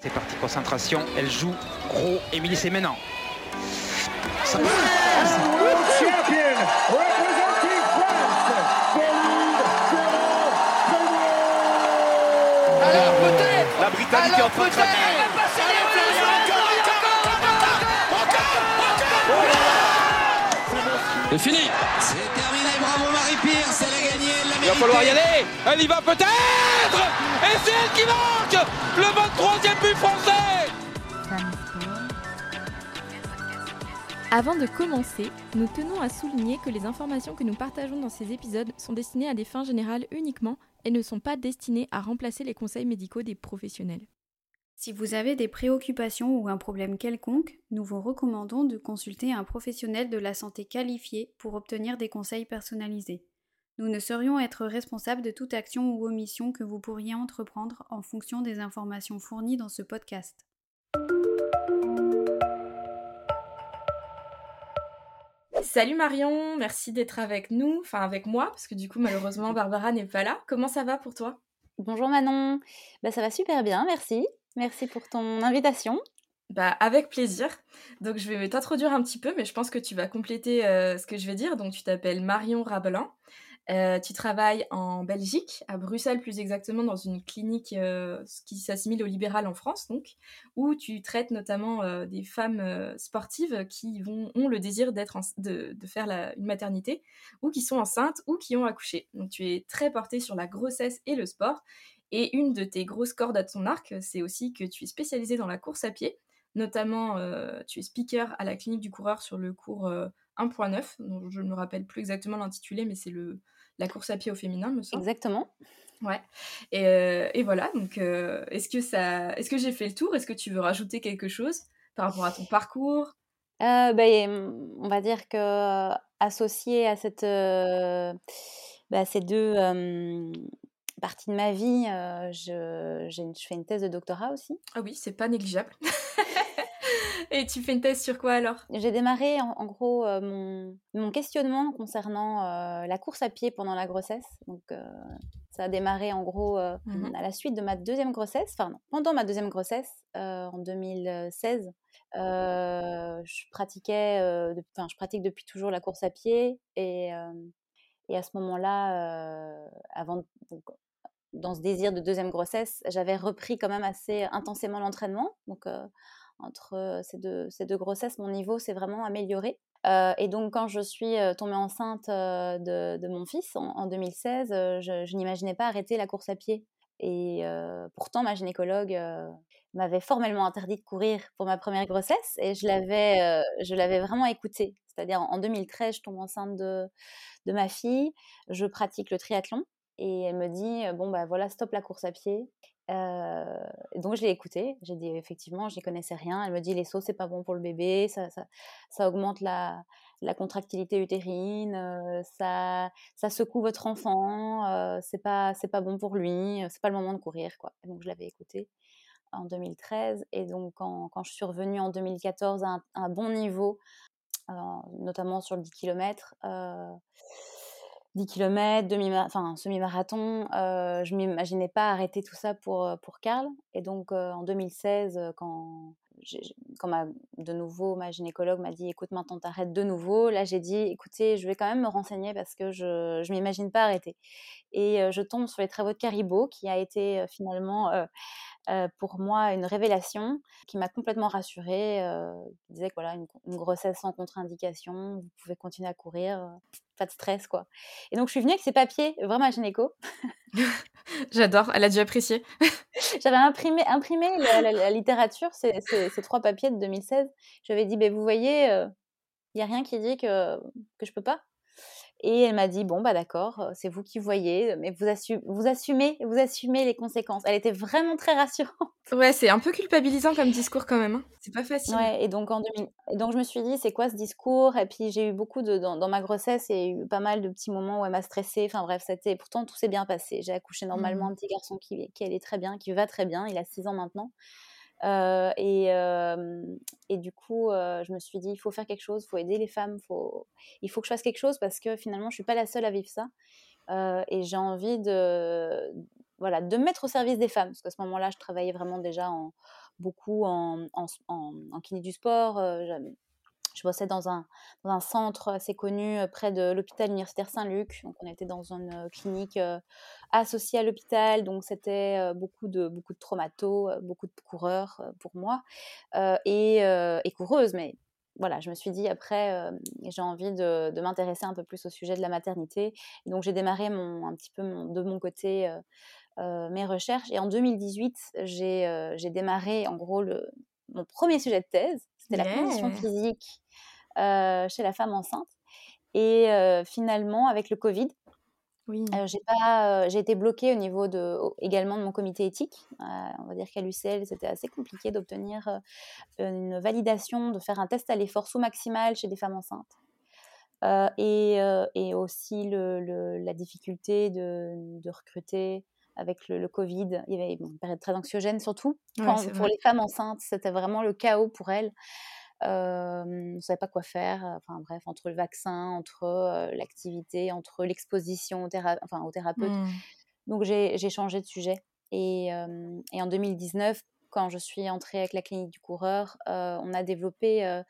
C'est parti, concentration. Elle joue gros. Émilie, c'est maintenant. Ça Alors peut-être. La Britannique est en train de craquer. C'est fini Il va falloir y aller. Elle y va peut-être. Et c'est elle qui marque le 23e but français. Avant de commencer, nous tenons à souligner que les informations que nous partageons dans ces épisodes sont destinées à des fins générales uniquement et ne sont pas destinées à remplacer les conseils médicaux des professionnels. Si vous avez des préoccupations ou un problème quelconque, nous vous recommandons de consulter un professionnel de la santé qualifié pour obtenir des conseils personnalisés. Nous ne saurions être responsables de toute action ou omission que vous pourriez entreprendre en fonction des informations fournies dans ce podcast. Salut Marion, merci d'être avec nous, enfin avec moi, parce que du coup malheureusement Barbara n'est pas là. Comment ça va pour toi? Bonjour Manon, bah, ça va super bien, merci. Merci pour ton invitation. Bah avec plaisir. Donc je vais t'introduire un petit peu, mais je pense que tu vas compléter euh, ce que je vais dire. Donc tu t'appelles Marion Rabelin. Euh, tu travailles en Belgique, à Bruxelles plus exactement, dans une clinique euh, qui s'assimile au libéral en France, donc, où tu traites notamment euh, des femmes sportives qui vont, ont le désir d'être de, faire une maternité, ou qui sont enceintes, ou qui ont accouché. Donc tu es très portée sur la grossesse et le sport. Et une de tes grosses cordes à ton arc, c'est aussi que tu es spécialisée dans la course à pied. Notamment, tu es speaker à la clinique du coureur sur le cours euh, 1.9, dont je ne me rappelle plus exactement l'intitulé, mais c'est le la course à pied au féminin, me semble. Exactement. Ouais. Et, euh, et voilà. Donc, euh, est-ce que ça, est-ce que j'ai fait le tour? Est-ce que tu veux rajouter quelque chose par rapport à ton parcours? Euh, hum, on va dire que associé à cette, bah, ces deux parties de ma vie, je, je fais une thèse de doctorat aussi. Ah oui, c'est pas négligeable. et tu fais une thèse sur quoi alors? J'ai démarré en, en gros euh, mon, mon questionnement concernant euh, la course à pied pendant la grossesse. Donc euh, ça a démarré en gros Mhm. à la suite de ma deuxième grossesse, enfin non, pendant ma deuxième grossesse en 2016. euh, je pratiquais, de- enfin je pratique depuis toujours la course à pied et, et à ce moment-là, avant donc, dans ce désir de deuxième grossesse, j'avais repris quand même assez intensément l'entraînement. Donc, euh, entre ces deux, ces deux grossesses, mon niveau s'est vraiment amélioré. Euh, et donc, quand je suis tombée enceinte de, de mon fils en, en 2016, euh, je, je n'imaginais pas arrêter la course à pied. Et euh, pourtant, ma gynécologue euh, m'avait formellement interdit de courir pour ma première grossesse et je l'avais, euh, je l'avais vraiment écoutée. C'est-à-dire, en 2013, je tombe enceinte de, de ma fille, je pratique le triathlon et elle me dit bon bah voilà stop la course à pied Euh, donc je l'ai écoutée. J'ai dit effectivement je n'y connaissais rien. Elle me dit les sauts c'est pas bon pour le bébé. Ça, ça, augmente la, la contractilité utérine. Euh, ça, ça secoue votre enfant. Euh, c'est pas c'est pas bon pour lui. C'est pas le moment de courir quoi. Donc je l'avais écoutée en 2013 et donc quand, quand je suis revenue en 2014 à un, bon niveau notamment sur le 10 km 10 km, demi enfin, semi-marathon. Euh, je m'imaginais pas arrêter tout ça pour, euh, pour Karl. Et donc, euh, en 2016, euh, quand, quand ma, de nouveau ma gynécologue m'a dit écoute, maintenant t'arrêtes de nouveau, là j'ai dit écoutez, je vais quand même me renseigner parce que je ne m'imagine pas arrêter. Et je tombe sur les travaux de Caribou, qui a été finalement euh, euh, pour moi une révélation qui m'a complètement rassurée. Euh, qui disait que voilà, une, une grossesse sans contre-indication, vous pouvez continuer à courir, euh, pas de stress quoi. Et donc je suis venue avec ces papiers, vraiment à gynéco. J'adore, elle a dû apprécier. J'avais imprimé, imprimé la, la- la littérature, ces, ces- ces trois papiers de 2016. J'avais dit, ben vous voyez, il n'y a rien qui dit que, que je peux pas. Et elle m'a dit, bon, bah d'accord, euh, c'est vous qui voyez, mais vous, assu- vous, assumez, vous assumez les conséquences. Elle était vraiment très rassurante. Ouais, c'est un peu culpabilisant comme discours quand même. hein. C'est pas facile. Ouais, et donc en 2000 et donc je me suis dit c'est quoi ce discours? Et puis j'ai eu beaucoup de dans, dans ma grossesse il y a eu pas mal de petits moments où elle m'a stressée enfin bref c'était pourtant tout s'est bien passé j'ai accouché normalement Mhm. un petit garçon qui, qui allait très bien qui va très bien il a 6 ans maintenant Euh, et, euh, et du coup euh, je me suis dit il faut faire quelque chose il faut aider les femmes il faut que je fasse quelque chose parce que finalement je suis pas la seule à vivre ça et j'ai envie de voilà, de me mettre au service des femmes. Parce qu'à ce moment-là, je travaillais vraiment déjà beaucoup en, en, en, kiné du sport. Je bossais dans un, dans un centre assez connu près de l'hôpital universitaire Saint-Luc. Donc, on était dans une clinique associée à l'hôpital. Donc, c'était beaucoup, de, beaucoup de traumatos, beaucoup de coureurs pour moi et, et coureuses. Mais voilà, je me suis dit après, j'ai envie de, de m'intéresser un peu plus au sujet de la maternité. donc j'ai démarré mon, un petit peu de mon côté mes recherches. Et en 2018, j'ai démarré en gros le, mon premier sujet de thèse. C'était la condition physique chez la femme enceinte. Et finalement, avec le Covid, oui. j'ai pas, j'ai été bloquée au niveau de, également de mon comité éthique. on va dire qu'à l'UCL, c'était assez compliqué d'obtenir une validation, de faire un test à l'effort sous maximal chez des femmes enceintes. et, et, aussi le, la difficulté de, de recruter avec le, Covid. Il y avait une période très anxiogène, surtout pour les femmes enceintes. C'était vraiment le chaos pour elles on ne savait pas quoi faire. Enfin bref, entre le vaccin, entre l'activité, entre l'exposition au, enfin, au thérapeute. Mmh. Donc j'ai changé de sujet. Et, et, en 2019, quand je suis entrée avec la clinique du coureur, on a développé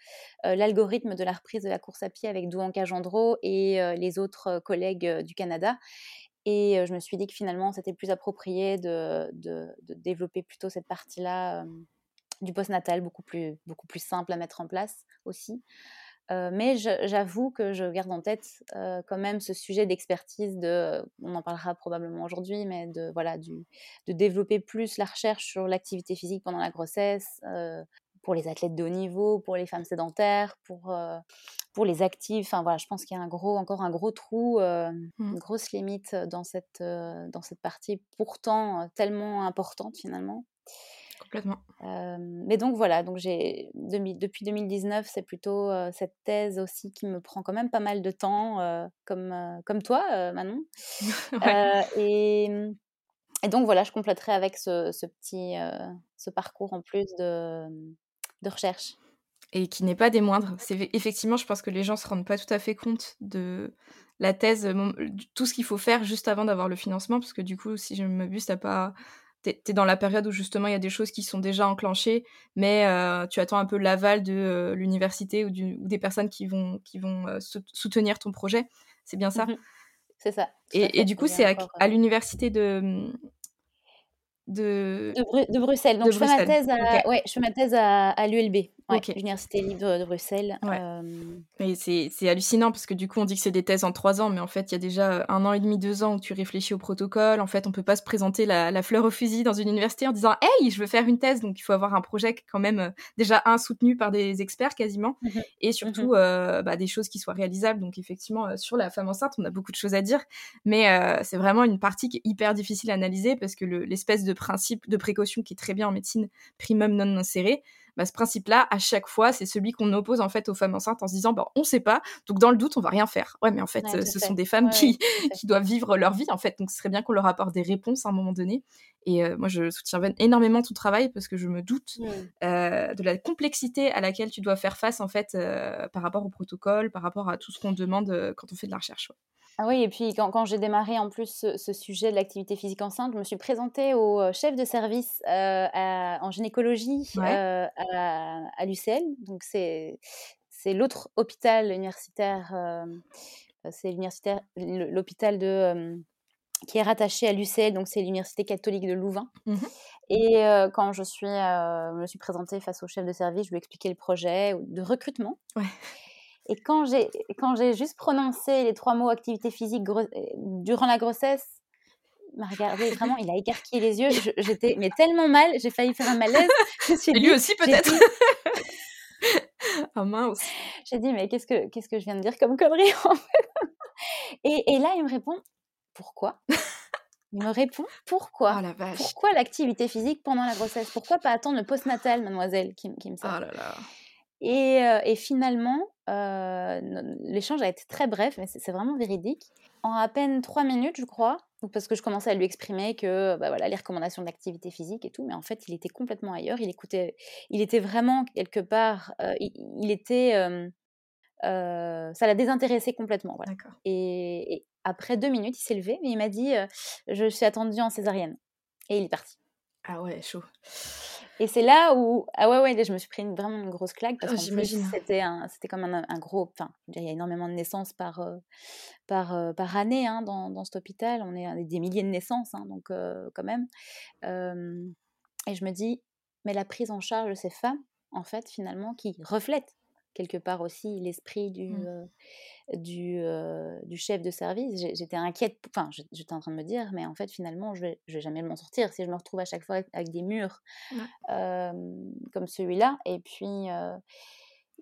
l'algorithme de la reprise de la course à pied avec Douanca Gendreau et les autres collègues du Canada. Et je me suis dit que finalement, c'était plus approprié de, de, de, développer plutôt cette partie-là du postnatal beaucoup plus, beaucoup plus simple à mettre en place aussi. mais j'avoue que je garde en tête quand même ce sujet d'expertise de, on en parlera probablement aujourd'hui, mais de voilà du, de développer plus la recherche sur l'activité physique pendant la grossesse, pour les athlètes de haut niveau, pour les femmes sédentaires, pour pour les actifs. Enfin voilà, je pense qu'il y a un gros, encore un gros trou, mmh. une grosse limite dans cette dans cette partie pourtant tellement importante finalement. Complètement. mais donc voilà, donc j'ai depuis 2019, c'est plutôt cette thèse aussi qui me prend quand même pas mal de temps, comme, comme toi, Manon. et, et, donc voilà, je compléterai avec ce, ce petit ce parcours en plus de, de recherche. Et qui n'est pas des moindres. C'est effectivement, je pense que les gens se rendent pas tout à fait compte de la thèse, tout ce qu'il faut faire juste avant d'avoir le financement, parce que du coup, si je me m'abuse, t'as pas tu es, dans la période où justement il y a des choses qui sont déjà enclenchées, mais euh, tu attends un peu l'aval de euh, l'université ou, ou, des personnes qui vont, qui vont euh, soutenir ton projet. C'est bien ça? Mmh C'est ça. Et, et, du coup, c'est à, l'université de, de... De, Bruxelles. Donc, je, fais ma thèse à, ouais, je fais ma thèse à, à l'ULB. Ouais, L'Université libre de Bruxelles. Ouais. c'est hallucinant parce que du coup, on dit que c'est des thèses en trois ans, mais en fait, il y a déjà un an et demi, deux ans où tu réfléchis au protocole. En fait, on peut pas se présenter la, la, fleur au fusil dans une université en disant Hey, je veux faire une thèse. Donc, il faut avoir un projet quand même déjà un soutenu par des experts quasiment mmh et mmh surtout bah, des choses qui soient réalisables. Donc, effectivement, sur la femme enceinte, on a beaucoup de choses à dire, mais c'est vraiment une partie qui est hyper difficile à analyser parce que l'espèce de principe de précaution qui est très bien en médecine primum non inséré, bah, ce principe-là, à chaque fois, c'est celui qu'on oppose en fait aux femmes enceintes en se disant, bah, on sait pas, donc dans le doute, on va rien faire. Ouais, mais en fait, ce sont des femmes qui, qui doivent vivre leur vie, en fait, donc ce serait bien qu'on leur apporte des réponses à un moment donné. Et euh, moi, je soutiens énormément ton travail parce que je me doute mmh. euh, de la complexité à laquelle tu dois faire face, en fait, euh, par rapport au protocole, par rapport à tout ce qu'on demande quand on fait de la recherche. Ah oui, et puis quand, quand j'ai démarré en plus ce, sujet de l'activité physique enceinte, je me suis présentée au euh, chef de service euh, en gynécologie euh, à, à l'UCL. Donc c'est c'est l'autre hôpital universitaire, c'est l'universitaire l'hôpital de qui est rattaché à l'UCL, donc c'est l'université catholique de Louvain. Mmh et quand je suis, me suis présentée face au chef de service, je lui ai expliqué le projet de recrutement. Ouais. Et quand j'ai, quand j'ai juste prononcé les trois mots activité physique euh, durant la grossesse, il m'a regardé vraiment, il a écarquillé les yeux. j'étais mais tellement mal, j'ai failli faire un malaise. Et lui aussi peut-être. ah mince. J'ai dit mais qu'est-ce que qu'est-ce que je viens de dire comme connerie en fait? Et, et, là il me répond pourquoi? Il me répond pourquoi? Oh, la vache. Pourquoi l'activité physique pendant la grossesse? Pourquoi pas attendre le postnatal, mademoiselle, qui, qui me sert. Oh là là. Et, euh, et finalement, euh, l'échange a été très bref, mais c'est vraiment véridique. En à peine trois minutes, je crois, parce que je commençais à lui exprimer que bah voilà, les recommandations d'activité physique et tout, mais en fait, il était complètement ailleurs. Il écoutait, il était vraiment quelque part, euh, il, était, ça l'a désintéressé complètement. Voilà. Et, et, après deux minutes, il s'est levé, mais il m'a dit Je suis attendue en césarienne. Et il est parti. Ah ouais, chaud. Et c'est là où, ah ouais, ouais, je me suis pris vraiment une grosse claque parce Oh, j'imagine. c'était un, c'était comme un, un gros, enfin, il y a énormément de naissances par, euh, par, euh, par année hein, dans, dans cet hôpital. On est à des milliers de naissances, hein, donc euh, quand même. Et je me dis, mais la prise en charge de ces femmes, en fait, finalement, qui reflètent quelque part aussi l'esprit du, Mmh. euh, du, euh, du chef de service. J'étais inquiète, enfin, j'étais en train de me dire, mais en fait, finalement, je vais, je vais jamais m'en sortir si je me retrouve à chaque fois avec, avec des murs euh, comme celui-là. Et puis,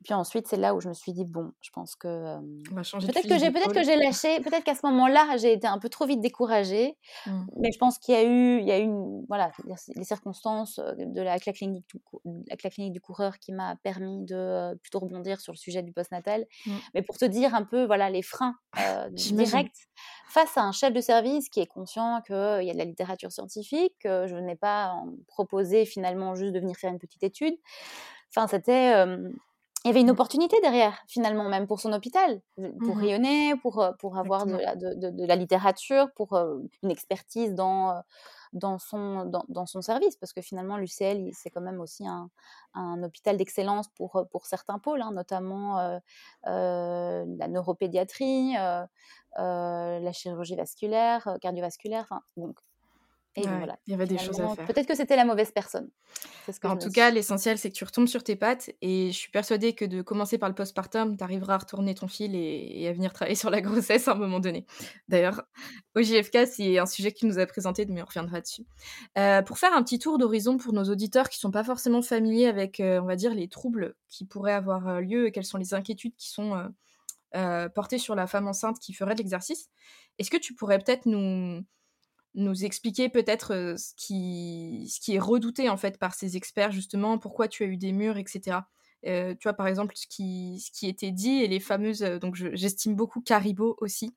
puis ensuite, c'est là où je me suis dit, bon, je pense que euh, peut-être que j'ai peut-être que j'ai lâché, peut-être qu'à ce moment-là, j'ai été un peu trop vite découragée. Mmh. Mais je pense qu'il y a eu, il y a eu une- voilà, les circonstances euh, de la, clinique du, la clinique du coureur qui m'a permis de euh, plutôt rebondir sur le sujet du postnatal. Mm. Mais pour te dire un peu, voilà, les freins euh, directs face à un chef de service qui est conscient qu'il y a de la littérature scientifique, que je n'ai pas proposé finalement juste de venir faire une petite étude. Enfin, c'était il y avait une opportunité derrière, finalement, même pour son hôpital, pour Mhm. rayonner, pour, euh, pour avoir de la, de, de- de la littérature, pour euh, une expertise dans, euh, dans, son, dans, dans son service, parce que finalement, l'UCL, c'est quand même aussi un, un hôpital d'excellence pour, pour certains pôles, hein, notamment euh, euh, la neuropédiatrie, la chirurgie vasculaire, cardiovasculaire, donc. Et donc voilà. il y avait des choses à faire. Peut-être que c'était la mauvaise personne. Ce que En tout cas, l'essentiel, c'est que tu retombes sur tes pattes et je suis persuadée que de commencer par le postpartum, tu arriveras à retourner ton fil et, et à venir travailler sur la grossesse à un moment donné. D'ailleurs, au JFK, c'est un sujet tu nous as présenté, mais on reviendra dessus. Euh, pour faire un petit tour d'horizon pour nos auditeurs qui sont pas forcément familiers avec, euh, on va dire, les troubles qui pourraient avoir euh, lieu et quelles sont les inquiétudes qui sont euh, portées sur la femme enceinte qui ferait de l'exercice, est-ce que tu pourrais peut-être nous nous expliquer peut-être euh, ce, qui, ce qui est redouté en fait par ces experts justement, pourquoi tu as eu des murs, etc. Euh, tu vois par exemple ce qui, ce qui était dit et les fameuses, euh, donc je- j'estime beaucoup Caribo aussi,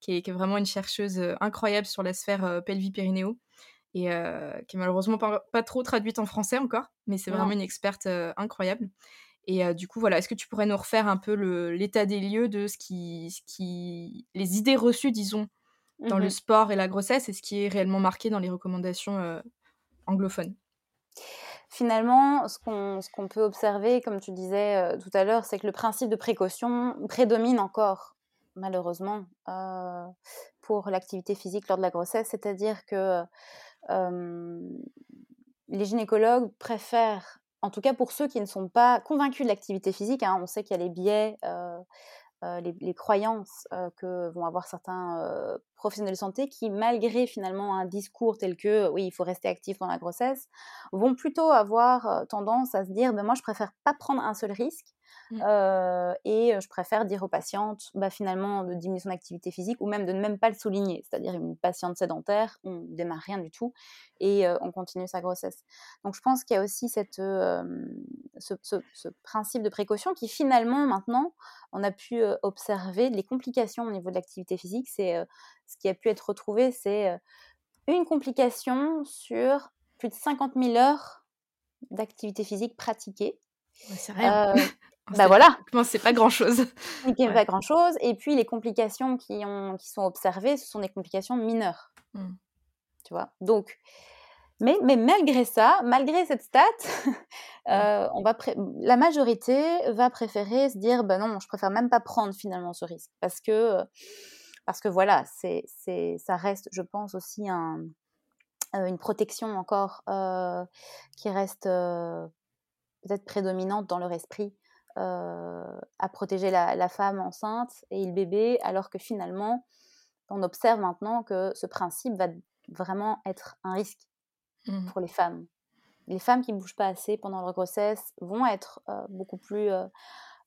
qui est, qui est vraiment une chercheuse incroyable sur la sphère euh, pelvis-périnéo et euh, qui est malheureusement pas, pas trop traduite en français encore, mais c'est vraiment une experte incroyable. Et euh, du coup, voilà, est-ce que tu pourrais nous refaire un peu l'état des lieux de ce qui, ce qui, les idées reçues, disons, dans le Mhm. sport et la grossesse et ce qui est réellement marqué dans les recommandations euh, anglophones. Finalement, ce qu'on qu'on peut observer, comme tu disais euh, tout à l'heure, c'est que le principe de précaution prédomine encore, malheureusement, euh, pour l'activité physique lors de la grossesse. C'est-à-dire que les gynécologues préfèrent, en tout cas pour ceux qui ne sont pas convaincus de l'activité physique, hein, on sait qu'il y a les biais, euh, les, les croyances euh, que vont avoir certains euh, professionnels de santé qui, malgré finalement un discours tel que oui, il faut rester actif dans la grossesse, vont plutôt avoir euh, tendance à se dire ben, moi, je préfère pas prendre un seul risque. Mm. euh, et je préfère dire aux patientes bah, finalement de diminuer son activité physique ou même de ne même pas le souligner. C'est-à-dire une patiente sédentaire, on démarre rien du tout et euh, on continue sa grossesse. Donc je pense qu'il y a aussi cette, euh, ce, ce- ce principe de précaution qui finalement maintenant on a pu observer les complications au niveau de l'activité physique. C'est ce qui a pu être retrouvé, c'est une complication sur plus de 50 000 heures d'activité physique pratiquée. c'est Euh, C'est- bah voilà, c'est pas n'y a Ouais. pas grand-chose. Et puis les complications qui, ont, qui sont observées, ce sont des complications mineures. Mm. Tu vois? Donc, mais, mais malgré ça, malgré cette stat, euh, on va la majorité va préférer se dire bah non, je préfère même pas prendre finalement ce risque. Parce que, parce que voilà, c'est, c'est, ça reste, je pense, aussi un, euh, une protection encore euh, qui reste euh, peut-être prédominante dans leur esprit à protéger la, la femme enceinte et le bébé, alors que finalement, on observe maintenant que ce principe va vraiment être un risque Mm. pour les femmes. Les femmes qui ne bougent pas assez pendant leur grossesse vont être euh, beaucoup plus... euh,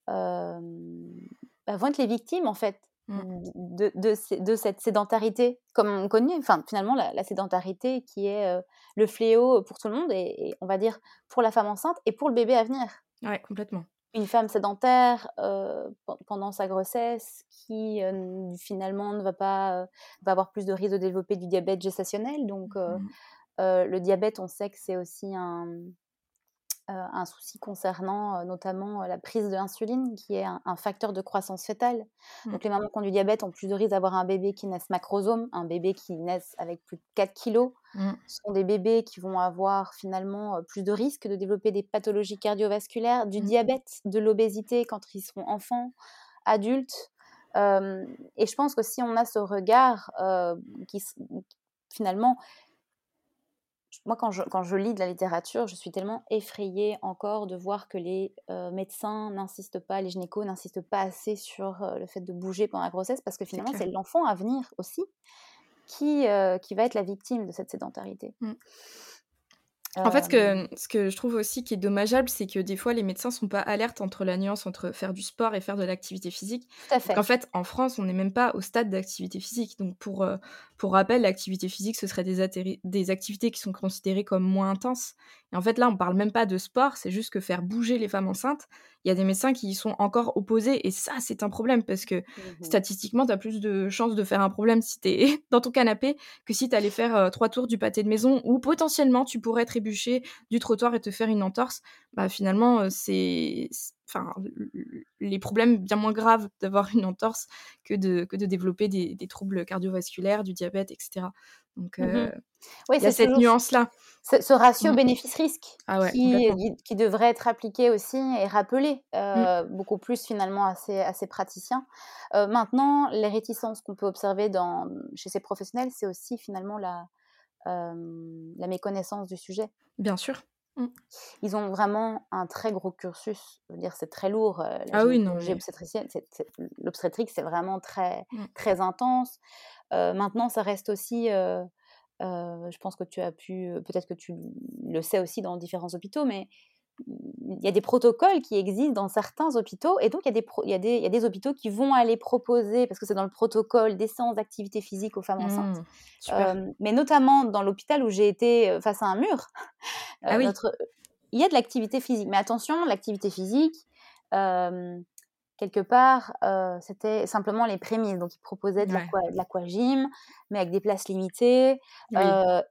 euh, bah, vont être les victimes, en fait, Mm. de, de, ces- de cette sédentarité, comme on connaît, enfin, finalement, la, la sédentarité qui est le fléau pour tout le monde, et, et on va dire pour la femme enceinte et pour le bébé à venir Ouais, complètement. Une femme sédentaire euh, pen- pendant sa grossesse qui euh, finalement ne va pas euh, va avoir plus de risque de développer du diabète gestationnel. Donc euh, le diabète on sait que c'est aussi un un souci concernant notamment la prise de l'insuline, qui est un, facteur de croissance fœtale. Mmh. Donc les mamans qui ont du diabète ont plus de risques d'avoir un bébé qui naisse macrosome, un bébé qui naisse avec plus de 4 kilos. Mmh. Ce sont des bébés qui vont avoir finalement plus de risques de développer des pathologies cardiovasculaires, du mmh. diabète, de l'obésité quand ils seront enfants, adultes. et je pense que si on a ce regard qui finalement moi, quand je, lis de la littérature, je suis tellement effrayée encore de voir que les euh, médecins n'insistent pas, les gynécos n'insistent pas assez sur euh, le fait de bouger pendant la grossesse, parce que finalement, c'est l'enfant à venir aussi qui, euh, qui va être la victime de cette sédentarité. Mmh. En fait, ce que, ce que je trouve aussi qui est dommageable, c'est que des fois, les médecins sont pas alertes entre la nuance entre faire du sport et faire de l'activité physique. Tout à fait. En fait, en France, on n'est même pas au stade d'activité physique. Donc, pour, pour rappel, l'activité physique, ce serait des, des activités qui sont considérées comme moins intenses. Et en fait, là, on parle même pas de sport, c'est juste que faire bouger les femmes enceintes, il y a des médecins qui y sont encore opposés. Et ça, c'est un problème parce que mmh statistiquement, tu as plus de chances de faire un problème si tu es dans ton canapé que si tu allais faire trois tours du pâté de maison ou potentiellement tu pourrais trébucher du trottoir et te faire une entorse. Bah, finalement, c'est. Enfin, les problèmes bien moins graves d'avoir une entorse que de, que de développer des, des troubles cardiovasculaires, du diabète, etc. Donc, mmh il y a cette nuance-là. Ce, ratio mmh. bénéfice-risque ah qui, devrait être appliqué aussi et rappelé mmh. beaucoup plus finalement à ces, à ces praticiens. maintenant, les réticences qu'on peut observer dans, chez ces professionnels, c'est aussi finalement la, la méconnaissance du sujet. Bien sûr. Ils ont vraiment un très gros cursus. Je veux dire, c'est très lourd. ah oui, non. L'obstétrique, c'est vraiment très, très intense. maintenant, ça reste aussi je pense que tu as pu, peut-être que tu le sais aussi dans différents hôpitaux, mais il y a des protocoles qui existent dans certains hôpitaux et donc il y, a des il, y a des, il y a des hôpitaux qui vont aller proposer, parce que c'est dans le protocole, des séances d'activité physique aux femmes enceintes. Mmh, mais notamment dans l'hôpital où j'ai été face à un mur, ah oui. il y a de l'activité physique. Mais attention, l'activité physique, quelque part, c'était simplement les prémices. Donc, ils proposaient de l'aquagym, mais avec des places limitées.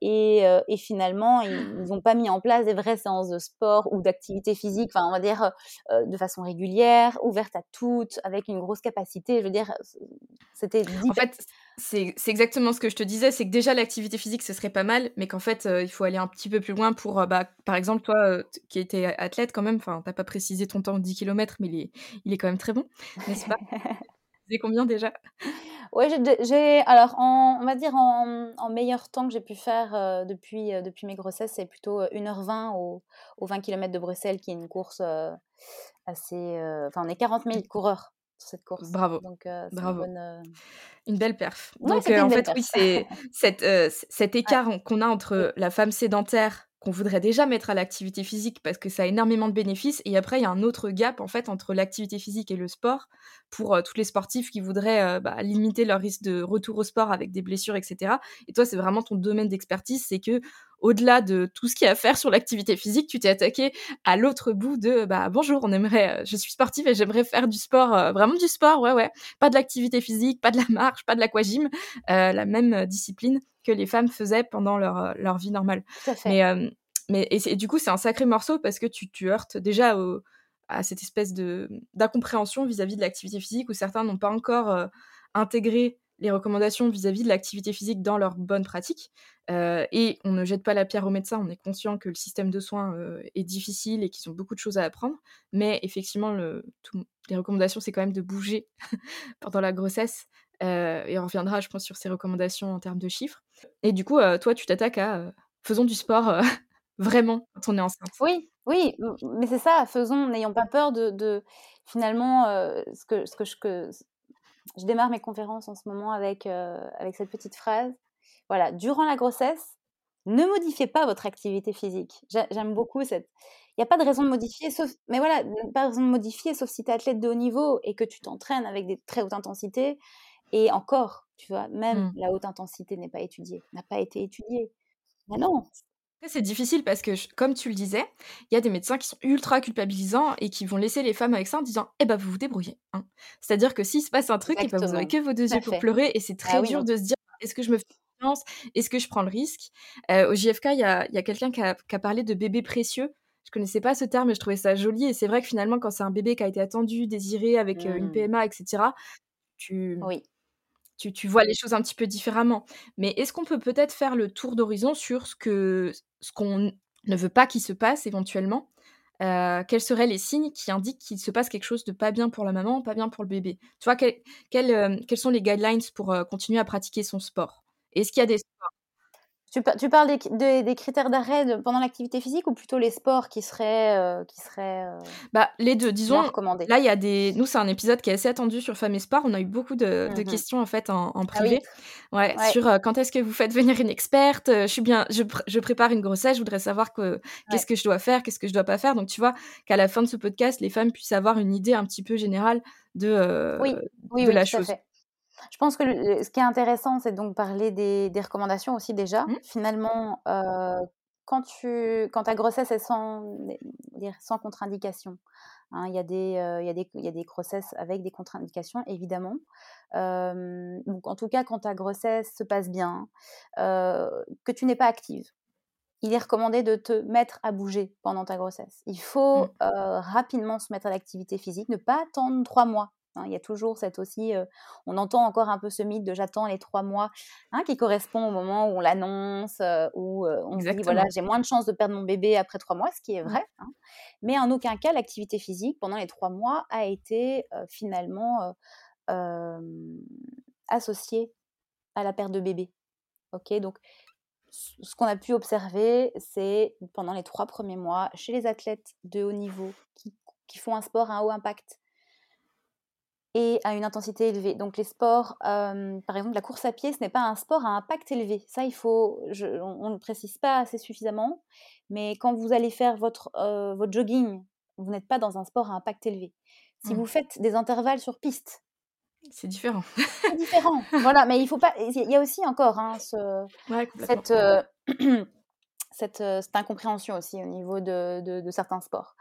et, et, finalement, ils n'ont pas mis en place des vraies séances de sport ou d'activité physique, enfin, on va dire, de façon régulière, ouverte à toutes, avec une grosse capacité. Je veux dire, c'était... En fait, c'est exactement ce que je te disais, c'est que déjà l'activité physique, ce serait pas mal, mais qu'en fait, il faut aller un petit peu plus loin pour, bah, par exemple, toi qui étais athlète quand même, enfin, t'as pas précisé ton temps de 10 km, mais il est, il est quand même très bon, n'est-ce pas? C'est combien déjà? Oui, j'ai, alors, on va dire en, meilleur temps que j'ai pu faire depuis, depuis mes grossesses, c'est plutôt 1h20 au, 20 km de Bruxelles, qui est une course assez. Enfin, on est 40 000 coureurs cette course. Bravo. Donc, Bravo. Une, belle perf. Donc, en fait, oui, c'est cette, cet écart qu'on a entre la femme sédentaire qu'on voudrait déjà mettre à l'activité physique parce que ça a énormément de bénéfices. Et après, il y a un autre gap en fait entre l'activité physique et le sport pour tous les sportifs qui voudraient bah, limiter leur risque de retour au sport avec des blessures, etc. Et toi, c'est vraiment ton domaine d'expertise, c'est que au-delà de tout ce qu'il y a à faire sur l'activité physique, tu t'es attaqué à l'autre bout de bah bonjour, on aimerait, je suis sportive et j'aimerais faire du sport, vraiment du sport, ouais ouais, pas de l'activité physique, pas de la marche, pas de l'aquagym, euh, la même discipline que les femmes faisaient pendant leur, leur vie normale. Tout à fait. Mais mais et, du coup, c'est un sacré morceau parce que tu, tu heurtes déjà à cette espèce de d'incompréhension vis-à-vis de l'activité physique où certains n'ont pas encore intégré les recommandations vis-à-vis de l'activité physique dans leur bonne pratique. et on ne jette pas la pierre aux médecins, on est conscient que le système de soins est difficile et qu'ils ont beaucoup de choses à apprendre. Mais effectivement, le, les recommandations, c'est quand même de bouger pendant la grossesse. et on reviendra, je pense, sur ces recommandations en termes de chiffres. Et du coup, toi, tu t'attaques à faisons du sport vraiment quand on est enceinte. Oui, oui, mais c'est ça, faisons, n'ayons pas peur de, finalement ce que, ce que, je, que je démarre mes conférences en ce moment avec, avec cette petite phrase. Voilà, durant la grossesse, ne modifiez pas votre activité physique. J'aime beaucoup cette. Il n'y a pas de raison de modifier, sauf. Mais voilà, pas de raison de modifier, sauf si tu es athlète de haut niveau et que tu t'entraînes avec des très hautes intensités. Et encore, tu vois, même mmh. la haute intensité n'est pas étudiée, n'a pas été étudiée. Mais non, c'est difficile parce que, comme tu le disais, il y a des médecins qui sont ultra culpabilisants et qui vont laisser les femmes avec ça en disant Eh ben, vous vous débrouillez. Hein. C'est-à-dire que s'il se passe un truc, et eh ben, vous n'aurez que vos deux yeux pour pleurer et c'est très ah dur de se dire Est-ce que je me fais confiance? Est-ce que je prends le risque? Au JFK, il y a, quelqu'un qui a, parlé de bébé précieux. je connaissais pas ce terme, mais je trouvais ça joli. Et c'est vrai que finalement, quand c'est un bébé qui a été attendu, désiré, avec une Mmh. PMA, etc., tu, Oui. Tu, vois les choses un petit peu différemment. Mais est-ce qu'on peut peut-être faire le tour d'horizon sur ce qu'on ne veut pas qu'il se passe éventuellement? Euh, quels seraient les signes qui indiquent qu'il se passe quelque chose de pas bien pour la maman, pas bien pour le bébé? Tu vois, quel, euh, sont les guidelines pour euh, continuer à pratiquer son sport? Est-ce qu'il y a des Tu, tu parles des, des, des critères d'arrêt pendant l'activité physique ou plutôt les sports qui seraient, euh, qui seraient euh, bah, les deux, disons. recommandés? Là, il y a des. Nous, c'est un épisode qui est assez attendu sur Femmes et Sport. On a eu beaucoup de, Mhm. de questions en fait en, en privé, Ah ouais, Ouais. sur euh, quand est-ce que vous faites venir une experte? euh, je suis bien, je, pr- je prépare une grossesse. Je voudrais savoir que qu'est-ce que je dois faire, qu'est-ce que je dois pas faire. Donc, tu vois, qu'à la fin de ce podcast, les femmes puissent avoir une idée un petit peu générale de Oui, oui, de oui, la chose. fait. Je pense que le- ce qui est intéressant, c'est donc parler des, des recommandations aussi déjà. Mhm. Finalement, euh, quand, tu, quand ta grossesse est sans, contre-indication, hein, il y, a des, euh, y, y a des grossesses avec des contre-indications, évidemment. Euh, donc, en tout cas, quand ta grossesse se passe bien, euh, que tu n'es pas active, il est recommandé de te mettre à bouger pendant ta grossesse. Il faut Mm. euh, rapidement se mettre à l'activité physique, ne pas attendre trois mois. Hein. il y a toujours cette aussi, euh, on entend encore un peu ce mythe de j'attends les trois mois, hein, qui correspond au moment où on l'annonce, euh, où euh, on se dit voilà j'ai moins de chances de perdre mon bébé après trois mois, ce qui est Ouais. vrai. hein. Mais en aucun cas l'activité physique pendant les trois mois a été finalement associée à la perte de bébé. Ok, donc ce qu'on a pu observer, c'est pendant les trois premiers mois, chez les athlètes de haut niveau qui, qui font un sport à haut impact et à une intensité élevée. Donc les sports, euh, par exemple la course à pied, ce n'est pas un sport à impact élevé. Ça, il faut, je- on ne le précise pas assez suffisamment, mais quand vous allez faire votre, euh, votre jogging, vous n'êtes pas dans un sport à impact élevé. Si Mm. vous faites des intervalles sur piste, C'est différent. c'est différent. voilà, mais il faut pas. Il y a aussi encore hein, ce, Ouais, cette, euh, cette, cette incompréhension aussi au niveau de, de- de certains sports.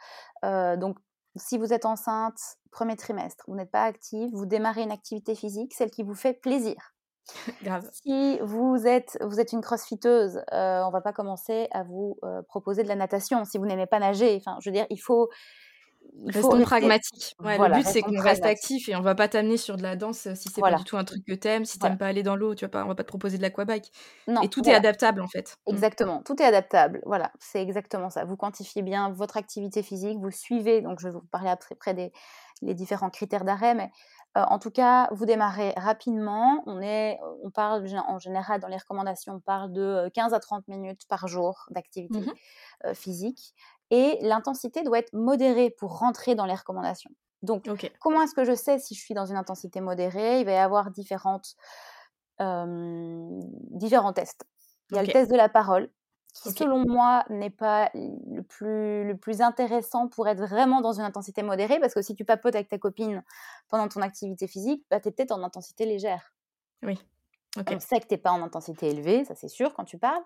Donc, si vous êtes enceinte, premier trimestre, vous n'êtes pas active, vous démarrez une activité physique, celle qui vous fait plaisir. Grave. Si vous êtes, vous êtes une crossfiteuse, euh, on va pas commencer à vous euh, proposer de la natation. Si vous n'aimez pas nager, enfin, je veux dire, il faut. Il faut Restons. Ouais, Voilà, le but, c'est qu'on reste actif et on va pas t'amener sur de la danse si c'est Voilà. pas du tout un truc que t'aimes, si Voilà. t'aimes pas aller dans l'eau, tu vois pas, on va pas te proposer de l'aquabike. Non, Et tout est adaptable en fait. Mm. Exactement, tout est adaptable. Voilà, c'est exactement ça. Vous quantifiez bien votre activité physique, vous suivez, donc je vais vous parler après des les différents critères d'arrêt, mais euh, en tout cas, vous démarrez rapidement. On, est, on parle en général dans les recommandations, on parle de euh, 15 à 30 minutes par jour d'activité Mhm. euh, physique. Et l'intensité doit être modérée pour rentrer dans les recommandations. Donc. Comment est-ce que je sais si je suis dans une intensité modérée? Il va y avoir différentes, euh, différents tests. Il y a le test de la parole, qui selon moi n'est pas le plus, le plus intéressant pour être vraiment dans une intensité modérée, parce que si tu papotes avec ta copine pendant ton activité physique, bah, tu es peut-être en intensité légère. Ok. On sait que tu n'es pas en intensité élevée, ça c'est sûr quand tu parles,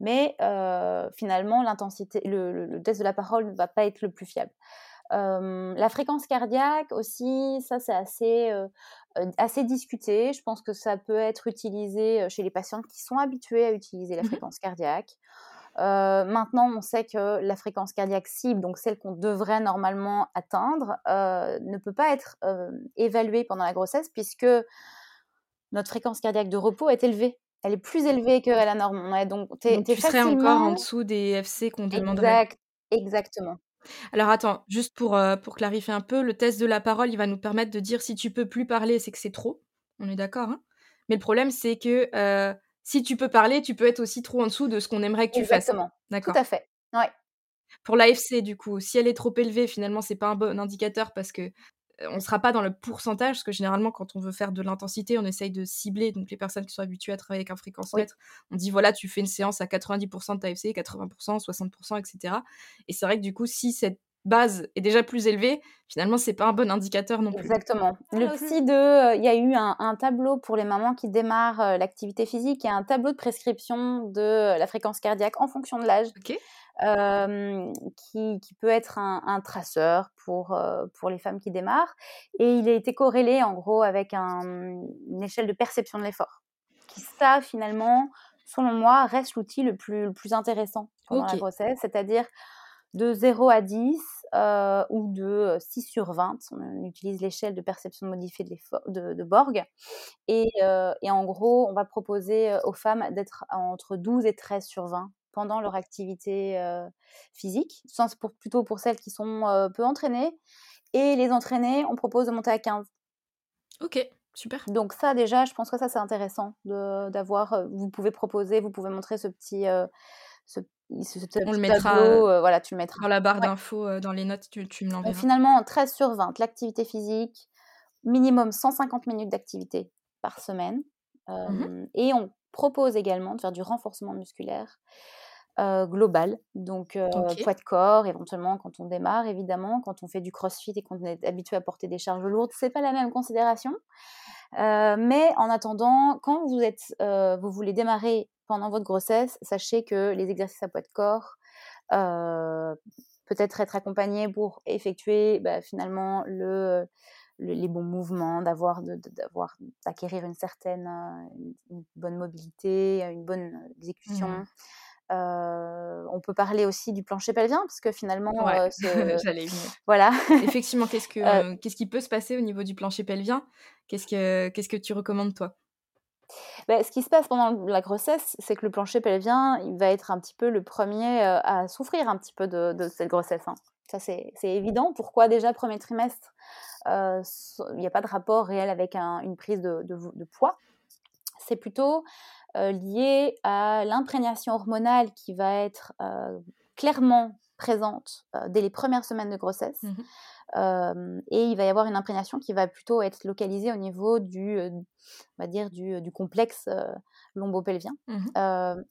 mais euh, finalement l'intensité, le, le- le test de la parole ne va pas être le plus fiable. Euh, la fréquence cardiaque aussi, ça c'est assez, euh, assez discuté. Je pense que ça peut être utilisé chez les patientes qui sont habituées à utiliser la Mhm. fréquence cardiaque. Euh, maintenant, on sait que la fréquence cardiaque cible, donc celle qu'on devrait normalement atteindre, ne peut pas être évaluée pendant la grossesse puisque notre fréquence cardiaque de repos est élevée. Elle est plus élevée que la norme. Donc, tu serais encore en dessous des FC qu'on demanderait. Exact, exactement. Alors attends, juste pour, euh, pour clarifier un peu, le test de la parole, il va nous permettre de dire si tu peux plus parler, c'est que c'est trop. On est d'accord, hein Mais le problème, c'est que euh, si tu peux parler, tu peux être aussi trop en dessous de ce qu'on aimerait que tu fasses. Exactement. Tout D'accord? à fait. Ouais. Pour l'AFC, du coup, si elle est trop élevée, finalement, c'est pas un bon indicateur parce que on sera pas dans le pourcentage, parce que généralement, quand on veut faire de l'intensité, on essaye de cibler. Donc, les personnes qui sont habituées à travailler avec un fréquence-mètre, on dit voilà, tu fais une séance à 90% de ta AFC, 80%, 60%, etc. Et c'est vrai que du coup, si cette base est déjà plus élevée, finalement, c'est pas un bon indicateur non plus. Exactement. Le Ah, aussi. aussi de, euh, il y a eu un, un tableau pour les mamans qui démarrent euh, l'activité physique et un tableau de prescription de euh, la fréquence cardiaque en fonction de l'âge, Ok. Euh, qui, qui peut être un, un traceur pour, euh, pour les femmes qui démarrent. Et il a été corrélé en gros avec un- une échelle de perception de l'effort. Qui ça finalement, selon moi, reste l'outil le plus, le plus intéressant pendant la Ok. grossesse, c'est-à-dire de 0 à 10 ou de 6 sur 20. On utilise l'échelle de perception modifiée de, de, Borg. Et, et, en gros, on va proposer aux femmes d'être entre 12 et 13 sur 20 pendant leur activité physique, sans pour, plutôt pour celles qui sont peu entraînées. Et les entraînées, on propose de monter à 15. Ok, super. Donc ça déjà, je pense que ça c'est intéressant d'avoir. Vous pouvez proposer, vous pouvez montrer ce petit, ce, on le mettra voilà, tu le mettras dans la barre d'infos, dans les notes, tu, tu me l'enverras. finalement, 13 sur 20, l'activité physique, minimum 150 minutes d'activité par semaine. Mmh et on propose également de faire du renforcement musculaire global, donc poids de corps, éventuellement quand on démarre, évidemment, quand on fait du crossfit et qu'on est habitué à porter des charges lourdes, c'est pas la même considération. mais en attendant, quand vous êtes, vous voulez démarrer pendant votre grossesse, sachez que les exercices à poids de corps peut-être être accompagnés pour effectuer bah, finalement le, les bons mouvements, d'avoir, d'avoir, d'acquérir une certaine, une bonne mobilité, une bonne exécution. Mmh. On peut parler aussi du plancher pelvien parce que finalement, j'allais voilà. Effectivement, qu'est-ce que qu'est-ce qui peut se passer au niveau du plancher pelvien? Qu'est-ce que qu'est-ce que tu recommandes toi? Bah, ce qui se passe pendant la grossesse, c'est que le plancher pelvien, il va être un petit peu le premier à souffrir un petit peu de, cette grossesse. Hein. Ça, c'est évident. Pourquoi déjà, premier trimestre, il n'y a pas de rapport réel avec une prise de, de poids C'est plutôt lié à l'imprégnation hormonale qui va être clairement présente dès les premières semaines de grossesse. Mmh et il va y avoir une imprégnation qui va plutôt être localisée au niveau du, on va dire, du, complexe lombopelvien. Mmh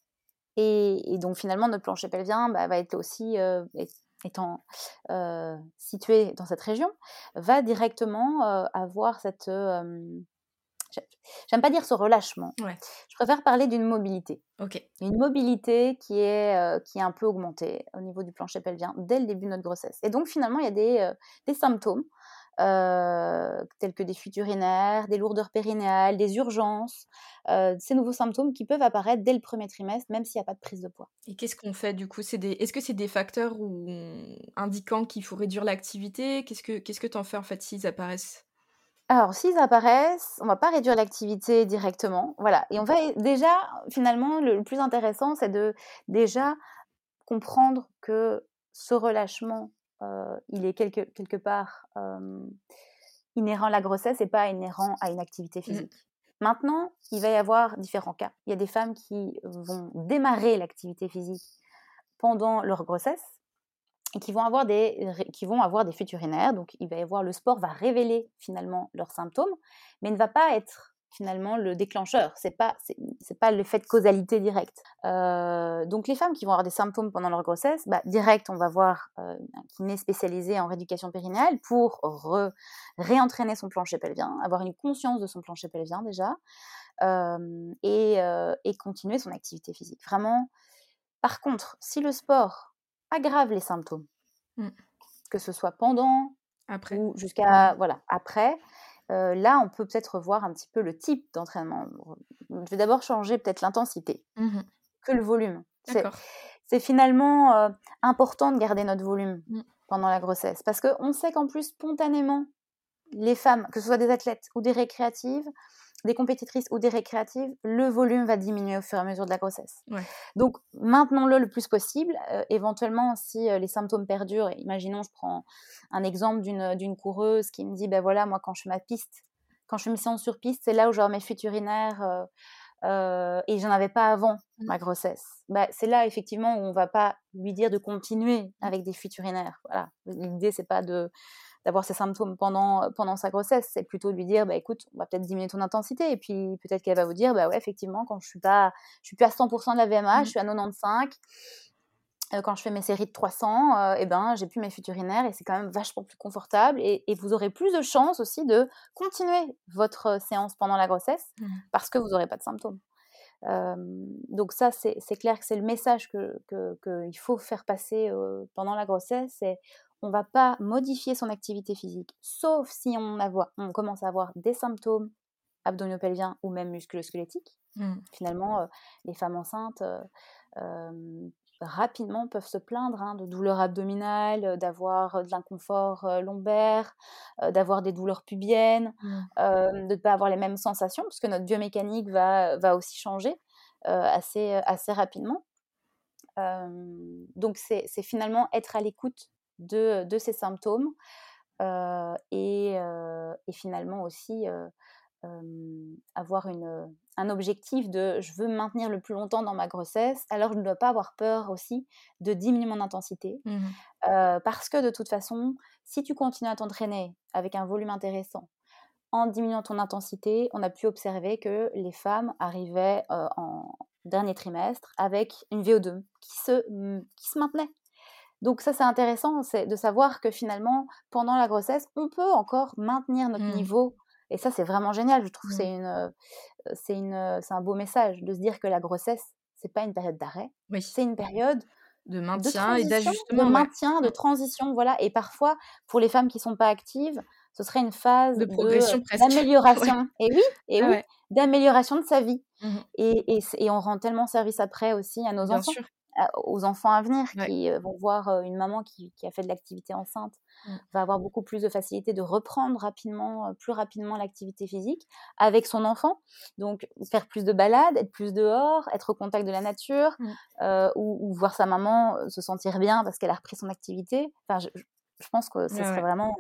et, donc finalement, notre plancher pelvien bah, va être aussi, étant situé dans cette région, va directement avoir cette J'aime pas dire ce relâchement. Je préfère parler d'une mobilité. Une mobilité qui est, euh, qui est un peu augmentée au niveau du plancher pelvien dès le début de notre grossesse. Et donc finalement, il y a des, euh, des symptômes euh, tels que des fuites urinaires, des lourdeurs périnéales, des urgences, ces nouveaux symptômes qui peuvent apparaître dès le premier trimestre, même s'il n'y a pas de prise de poids. Et qu'est-ce qu'on fait du coup? Des... Est-ce que c'est des facteurs indiquant qu'il faut réduire l'activité? Qu'est-ce que tu en fais en fait s'ils apparaissent? Alors, s'ils apparaissent, on va pas réduire l'activité directement, voilà. Et on va déjà, finalement, le, plus intéressant, c'est de déjà comprendre que ce relâchement, euh, il est quelque, quelque part inhérent à la grossesse et pas inhérent à une activité mmh. physique. Maintenant, il va y avoir différents cas. Il y a des femmes qui vont démarrer l'activité physique pendant leur grossesse qui vont avoir des qui vont avoir des fuites. Donc il va y avoir le sport va révéler finalement leurs symptômes, mais ne va pas être finalement le déclencheur. C'est pas c'est pas l'effet de causalité directe. Euh, donc les femmes qui vont avoir des symptômes pendant leur grossesse, bah, direct on va voir euh, un kiné spécialisé en rééducation périnéale pour réentraîner son plancher pelvien, avoir une conscience de son plancher pelvien déjà. Euh, et, et continuer son activité physique. Vraiment. Par contre, si le sport aggrave les symptômes. Mmh. Que ce soit pendant après. ou jusqu'à voilà, après. Euh, là, on peut peut-être revoir un petit peu le type d'entraînement. Je vais d'abord changer peut-être l'intensité mmh que le volume. C'est finalement euh, important de garder notre volume mmh. pendant la grossesse parce qu'on sait qu'en plus, spontanément, les femmes, que ce soit des athlètes ou des récréatives, des compétitrices ou des récréatives, le volume va diminuer au fur et à mesure de la grossesse. Donc, maintenons-le le plus possible. Euh, éventuellement, si euh, les symptômes perdurent, imaginons, je prends un exemple d'une coureuse qui me dit, ben voilà, moi, quand je fais ma piste, quand je fais mes séances sur piste, c'est là où j'aurai mes fuites urinaires euh, et j'en avais pas avant mmh. ma grossesse. Ben, c'est là, effectivement, où on va pas lui dire de continuer avec des fuites urinaires. Voilà. L'idée, c'est pas de d'avoir ces symptômes pendant, pendant sa grossesse. C'est plutôt de lui dire, bah, écoute, on va peut-être diminuer ton intensité. Et puis peut-être qu'elle va vous dire, bah ouais, effectivement, quand je suis pas, je suis plus à 100% de la VMA, mmh. je suis à 95. Euh, quand je fais mes séries de 300, euh, eh ben, j'ai plus mes futurinaires et c'est quand même vachement plus confortable. Et, vous aurez plus de chances aussi de continuer votre séance pendant la grossesse mmh. parce que vous n'aurez pas de symptômes. donc ça, c'est clair que c'est le message qu'il que, que faut faire passer euh, pendant la grossesse. C'est on va pas modifier son activité physique, sauf si on, on commence à avoir des symptômes abdominopelviens ou même musculosquelettiques. Mmh. Finalement, euh, les femmes enceintes, euh, rapidement peuvent se plaindre hein, de douleurs abdominales, d'avoir de l'inconfort lombaire, d'avoir des douleurs pubiennes, mmh. de ne pas avoir les mêmes sensations, puisque notre biomécanique va, va aussi changer assez, assez rapidement. donc c'est finalement être à l'écoute de, de, ces symptômes et, et, finalement aussi avoir une, un objectif de je veux me maintenir le plus longtemps dans ma grossesse, alors je ne dois pas avoir peur aussi de diminuer mon intensité. Mmh parce que de toute façon, si tu continues à t'entraîner avec un volume intéressant, en diminuant ton intensité, on a pu observer que les femmes arrivaient en dernier trimestre avec une VO2 qui se, qui se maintenait. Donc ça c'est intéressant, c'est de savoir que finalement pendant la grossesse, on peut encore maintenir notre mmh. niveau et ça, c'est vraiment génial. Je trouve que c'est mmh. une, c'est une, c'est un beau message de se dire que la grossesse, c'est pas une période d'arrêt. Oui. C'est une période de maintien et d'ajustement. De maintien, de transition, voilà. Et parfois, pour les femmes qui sont pas actives, ce serait une phase de progression d'amélioration. Et oui, et oui, d'amélioration de sa vie. Mmh et, et, et, on rend tellement service après aussi à nos Bien enfants. Sûr aux enfants à venir qui vont voir une maman qui, a fait de l'activité enceinte mmh. va avoir beaucoup plus de facilité de reprendre rapidement, plus rapidement l'activité physique avec son enfant. Donc faire plus de balades, être plus dehors, être au contact de la nature mmh. ou, voir sa maman se sentir bien parce qu'elle a repris son activité. Enfin, je, je pense que c'est vraiment,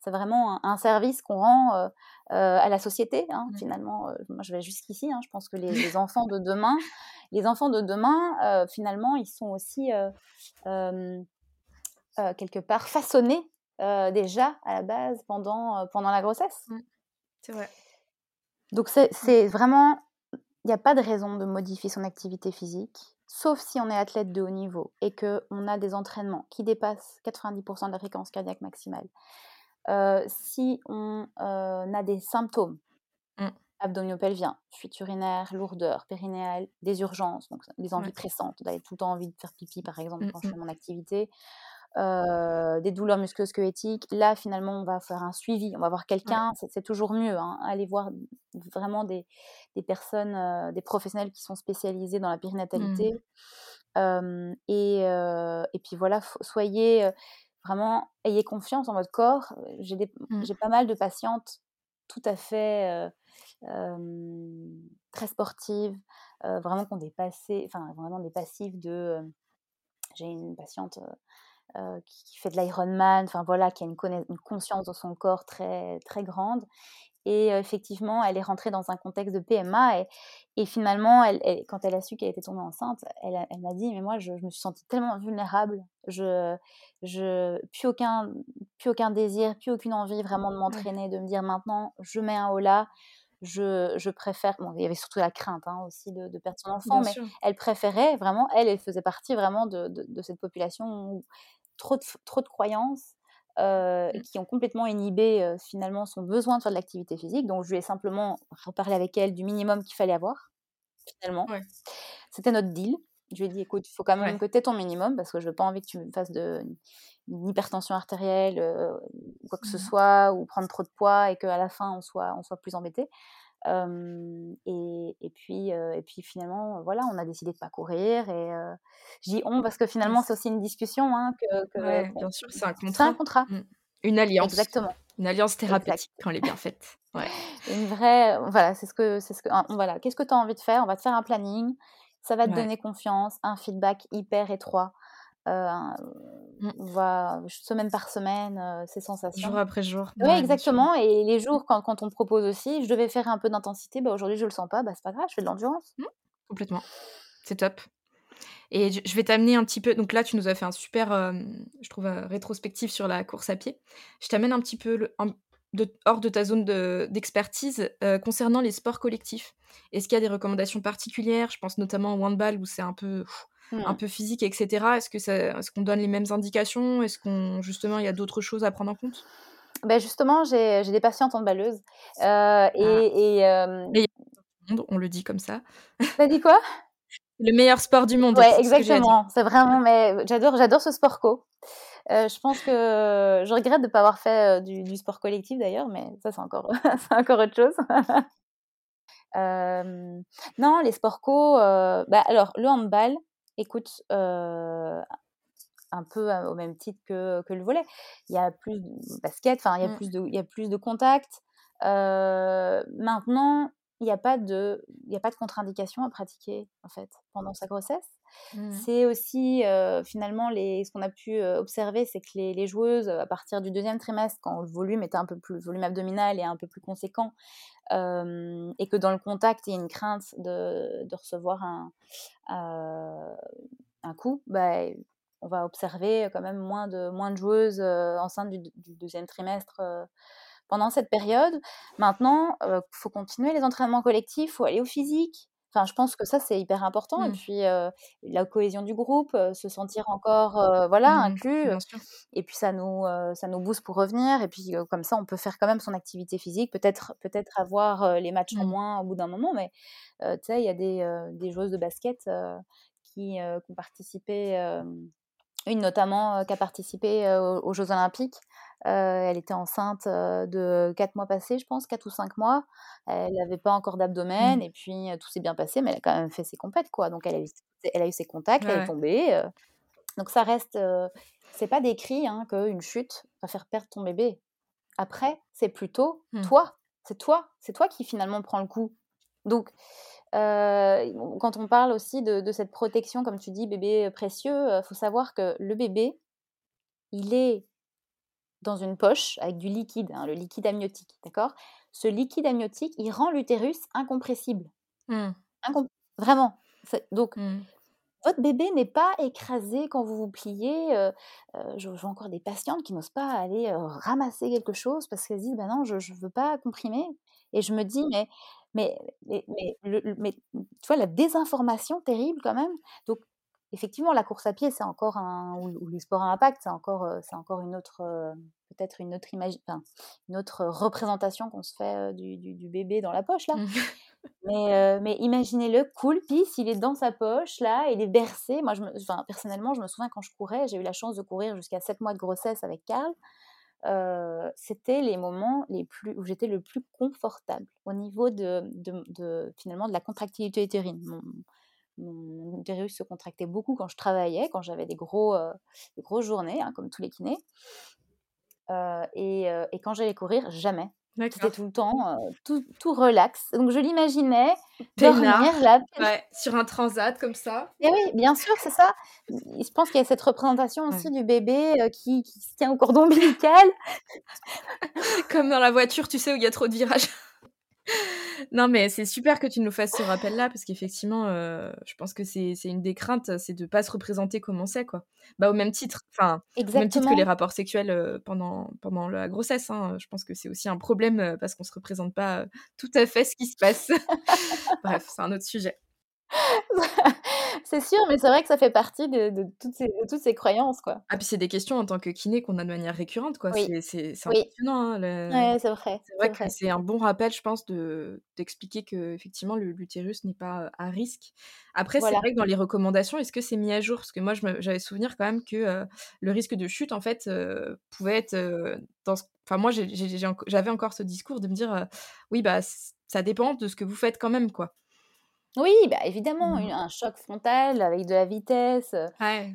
c'est vraiment un, service qu'on rend euh, euh, à la société. Hein, mmh. Finalement, euh, moi je vais jusqu'ici. Hein, je pense que les, enfants de demain, les enfants de demain, finalement, ils sont aussi quelque part façonnés déjà à la base pendant pendant la grossesse. Mmh. C'est vrai. Donc c'est vraiment, il n'y a pas de raison de modifier son activité physique sauf si on est athlète de haut niveau et qu'on a des entraînements qui dépassent 90% de la fréquence cardiaque maximale, euh, si on euh, a des symptômes mmh. abdominopelviens, fuite urinaire, lourdeur périnéale, des urgences, donc des envies pressantes, d'aller tout le temps envie de faire pipi par exemple quand je fais mmh. mon activité, euh, des douleurs musculo-squelettiques. Là, finalement, on va faire un suivi, on va voir quelqu'un, c'est toujours mieux. Hein, aller voir vraiment des, des personnes, euh, des professionnels qui sont spécialisés dans la périnatalité. Mmh. et, et, puis voilà, soyez vraiment, ayez confiance en votre corps. J'ai mmh. pas mal de patientes tout à fait très sportives, vraiment qui ont des passés, enfin vraiment des passifs de. J'ai une patiente euh, qui, fait de l'Ironman, enfin voilà, qui a une, une, conscience de son corps très, très grande. Et euh, effectivement, elle est rentrée dans un contexte de PMA et, et finalement, elle, quand elle a su qu'elle était tombée enceinte, elle, elle m'a dit, mais moi, je, me suis sentie tellement vulnérable, je, je, plus, aucun, plus aucun désir, plus aucune envie vraiment de m'entraîner, de me dire maintenant, je mets un haut là, je, je, préfère. Bon, il y avait surtout la crainte hein, aussi de, perdre son enfant, mais elle préférait vraiment, elle, elle faisait partie vraiment de, de, de cette population où trop de, trop de croyances euh, mmh. qui ont complètement inhibé euh, finalement son besoin de faire de l'activité physique. Donc je lui ai simplement reparlé avec elle du minimum qu'il fallait avoir, finalement. C'était notre deal. Je lui ai dit, écoute, il faut quand même que tu aies ton minimum parce que je veux pas envie que tu me fasses de, une hypertension artérielle, euh, quoi que ce mmh soit, ou prendre trop de poids et qu'à la fin on soit, on soit plus embêté et, et, puis, et puis finalement, voilà, on a décidé de pas courir. Et je dis on parce que finalement, c'est aussi une discussion. Hein, que, bien sûr, c'est un contrat. C'est un contrat. Mmh. Une alliance. Exactement. Une alliance thérapeutique quand elle est bien faite. Ouais. Une vraie. Voilà, c'est ce que. C'est ce que voilà. Qu'est-ce que tu as envie de faire? On va te faire un planning. Ça va te donner confiance, un feedback hyper étroit. Mmh. va semaine par semaine, ces sensations. Jour après jour. Oui, exactement. Et les jours, quand, quand on me propose aussi, je devais faire un peu d'intensité, bah, aujourd'hui je le sens pas, bah, c'est pas grave, je fais de l'endurance. Mmh, complètement. C'est top. Et je vais t'amener un petit peu. Donc là, tu nous as fait un super, je trouve, rétrospectif sur la course à pied. Je t'amène un petit peu le, de, hors de ta zone d'expertise concernant les sports collectifs. Est-ce qu'il y a des recommandations particulières? Je pense notamment au handball où c'est un peu un mmh. peu physique, etc. Est-ce que est qu'on donne les mêmes indications? Est-ce qu'on justement il y a d'autres choses à prendre en compte? Ben justement, j'ai des patientes handballeuses. Euh, ah. et, et euh... on le dit comme ça. T'as dit quoi? Le meilleur sport du monde. Ouais, exactement. C'est vraiment, mais j'adore, j'adore ce sport co. Euh, je pense que je regrette de ne pas avoir fait euh, du, du, sport collectif d'ailleurs, mais ça c'est encore, c'est encore autre chose. non, les sports co. bah, alors le handball, écoute, un peu au même titre que, que, le volet. Il y a plus de basket, enfin, il, y a mmh. plus de, il y a plus de contact. maintenant, il n'y a pas de, il a pas de contre-indication à pratiquer en fait pendant sa grossesse. Mmh. C'est aussi finalement les, ce qu'on a pu observer, c'est que les, les, joueuses à partir du deuxième trimestre, quand le volume était un peu plus, volume abdominal est un peu plus conséquent, et que dans le contact il y a une crainte de, de recevoir un, un coup, bah, on va observer quand même moins de, moins de joueuses enceintes du, du, deuxième trimestre pendant cette période. Maintenant, il faut continuer les entraînements collectifs, il faut aller au physique. Enfin, je pense que ça, c'est hyper important. Et mmh. puis, la cohésion du groupe, se sentir encore voilà, mmh inclus. Et puis, ça nous, ça nous booste pour revenir. Et puis, comme ça, on peut faire quand même son activité physique. Peut-être peut avoir les matchs en mmh. moins au bout d'un moment. Mais tu sais, il y a des, des, joueuses de basket qui, qui, ont participé une notamment qui a participé aux, Jeux Olympiques. elle était enceinte de 4 mois passés, je pense, 4 ou 5 mois. Elle n'avait pas encore d'abdomen mmh. et puis tout s'est bien passé, mais elle a quand même fait ses compètes, quoi. Donc elle a eu, elle a eu ses contacts, elle est tombée. donc ça reste, c'est pas décrit hein, qu'une chute va faire perdre ton bébé. Après, c'est plutôt mmh. toi, c'est toi, c'est toi qui finalement prends le coup. Donc quand on parle aussi de, cette protection, comme tu dis, bébé précieux, il faut savoir que le bébé, il est dans une poche avec du liquide, hein, le liquide amniotique, d'accord? Ce liquide amniotique, il rend l'utérus incompressible. Mmh. Vraiment. Donc, mmh. votre bébé n'est pas écrasé quand vous vous pliez. je, vois encore des patientes qui n'osent pas aller ramasser quelque chose parce qu'elles disent, ben non, je ne veux pas comprimer. Et je me dis, mais mais, mais, mais, tu vois, la désinformation terrible quand même. Donc, effectivement, la course à pied, c'est encore un, ou, les sports à impact, c'est encore, c'est encore une autre, peut-être une autre image, enfin, une autre représentation qu'on se fait du, du, bébé dans la poche là. Mmh. mais, mais imaginez-le, cool, pisse, il est dans sa poche là, il est bercé. Moi, je me, enfin, personnellement, je me souviens quand je courais, j'ai eu la chance de courir jusqu'à 7 mois de grossesse avec Karl c'était les moments les plus, où j'étais le plus confortable au niveau de, de, finalement de la contractilité utérine. Mon, mon, utérus se contractait beaucoup quand je travaillais, quand j'avais des, gros, des grosses journées, hein, comme tous les kinés. et, et, quand j'allais courir, jamais. C'était tout le temps, tout, tout, relax. Donc je l'imaginais dormir là. sur un transat comme ça. Et oui, bien sûr, c'est ça. Je pense qu'il y a cette représentation aussi du bébé qui, qui, se tient au cordon ombilical. comme dans la voiture, tu sais, où il y a trop de virages non, mais c'est super que tu nous fasses ce rappel-là, parce qu'effectivement, euh, je pense que c'est une des craintes, c'est de ne pas se représenter comme on sait, quoi. Bah, au même titre, enfin, au même titre que les rapports sexuels euh, pendant, pendant la grossesse. Hein, je pense que c'est aussi un problème euh, parce qu'on ne se représente pas tout à fait ce qui se passe. Bref, c'est un autre sujet. c'est sûr, mais c'est vrai que ça fait partie de, toutes, ces, toutes, ces, croyances, quoi. Ah, puis c'est des questions en tant que kiné qu'on a de manière récurrente, quoi. C'est impressionnant. Hein, c'est vrai. C'est vrai que c'est un bon rappel, je pense, d'expliquer que effectivement l'utérus n'est pas à risque. Après, c'est vrai que dans les recommandations, est-ce que c'est mis à jour? Parce que moi, j'avais souvenir quand même que le risque de chute, en fait, pouvait être dans. Enfin, moi, j'avais encore ce discours de me dire, oui, bah, ça dépend de ce que vous faites quand même, quoi. Oui, bah, évidemment, mmh. un choc frontal avec de la vitesse,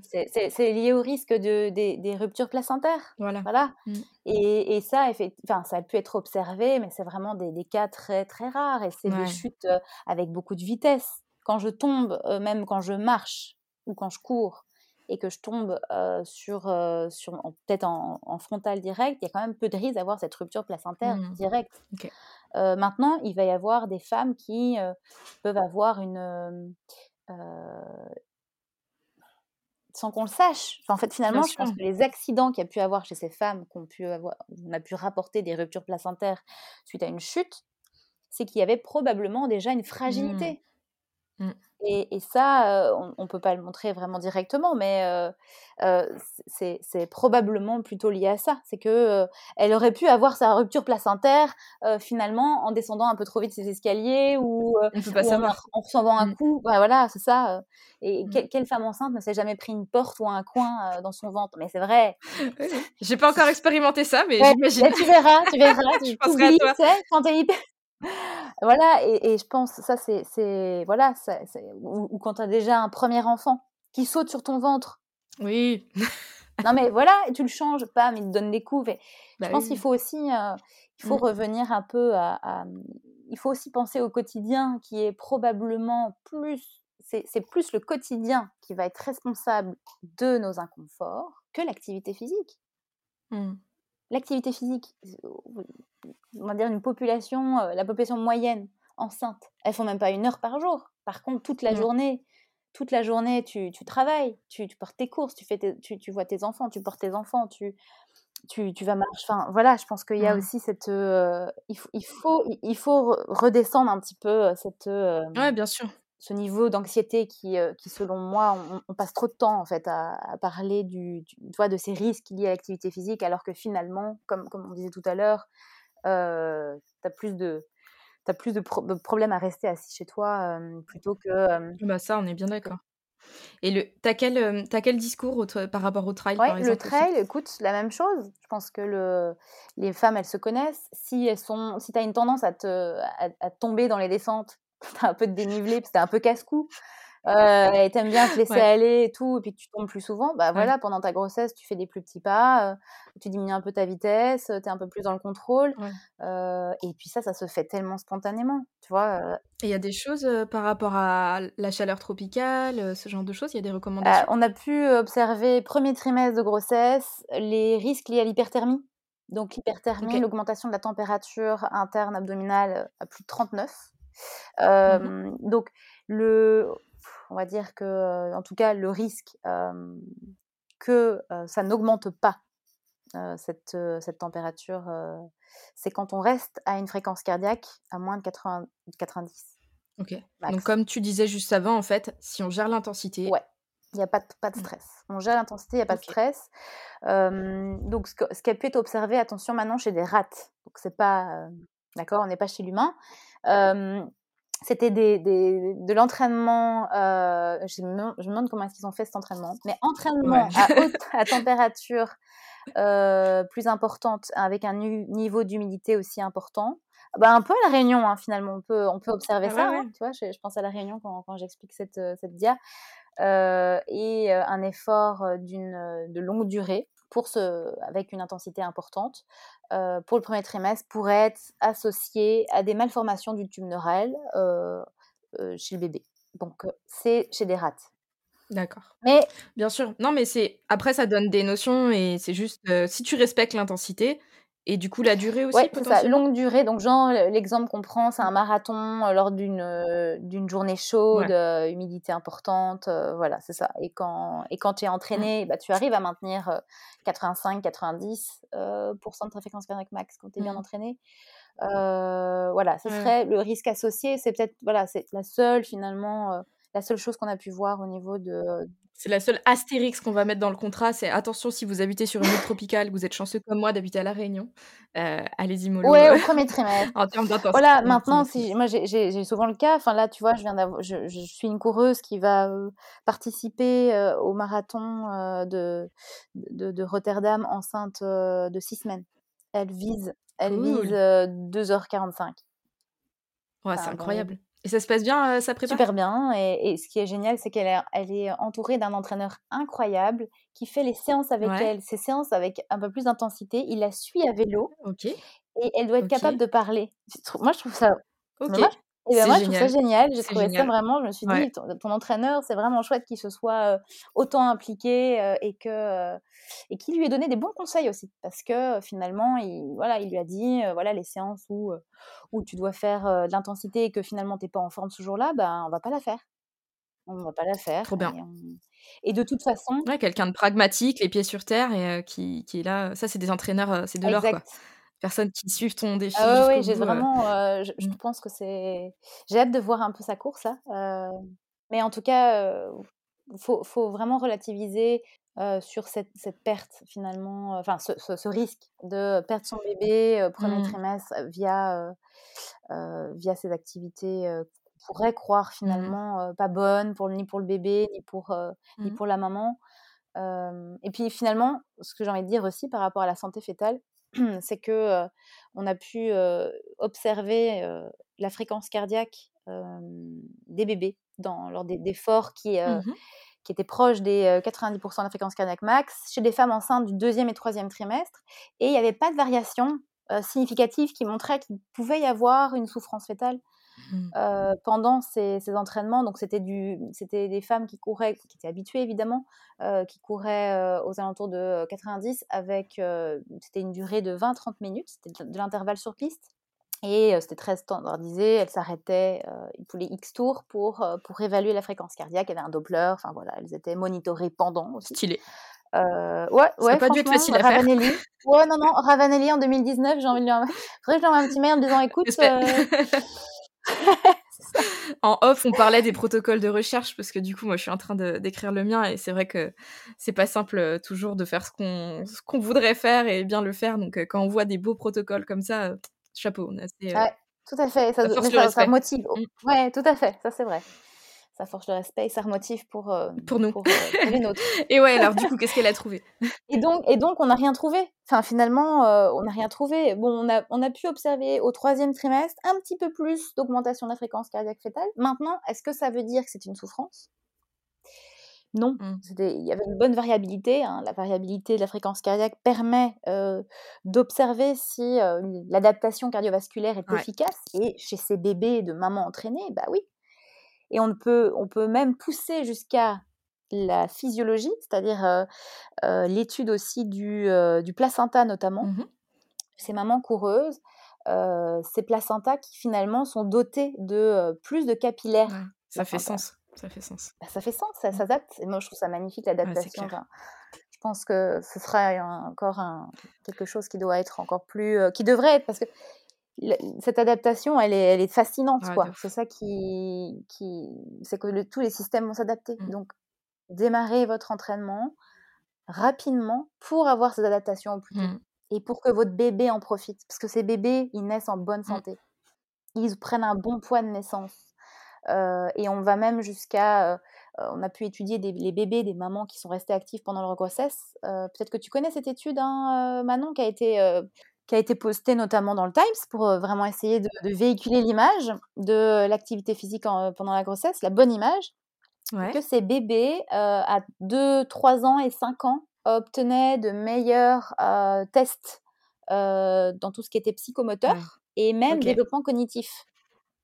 c'est lié au risque de, des, ruptures placentaires. Voilà. voilà. Mmh. Et, et, ça, enfin, ça a pu être observé, mais c'est vraiment des, des, cas très, très rares. Et c'est des chutes avec beaucoup de vitesse. Quand je tombe, même quand je marche ou quand je cours, et que je tombe sur, sur peut-être en, en, frontal direct, il y a quand même peu de risque d'avoir cette rupture placentaire mmh. directe. Maintenant, il va y avoir des femmes qui peuvent avoir une sans qu'on le sache. en fait, finalement, je pense que les accidents qu'il y a pu avoir chez ces femmes, qu'on pu avoir, on a pu rapporter des ruptures placentaires suite à une chute, c'est qu'il y avait probablement déjà une mmh. fragilité. Mmh. Et, ça, on ne peut pas le montrer vraiment directement, mais c'est probablement plutôt lié à ça. C'est que elle aurait pu avoir sa rupture placentaire finalement en descendant un peu trop vite ses escaliers ou, En, recevant un mmh. coup. Bah, voilà, c'est ça. Et mmh. quelle, femme enceinte ne s'est jamais pris une porte ou un coin dans son ventre? Mais c'est vrai. J'ai pas encore expérimenté ça, mais j'imagine. tu verras, tu verras. je penserai à toi. Quand voilà, et, je pense, ça, c'est. Voilà, ou, quand tu as déjà un premier enfant qui saute sur ton ventre. Oui. non mais voilà, tu le changes, pas, mais il te donne des coups. Bah je pense oui. qu'il faut aussi, euh, il faut Mm. revenir un peu à, à- il faut aussi penser au quotidien qui est probablement plus, c'est plus le quotidien qui va être responsable de nos inconforts que l'activité physique. Mm. L'activité physique, euh, on va dire une population, euh, la population moyenne enceinte, elles font même pas une heure par jour. Par contre, toute la Non. journée, toute la journée, tu, tu travailles, tu, tu portes tes courses, tu, fais tes- tu, tu vois tes enfants, tu portes tes enfants, tu, tu, tu vas marcher. Enfin, voilà, je pense qu'il y a Mm. aussi cette. euh, il, faut, il, faut, il faut re- redescendre un petit peu cette, euh, Ouais, bien sûr. Ce niveau d'anxiété qui, euh, qui, selon moi, on, on passe trop de temps en fait à, à parler du, du- vois, de ces risques liés à l'activité physique, alors que finalement, comme, comme on disait tout à l'heure, euh, tu as plus de t'as plus de, pro- de problèmes à rester assis chez toi euh, plutôt que Bah ça, on est bien d'accord. Et le, t'as quel, t'as quel discours au par rapport au trail, Ouais, par le exemple trail, écoute, la même chose. Je pense que le, les femmes, elles se connaissent. Si elles sont, si tu as une tendance à te, à, à tomber dans les descentes, tu as un peu de dénivelé, que t'es un peu casse-cou, euh, et t'aimes bien te laisser Ouais. aller et tout, et puis que tu tombes plus souvent, bah Ouais. voilà, pendant ta grossesse, tu fais des plus petits pas, euh, tu diminues un peu ta vitesse, tu es un peu plus dans le contrôle. Ouais. euh, et puis ça, ça se fait tellement spontanément, tu vois. euh, Et il y a des choses euh, par rapport à la chaleur tropicale, euh, ce genre de choses, il y a des Euh, recommandations? on a pu observer, premier trimestre de grossesse, les risques liés à l'hyperthermie. Donc l'hyperthermie, l'augmentation de la température interne abdominale à plus de 39. Euh, Donc le, on va dire que, en tout cas, le risque euh, que euh, ça n'augmente pas cette, cette température, c'est quand on reste à une fréquence cardiaque à moins de 80, 90. Ok. max. Donc comme tu disais juste avant, en fait, si on gère l'intensité, Ouais. Il n'y a pas de, pas de Mm. stress. On gère l'intensité, il n'y a pas de stress. Euh, donc, ce, que- ce qui a pu être observé, attention maintenant, chez des rats. Donc, c'est pas. euh, D'accord On n'est pas chez l'humain. C'était des, des- de l'entraînement. euh, je, me, demande- je me demande comment est-ce qu'ils ont fait cet entraînement. Mais entraînement Ouais. à haute à température euh, plus importante, avec un nu- niveau d'humidité aussi important. Bah, un peu à la Réunion, hein, finalement. On peut, on peut observer Ah ça. ouais, hein, ouais. tu vois, je, je pense à la Réunion quand, quand j'explique cette, cette dia euh, et un effort d'une de longue durée pour ce, avec une intensité importante euh, pour le premier trimestre pourrait être associé à des malformations du tube neural euh, euh, chez le bébé. Donc c'est chez des rats. D'accord. Mais Bien sûr. Non, mais c'est après ça donne des notions et c'est juste si tu respectes l'intensité et du coup la durée aussi c'est ça, longue durée. Donc genre l'exemple qu'on prend, c'est un marathon euh, lors d'une euh, d'une journée chaude, Ouais. euh, humidité importante, euh, voilà, c'est ça. Et quand et quand tu es entraîné, bah, tu arrives à maintenir euh, 85-90% euh, pourcent de ta fréquence cardiaque max quand tu es bien Mm. entraîné. Voilà, ce Ouais. serait le risque associé. C'est peut-être voilà, c'est la seule finalement, la seule chose qu'on a pu voir au niveau de. C'est la seule astérix qu'on va mettre dans le contrat, c'est attention si vous habitez sur une île tropicale, vous êtes chanceux comme moi d'habiter à la Réunion, euh, allez-y mollo Ouais, au premier trimestre. en termes. Voilà, au maintenant, si moi j'ai- souvent le cas. Enfin là, tu vois, je viens je, je suis une coureuse qui va euh, participer euh, au marathon de, de de Rotterdam enceinte de six semaines. Elle vise, elle vise Cool. euh, 2h45. Ouais, c'est Enfin, incroyable. Et ça se passe bien euh, sa prépa? Super bien. Et, et ce qui est génial, c'est qu'elle est, elle est entourée d'un entraîneur incroyable qui fait les séances avec Ouais. elle, ces séances avec un peu plus d'intensité. Il la suit à vélo Ok. et elle doit être capable de parler. Moi, je trouve ça Ok. Moi, et ben moi, je trouve ça génial. J'ai trouvé ça vraiment, je me suis Ouais. dit, ton, ton entraîneur, c'est vraiment chouette qu'il se soit autant impliqué et que et qu'il lui ait donné des bons conseils aussi. Parce que finalement, il, voilà, il lui a dit, voilà, les séances où, où tu dois faire de l'intensité et que finalement, tu n'es pas en forme ce jour-là, ben, on va pas la faire. On va pas la faire. Trop bien. Et, on- et de toute façon, Ouais, quelqu'un de pragmatique, les pieds sur terre et euh, qui, qui est là. Ça, c'est des entraîneurs, c'est de l'or. Personnes qui suivent ton défi Ah ouais, j'ai vraiment, euh, je, je Mm. pense que c'est, j'ai hâte de voir un peu sa course. Euh, mais en tout cas, euh, faut, faut vraiment relativiser sur cette, cette perte finalement, enfin ce, ce- ce risque de perdre son bébé premier Mm. trimestre via, via ces activités qu'on pourrait croire finalement euh, pas bonnes pour, ni pour le bébé, ni pour, ni pour la maman. Et puis finalement, ce que j'ai envie de dire aussi par rapport à la santé fétale, c'est que euh, on a pu euh, observer euh, la fréquence cardiaque des bébés dans, lors des, des forts qui, Mhm. qui était proche des 90% de la fréquence cardiaque max chez des femmes enceintes du deuxième et troisième trimestre. Et il n'y avait pas de variation significative qui montrait qu'il pouvait y avoir une souffrance fétale Mmh. pendant ces, entraînements. Donc, c'était des femmes qui couraient, qui étaient habituées évidemment, qui couraient aux alentours de 90 avec, c'était une durée de 20-30 minutes, c'était de, l'intervalle sur piste. Et c'était très standardisé, elles s'arrêtaient, il fallait X tours pour, pour évaluer la fréquence cardiaque, il y avait un Doppler, enfin voilà, elles étaient monitorées pendant aussi. Stylé. Euh, ouais, ouais, pas dû être facile à Ravanelli. faire. Ouais, non, non, Ravanelli en 2019, j'ai envie de lui je envoie un petit mail en disant écoute, en off, on parlait des protocoles de recherche parce que du coup, moi, je suis en train d'écrire le mien et c'est vrai que c'est pas simple euh, toujours de faire ce qu'on voudrait faire et bien le faire. Donc, euh, quand on voit des beaux protocoles comme ça, euh, chapeau. On assez, ouais, tout à fait. Ça, ça, motive. Mm. Ouais, tout à fait. Ça, c'est vrai ça force le respect et ça remotive pour, euh, pour nous, pour, euh, les nôtres. et ouais, alors du coup, qu'est-ce qu'elle a trouvé? Et donc, et donc, on n'a rien trouvé. Enfin, finalement, euh, on n'a rien trouvé. Bon, on a, on a pu observer au troisième trimestre un petit peu plus d'augmentation de la fréquence cardiaque fétale. Maintenant, est-ce que ça veut dire que c'est une souffrance? Non, mmh. il y avait une bonne variabilité. Hein. La variabilité de la fréquence cardiaque permet d'observer si l'adaptation cardiovasculaire est efficace. Et chez ces bébés de maman entraînée, bah oui, et on peut, on peut même pousser jusqu'à la physiologie, c'est-à-dire l'étude aussi du, du, placenta notamment. Mmh ces mamans coureuses, ces placentas qui finalement sont dotés de plus de capillaires. ça fait sens. Ça fait sens. Bah, ça fait sens, ça mmh. s'adapte. Et moi, je trouve ça magnifique l'adaptation. je pense que ce sera encore un, quelque chose qui doit être encore plus, qui devrait être, parce que cette adaptation, elle est, elle est fascinante, quoi. C'est ça qui, qui c'est que tous les systèmes vont s'adapter. Mmh. Donc, démarrez votre entraînement rapidement pour avoir cette adaptation au plus tôt mmh. et pour que votre bébé en profite, parce que ces bébés, ils naissent en bonne mmh. santé, ils prennent un bon poids de naissance. Euh, et on va même jusqu'à, euh, on a pu étudier les bébés des mamans qui sont restées actives pendant leur grossesse. Euh, peut-être que tu connais cette étude, hein, Manon, qui a été qui a été posté notamment dans le Times pour vraiment essayer de, véhiculer l'image de l'activité physique pendant la grossesse, la bonne image, que ces bébés à 2, 3 ans et 5 ans obtenaient de meilleurs tests dans tout ce qui était psychomoteur et même développement cognitif.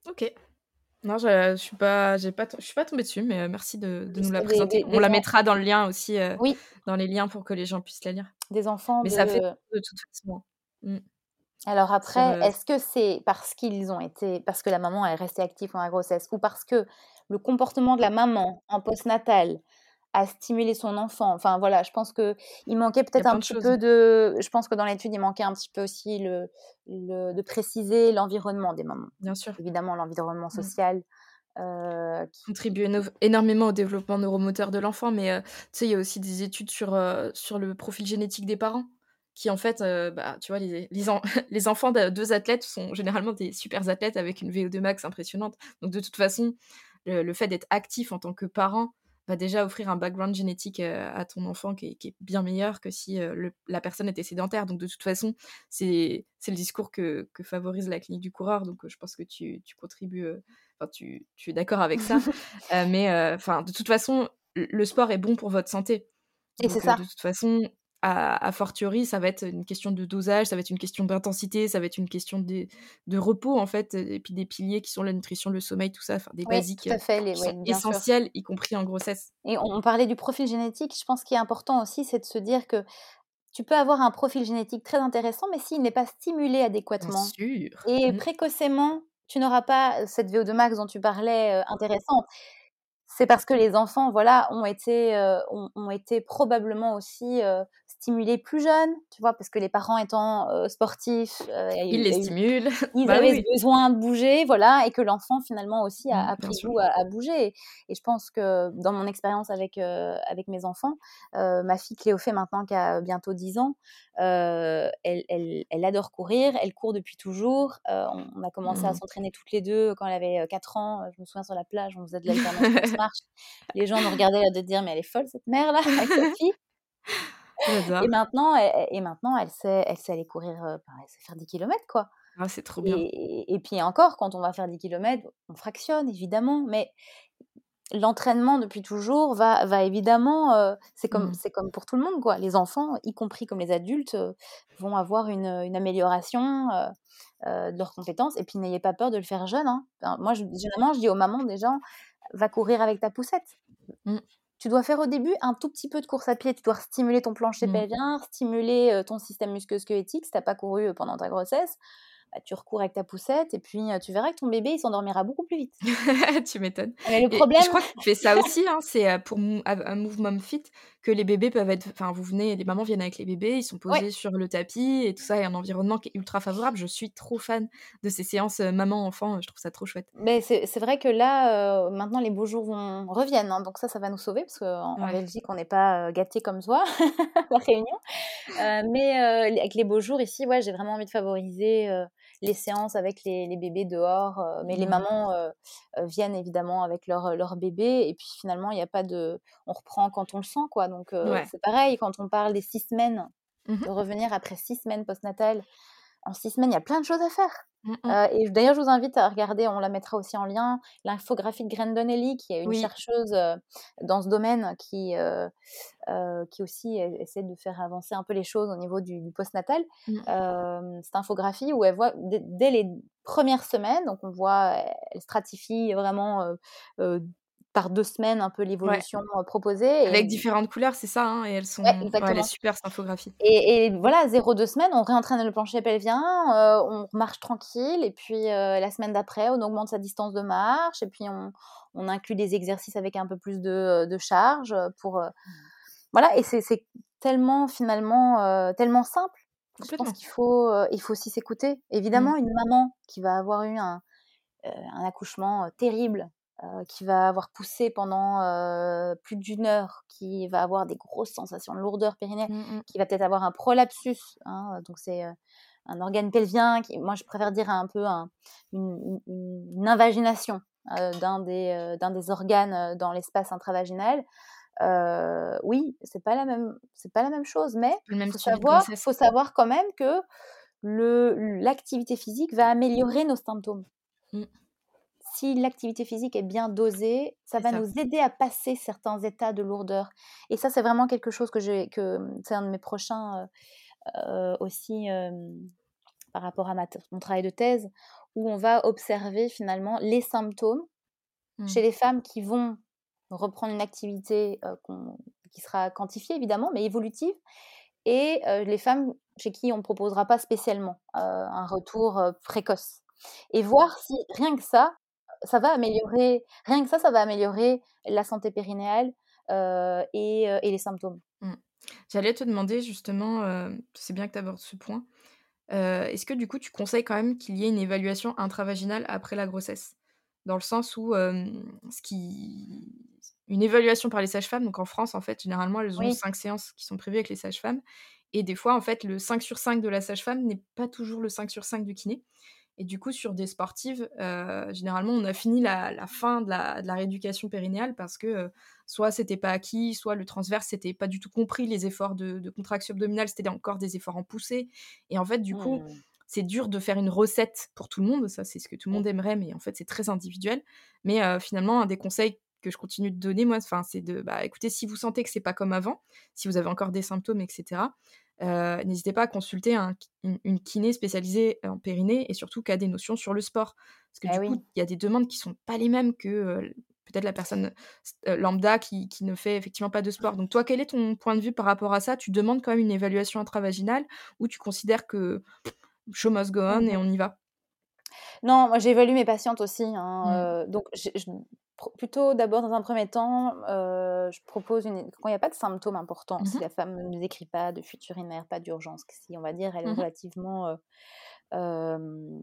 Ok. Non, je, je suis pas, je suis pas tombée dessus, mais merci de, nous la présenter. On la mettra dans le lien aussi, oui. dans les liens pour que les gens puissent la lire. Des enfants. Mais ça fait de toute façon. Mmh. Alors après, est-ce que c'est parce qu'ils ont été, parce que la maman est restée active pendant la grossesse, ou parce que le comportement de la maman en postnatal a stimulé son enfant? Enfin voilà, je pense que il manquait peut-être un petit peu de, je pense que dans l'étude il manquait un petit peu aussi le, de préciser l'environnement des mamans. Bien sûr. Évidemment l'environnement mmh. social. qui contribue énormément au développement neuromoteur de l'enfant, mais tu sais, il y a aussi des études sur, sur le profil génétique des parents qui en fait, bah, tu vois, les, les, enfants de deux athlètes sont généralement des super athlètes avec une VO2 max impressionnante. Donc de toute façon, le, fait d'être actif en tant que parent va déjà offrir un background génétique à ton enfant qui est, bien meilleur que si la personne était sédentaire. Donc de toute façon, c'est le discours que, que, favorise la clinique du coureur. Donc je pense que tu, tu contribues, enfin tu, tu, es d'accord avec ça. mais enfin, de toute façon, le sport est bon pour votre santé. Et c'est ça. De toute façon, a, fortiori, ça va être une question de dosage, ça va être une question d'intensité, ça va être une question de, de, repos, en fait, et puis des piliers qui sont la nutrition, le sommeil, tout ça, enfin, des basiques essentiels, y compris en grossesse. Et on, parlait du profil génétique, je pense qu'il est important aussi, c'est de se dire que tu peux avoir un profil génétique très intéressant, mais s'il n'est pas stimulé adéquatement et mmh. précocement, tu n'auras pas cette VO2 max dont tu parlais euh, intéressante c'est parce que les enfants, voilà, ont été, euh, ont, été probablement aussi euh, stimulés plus jeunes, tu vois, parce que les parents étant euh, sportifs, ils les stimulent. Ils bah avaient besoin de bouger, voilà, et que l'enfant finalement aussi a, mmh, pris goût à, bouger. Et, je pense que dans mon expérience avec avec mes enfants, ma fille Cléo fait maintenant qui a bientôt 10 ans, elle, elle, elle, adore courir, elle court depuis toujours. On, a commencé à mmh. s'entraîner toutes les deux quand elle avait 4 ans. Je me souviens sur la plage, on faisait de l'alternance marche. Les gens nous regardaient de dire mais elle est folle cette mère là avec sa fille. Et maintenant, elle, et maintenant, elle sait, elle sait aller courir, elle sait faire 10 km quoi. Ah, c'est trop bien. Et, et, puis encore, quand on va faire 10 km, on fractionne évidemment, mais l'entraînement depuis toujours va, va évidemment, euh, c'est comme, Mmh. c'est comme pour tout le monde, quoi. Les enfants, y compris comme les adultes, euh, vont avoir une, une amélioration euh, euh, de leurs compétences. Et puis n'ayez pas peur de le faire jeune. hein. Enfin, moi, je, généralement, je dis aux mamans déjà, va courir avec ta poussette. Mmh. Tu dois faire au début un tout petit peu de course à pied. Tu dois stimuler ton plancher Mmh. pelvien, stimuler ton système musculo-squelettique si tu n'as pas couru pendant ta grossesse. Bah, tu recours avec ta poussette et puis tu verras que ton bébé il s'endormira beaucoup plus vite. tu m'étonnes. Le Et problème, je crois que tu fais ça aussi, hein, c'est pour un Move Fit que les bébés peuvent être. Enfin, vous venez, les mamans viennent avec les bébés, ils sont posés Ouais. sur le tapis et tout ça, et un environnement qui est ultra favorable. Je suis trop fan de ces séances maman-enfant, je trouve ça trop chouette. Mais c'est vrai que là, euh, maintenant, les beaux jours vont, reviennent. hein, donc ça, ça va nous sauver parce qu'en Ouais. Belgique, on n'est pas gâtés comme toi, la Réunion. Euh, mais euh, avec les beaux jours ici, ouais, j'ai vraiment envie de favoriser les séances avec les, les bébés dehors. euh, mais les Mhm. mamans euh, euh, viennent évidemment avec leur, leur bébé. Et puis finalement, il n'y a pas de... On reprend quand on le sent, quoi. Donc Ouais. c'est pareil, quand on parle des six semaines, Mhm. de revenir après six semaines postnatales. En six semaines, il y a plein de choses à faire. Mm, mm. Euh, et d'ailleurs, je vous invite à regarder, on la mettra aussi en lien, l'infographie de Grendon Ellie, qui est une Oui. chercheuse euh, dans ce domaine qui, euh, qui aussi e- essaie de faire avancer un peu les choses au niveau du, du postnatal. Mm. Euh, cette infographie où elle voit dès, les premières semaines, donc on voit, elle stratifie vraiment par deux semaines un peu l'évolution euh, proposée. et Avec différentes couleurs, c'est ça, hein, et elles sont. Ouais, ouais, elle exactement. est super cette infographie. Et, et voilà, 0-2 semaines, on réentraîne le plancher pelvien, euh, on marche tranquille, et puis euh, la semaine d'après, on augmente sa distance de marche, et puis on, on inclut des exercices avec un peu plus de, de charge pour... euh, Voilà, et c'est tellement finalement, tellement simple. Je pense qu'il faut, il faut aussi s'écouter. Évidemment, une maman qui va avoir eu un, un accouchement terrible, euh, qui va avoir poussé pendant euh, plus d'une heure, qui va avoir des grosses sensations de lourdeur périnéale, Mm, mm. qui va peut-être avoir un prolapsus, hein, donc c'est euh, un organe pelvien, qui, moi je préfère dire un peu un- une, une- une invagination d'un des, organes dans l'espace intravaginal. Oui, c'est pas la même, c'est pas la même chose, mais même faut savoir, faut savoir quand même que l'activité physique va améliorer nos symptômes. Mm. Si l'activité physique est bien dosée, ça va ça. nous aider à passer certains états de lourdeur. Et ça, c'est vraiment quelque chose que j'ai, que c'est un de mes prochains euh, euh, aussi euh, par rapport à ma mon travail de thèse, où on va observer finalement les symptômes Mm. chez les femmes qui vont reprendre une activité euh, qui sera quantifiée évidemment, mais évolutive, et les femmes chez qui on ne proposera pas spécialement un retour précoce. Et voir si rien que ça, ça va améliorer, rien que ça, ça va améliorer la santé périnéale euh, et, euh, et les symptômes. J'allais te demander justement, euh, c'est bien que tu abordes ce point. euh, Est-ce que du coup tu conseilles quand même qu'il y ait une évaluation intravaginale après la grossesse? Dans le sens où ce qui... une évaluation par les sages-femmes, donc en France en fait, généralement elles ont Oui. cinq séances qui sont prévues avec les sages-femmes. Et des fois en fait le 5 sur 5 de la sage-femme n'est pas toujours le 5 sur 5 du kiné. Et du coup, sur des sportives, euh, généralement, on a fini la, la fin de la, de la rééducation périnéale parce que euh, soit c'était pas acquis, soit le transverse c'était pas du tout compris, les efforts de, de contraction abdominale c'était encore des efforts en poussée. Et en fait, du coup, Mmh. c'est dur de faire une recette pour tout le monde, ça c'est ce que tout le monde aimerait, mais en fait c'est très individuel. Mais euh, finalement, un des conseils que je continue de donner, moi, enfin, c'est de, bah, écoutez, si vous sentez que c'est pas comme avant, si vous avez encore des symptômes, etc., euh, n'hésitez pas à consulter un- une, une kiné spécialisée en périnée et surtout qui a des notions sur le sport. Parce que Eh du oui. coup, il y a des demandes qui sont pas les mêmes que euh, peut-être la personne euh, lambda qui, qui ne fait effectivement pas de sport. Donc toi, quel est ton point de vue par rapport à ça? Tu demandes quand même une évaluation intravaginale ou tu considères que show must go on et Mhm. on y va? Non, moi j'évalue mes patientes aussi. hein, Mm. euh, donc je- je- pr- plutôt d'abord dans un premier temps, euh, je propose une quand il n'y a pas de symptômes importants, si Mhm. la femme ne nous écrit pas de fuite urinaire, pas d'urgence, si on va dire elle est Mhm. relativement euh,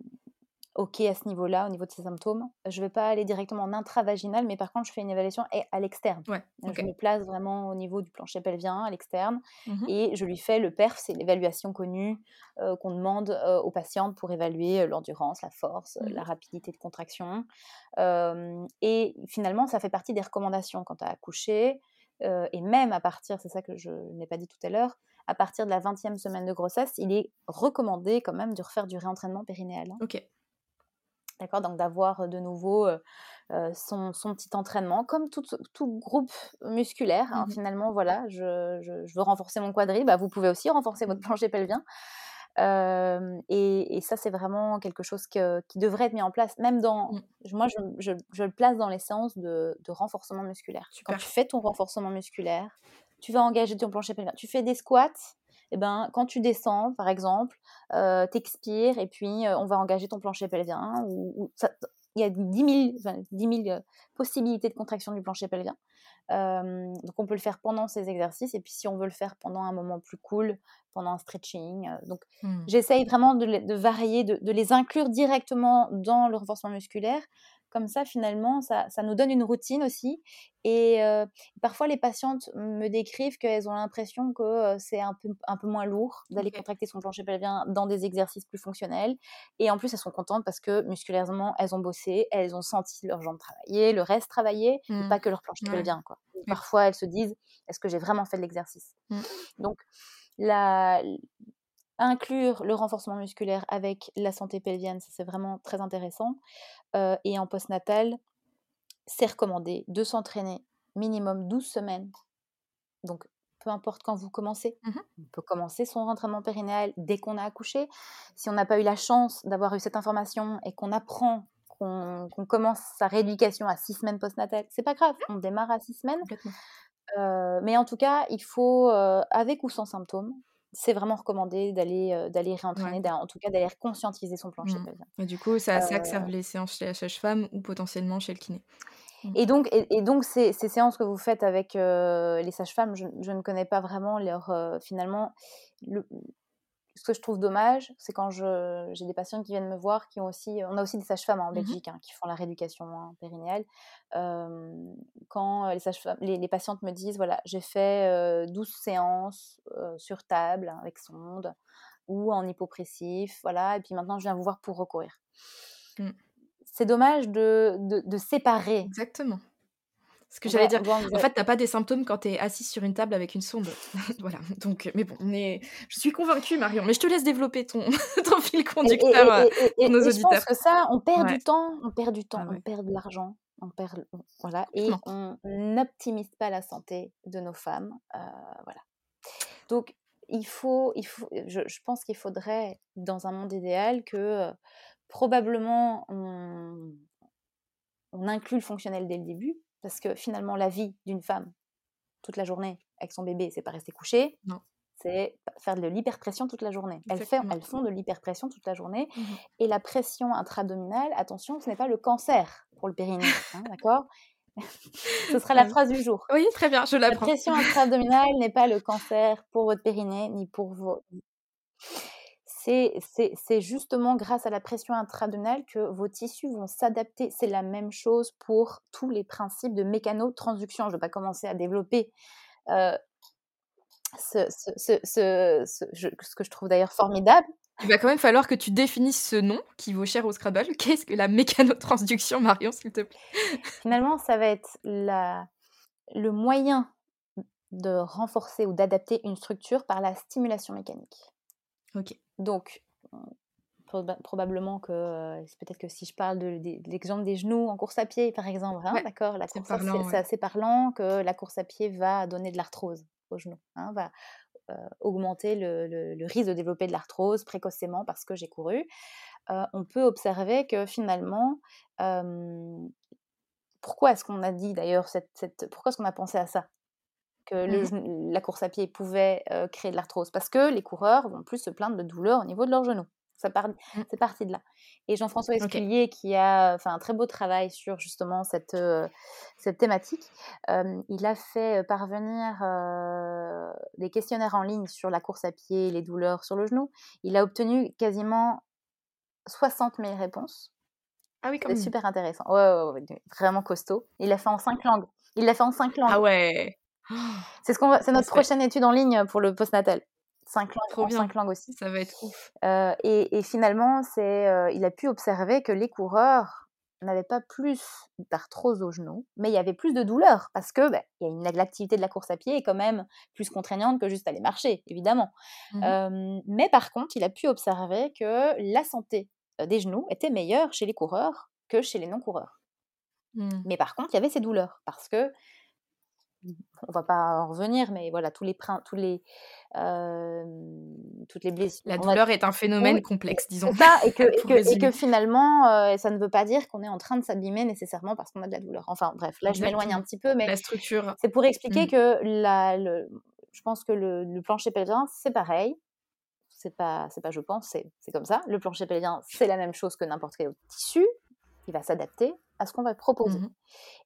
ok à ce niveau-là, au niveau de ses symptômes, je ne vais pas aller directement en intravaginal, mais par contre je fais une évaluation à- à l'externe. Ouais. Je me place vraiment au niveau du plancher pelvien, à l'externe, Mhm. et je lui fais le PERF, c'est l'évaluation connue euh, qu'on demande euh, aux patientes pour évaluer euh, l'endurance, la force, euh, la rapidité de contraction. Euh, et finalement, ça fait partie des recommandations quand accouché, euh, et même à partir, c'est ça que je n'ai pas dit tout à l'heure, à partir de la 20e semaine de grossesse, il est recommandé quand même de refaire du réentraînement périnéal. hein. Ok. D'accord Donc d'avoir de nouveau son, son, petit entraînement, comme tout, tout groupe musculaire. Hein, mmh finalement, voilà, je, je, veux renforcer mon quadri, bah, vous pouvez aussi renforcer votre plancher pelvien. Et, et, ça, c'est vraiment quelque chose que, qui devrait être mis en place. Même dans, mmh. moi, je, je, le place dans les séances de, de renforcement musculaire. Quand tu fais ton renforcement musculaire, tu vas engager ton plancher pelvien. Tu fais des squats, et ben, quand tu descends, par exemple, euh, t'expires et puis on va engager ton plancher pelvien. Ou, il y a 10 000, possibilités de contraction du plancher pelvien. donc on peut le faire pendant ces exercices et puis si on veut le faire pendant un moment plus cool, pendant un stretching. donc mmh. j'essaye vraiment de, varier, de, de, les inclure directement dans le renforcement musculaire comme ça, finalement, ça, nous donne une routine aussi. Et parfois, les patientes me décrivent qu'elles ont l'impression que c'est un peu, un peu moins lourd d'aller contracter son plancher pelvien dans des exercices plus fonctionnels. Et en plus, elles sont contentes parce que musculairement, elles ont bossé, elles ont senti leurs jambes travailler, le reste travailler, et pas mmh. que leur plancher pelvien. Quoi. Parfois, elles se disent est-ce que j'ai vraiment fait de l'exercice? Mmh. Donc, la, inclure le renforcement musculaire avec la santé pelvienne, c'est vraiment très intéressant. Et en postnatal, c'est recommandé de s'entraîner minimum 12 semaines. Donc, peu importe quand vous commencez. Mmh on peut commencer son entraînement périnéal dès qu'on a accouché. Si on n'a pas eu la chance d'avoir eu cette information et qu'on apprend qu'on commence sa rééducation à 6 semaines postnatales, c'est pas grave, on démarre à 6 semaines. mais en tout cas, il faut, avec ou sans symptômes, c'est vraiment recommandé d'aller d'aller réentraîner, en tout cas d'aller conscientiser son plancher mmh. Et du coup, ça, ça servent les séances chez la sage-femme ou potentiellement chez le kiné? Mmh. Et donc, et, donc ces, ces, séances que vous faites avec les sages-femmes, je, je, ne connais pas vraiment leur finalement le, ce que je trouve dommage, c'est quand j'ai des patients qui viennent me voir, qui ont aussi, on a aussi des sages-femmes en mmh Belgique hein, qui font la rééducation hein, périnéale. quand les, les, les, patientes me disent, voilà, j'ai fait 12 séances sur table hein, avec sonde ou en hypopressif, voilà, et puis maintenant je viens vous voir pour recourir. Mmh. C'est dommage de, de, de séparer. Exactement. Ce que j'allais dire. En fait, t'as pas des symptômes quand tu es assis sur une table avec une sonde. voilà. Donc, mais bon, mais je suis convaincue, Marion. Mais je te laisse développer ton, ton fil conducteur et, pour nos auditeurs. Je pense que ça, on perd du temps, on perd du temps, ah on perd de l'argent, on perd, voilà, et on n'optimise pas la santé de nos femmes, euh, voilà. Donc, il faut, il faut, je, je pense qu'il faudrait, dans un monde idéal, que euh, probablement on, on inclut le fonctionnel dès le début, parce que finalement, la vie d'une femme, toute la journée, avec son bébé, c'est pas rester couché. Non. C'est faire de l'hyperpression toute la journée. Elles, elles, font de l'hyperpression toute la journée. Mmh Et la pression intra-abdominale, attention, ce n'est pas le cancer pour le périnée. Hein, d'accord? Ce sera la phrase du jour. Oui, très bien, je La pression intra-abdominale n'est pas le cancer pour votre périnée ni pour vos c'est justement grâce à la pression intra-abdominale que vos tissus vont s'adapter. C'est la même chose pour tous les principes de mécanotransduction. Je ne vais pas commencer à développer euh, ce, que je trouve d'ailleurs formidable. Il va quand même falloir que tu définisses ce nom qui vaut cher au Scrabble. Qu'est-ce que la mécanotransduction, Marion, s'il te plaît? Finalement, ça va être la, le moyen de renforcer ou d'adapter une structure par la stimulation mécanique. Ok. Donc, probablement que c'est peut-être que si je parle de, l'exemple des genoux en course à pied, par exemple, hein, d'accord, la course c'est assez parlant que la course à pied va donner de l'arthrose aux genoux, hein, va augmenter le, risque de développer de l'arthrose précocement parce que j'ai couru. on peut observer que finalement, pourquoi est-ce qu'on a dit d'ailleurs cette, pourquoi est-ce qu'on a pensé à ça? Que mmh la course à pied pouvait créer de l'arthrose parce que les coureurs vont plus se plaindre de douleurs au niveau de leurs genoux. Ça mmh. C'est parti de là. Et Jean-François Esculier, qui a fait un très beau travail sur justement cette, cette thématique, il a fait parvenir des questionnaires en ligne sur la course à pied et les douleurs sur le genou. Il a obtenu quasiment 60 000 réponses. Ah oui, C'est super intéressant. Ouais, vraiment costaud. Il l'a fait en cinq langues. Il l'a fait en cinq langues. Ah ouais. C'est ce qu'on c'est notre prochaine étude en ligne pour le postnatal. Cinq langues, cinq langues aussi. Ça va être ouf. Euh, et, finalement, c'est, euh, il a pu observer que les coureurs n'avaient pas plus d'arthrose au genou, mais il y avait plus de douleur parce que bah, l'activité de la course à pied est quand même plus contraignante que juste aller marcher, évidemment. Mmh mais par contre, il a pu observer que la santé des genoux était meilleur chez les coureurs que chez les non-coureurs. Mmh. Mais par contre, il y avait ces douleurs parce que on va pas en revenir, mais voilà, tous les tous les, euh, toutes les blessures. La va- douleur est un phénomène Oui, complexe, disons. ça, et que, et Pour que, et que résumer. finalement, euh, ça ne veut pas dire qu'on est en train de s'abîmer nécessairement parce qu'on a de la douleur. Enfin bref, là je m'éloigne un petit peu, mais La structure. c'est pour expliquer Mm. que la, le, je pense que le, le plancher pelvien, c'est pareil. C'est pas, c'est pas je pense, c'est, c'est comme ça. Le plancher pelvien, c'est la même chose que n'importe quel autre tissu. Il va s'adapter à ce qu'on va proposer. Mhm.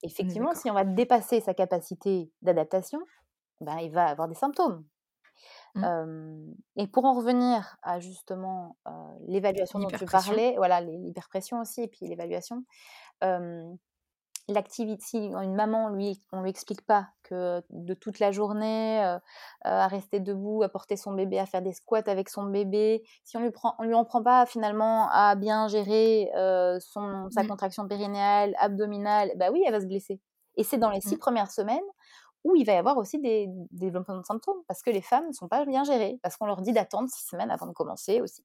Effectivement, si on va dépasser sa capacité d'adaptation, ben, il va avoir des symptômes. Mm. Euh, et pour en revenir à justement euh, l'évaluation dont tu parlais, voilà, l'hyperpression aussi, et puis l'évaluation, euh, l'activité, si une maman, lui, on lui explique pas que de toute la journée, euh, euh, à rester debout, à porter son bébé, à faire des squats avec son bébé, si on lui prend, on lui en prend pas finalement à bien gérer euh, son, sa Mm. contraction périnéale, abdominale, bah oui, elle va se blesser. Et c'est dans les six Mm. premières semaines où il va y avoir aussi des des développements de symptômes, parce que les femmes ne sont pas bien gérées, parce qu'on leur dit d'attendre six semaines avant de commencer aussi.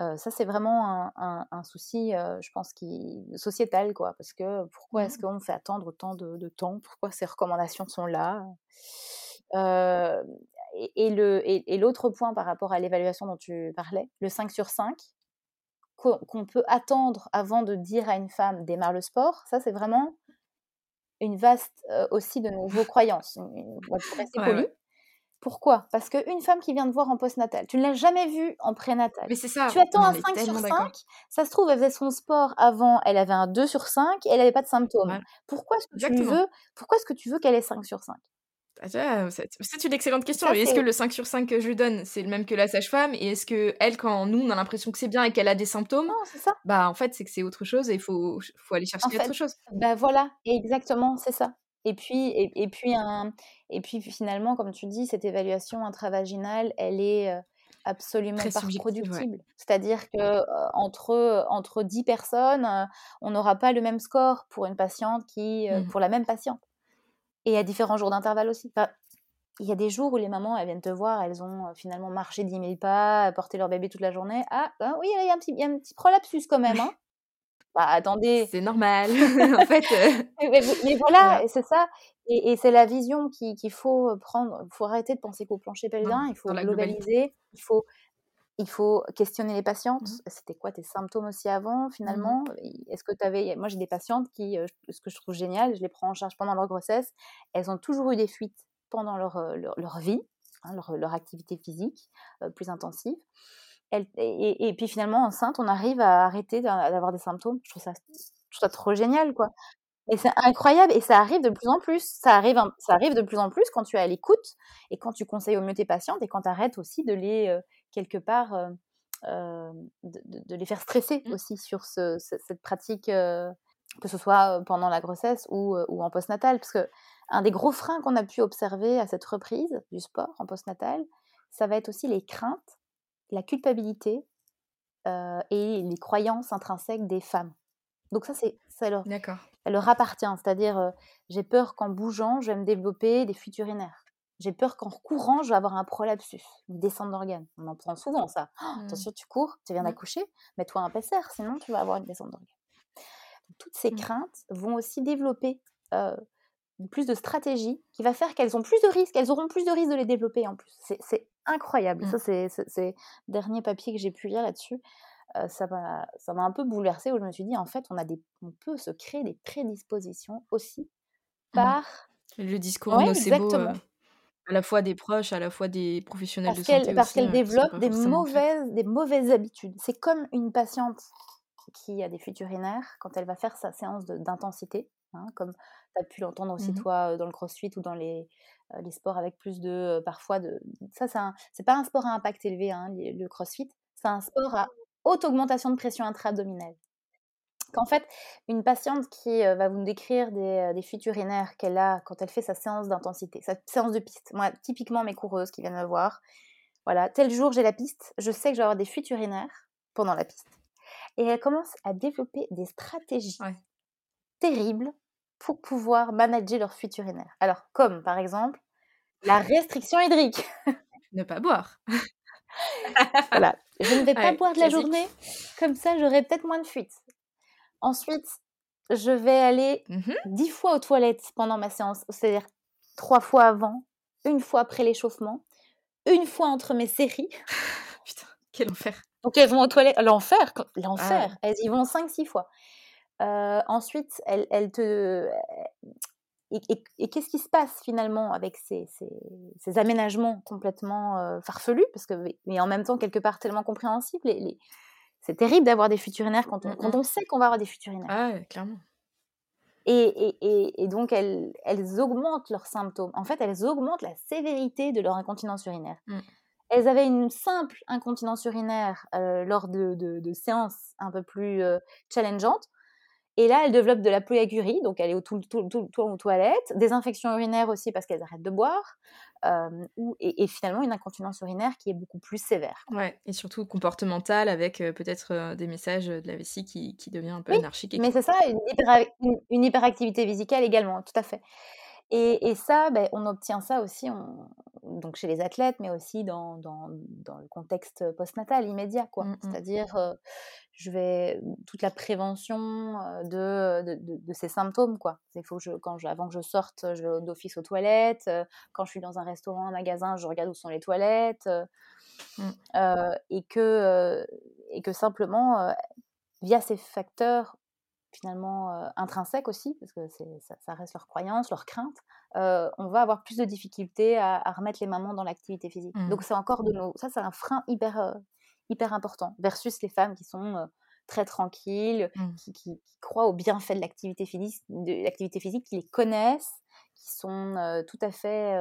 Euh, ça, c'est vraiment un, un- un souci, euh, je pense, qui sociétal, quoi. Parce que pourquoi est-ce qu'on fait attendre autant de, de temps? Pourquoi ces recommandations sont là? Euh, et, et le, et, et l'autre point par rapport à l'évaluation dont tu parlais, le 5 sur 5, qu'on, peut attendre avant de dire à une femme démarre le sport, ça, c'est vraiment une vaste aussi de nouveaux croyances. Une- une- Ouais, ouais. Pourquoi? Parce qu'une femme qui vient te voir en postnatal, tu ne l'as jamais vue en prénatal. Mais c'est ça. Tu attends un mais 5 sur tellement 5, d'accord. ça se trouve, elle faisait son sport avant, elle avait un 2 sur 5 et elle n'avait pas de symptômes. Ouais. Pourquoi est-ce que tu veux Pourquoi est-ce que tu veux qu'elle ait 5 sur 5 Ah, C'est une excellente question. Ça, est-ce que le 5 sur 5 que je lui donne, c'est le même que la sage-femme? Et est-ce que elle, quand nous, on a l'impression que c'est bien et qu'elle a des symptômes, Non, c'est ça. bah en fait, c'est que c'est autre chose et il faut, faut aller chercher En fait, autre chose. Bah voilà, exactement, c'est ça. Et puis, et, et puis un, et puis finalement, comme tu dis, cette évaluation intravaginale, elle est absolument Très pas subjective, ouais. reproductible. C'est-à-dire que euh, entre entre 10 personnes, euh, on n'aura pas le même score pour une patiente qui, euh, Mhm. pour la même patiente. Et à différents jours d'intervalle aussi. Enfin, il y a des jours où les mamans, elles viennent te voir, elles ont finalement marché 10 000 pas, porté leur bébé toute la journée. Ah, ah oui, il y a un petit, il y a un petit prolapsus quand même. Hein. Bah attendez, C'est normal. en fait, euh, mais, mais- mais voilà, c'est ça. Et, et c'est la vision qui- qu'il faut prendre. Il faut arrêter de penser qu'au plancher pelvien, il faut globaliser, il faut, il faut questionner les patientes. Mhm. C'était quoi tes symptômes aussi avant, finalement? Est-ce que tu avais. Moi, j'ai des patientes qui, euh, ce que je trouve génial, je les prends en charge pendant leur grossesse, elles ont toujours eu des fuites pendant leur, euh, leur, leur vie, hein, leur, leur activité physique euh, plus intensive. Et, puis finalement, enceinte, on arrive à arrêter d'a- d'avoir des symptômes. Je trouve ça, je trouve ça trop génial, quoi. Et c'est incroyable, et ça arrive de plus en plus. Ça arrive, ça arrive de plus en plus quand tu es à l'écoute et quand tu conseilles au mieux tes patientes et quand tu arrêtes aussi de les, euh, quelque part, euh, euh, de, les faire stresser Mmh. aussi sur ce- ce- cette pratique, que ce soit pendant la grossesse ou, ou en postnatal. Parce que un des gros freins qu'on a pu observer à cette reprise du sport en postnatal, ça va être aussi les craintes, la culpabilité euh, et les croyances intrinsèques des femmes. Donc ça, c'est ça leur, ça leur appartient. C'est-à-dire, euh, j'ai peur qu'en bougeant, je vais me développer des fuites urinaires. J'ai peur qu'en courant, je vais avoir un prolapsus, une descente d'organes. On en prend souvent ça. Oh, Mm. Attention, tu cours, tu viens Mm. d'accoucher, mets-toi un PCR, sinon tu vas avoir une descente d'organes. Toutes ces Mm. craintes vont aussi développer euh, plus de stratégies qui va faire qu'elles ont plus de risques, elles auront plus de risques de les développer en plus. C'est- incroyable. Mm. Ça, c'est le dernier papier que j'ai pu lire là-dessus. Euh, ça m'a un peu bouleversée où je me suis dit, en fait, on, a des, on peut se créer des prédispositions aussi Mm. par... Le discours Ouais, nocebo, exactement. euh, à la fois des proches, à la fois des professionnels Parce de santé parce qu'elle euh, sont développe des mauvaises, des mauvaises habitudes. C'est comme une patiente qui a des fuites urinaires quand elle va faire sa séance d'intensité, hein, comme tu as pu l'entendre aussi Mhm. toi dans le crossfit ou dans les, les sports avec plus de, parfois, de... ça c'est pas un sport à impact élevé, hein, le crossfit, c'est un sport à haute augmentation de pression intra-abdominale. Qu'en fait, une patiente qui va vous décrire des, des fuites urinaires qu'elle a quand elle fait sa séance d'intensité, sa séance de piste. Moi, typiquement, mes coureuses qui viennent me voir, voilà, tel jour j'ai la piste, je sais que je vais avoir des fuites urinaires pendant la piste. Et elle commence à développer des stratégies Ouais. terribles pour pouvoir manager leurs fuites urinaires. Alors, comme par exemple la restriction hydrique. Ne pas boire. voilà. Je ne vais pas Ouais, boire de la journée, comme ça j'aurai peut-être moins de fuites. Ensuite, je vais aller Mhm. 10 fois aux toilettes pendant ma séance, c'est-à-dire 3 fois avant, une fois après l'échauffement, une fois entre mes séries. Putain, quel enfer. Donc elles vont aux toilettes, l'enfer, Ah l'enfer. Elles y vont 5-6 fois. Euh, ensuite, elles, elles te... Et, et- et qu'est-ce qui se passe finalement avec ces, ces- ces aménagements complètement euh, farfelus? Parce que, Mais en même temps, quelque part, tellement compréhensibles. les- les- C'est terrible d'avoir des fuites urinaires quand on, Mm, quand mm. on sait qu'on va avoir des fuites urinaires. Ah, ouais, clairement. Et, et- et- donc, elles, elles augmentent leurs symptômes. En fait, elles augmentent la sévérité de leur incontinence urinaire. Mm. Elles avaient une simple incontinence urinaire euh, lors de, de- de séances un peu plus euh, challengeantes. Et là, elles développent de la polyagurie, donc elle est au tout, tout, tout, tout aux toilettes, des infections urinaires aussi parce qu'elles arrêtent de boire, euh, et, et finalement une incontinence urinaire qui est beaucoup plus sévère. Ouais, et surtout comportemental avec euh, peut-être euh, des messages de la vessie qui, qui devient un peu Oui, anarchique. et Mais c'est ça, une, hypera- une- une hyperactivité vésicale également, tout à fait. Et, et ça, ben, on obtient ça aussi on- donc chez les athlètes, mais aussi dans, dans, dans le contexte postnatal immédiat. quoi. Mm, mm. C'est-à-dire, euh, je vais toute la prévention euh, de, de, de- de ces symptômes. Quoi. Il faut que je, quand je- avant que je sorte, je vais d'office aux toilettes. euh, Quand je suis dans un restaurant, un magasin, je regarde où sont les toilettes. euh, Mm. euh, et, que, et que simplement, via ces facteurs finalement euh, intrinsèques aussi, parce que ça, ça reste leur croyance, leur crainte, euh, on va avoir plus de difficultés à, à remettre les mamans dans l'activité physique. Mhm. Donc c'est encore de nos, ça c'est un frein hyper, euh, hyper important, versus les femmes qui sont euh, très tranquilles, Mhm. qui, qui- qui croient aux bienfaits de l'activité physique, de l'activité physique, qui les connaissent, qui sont euh, tout à fait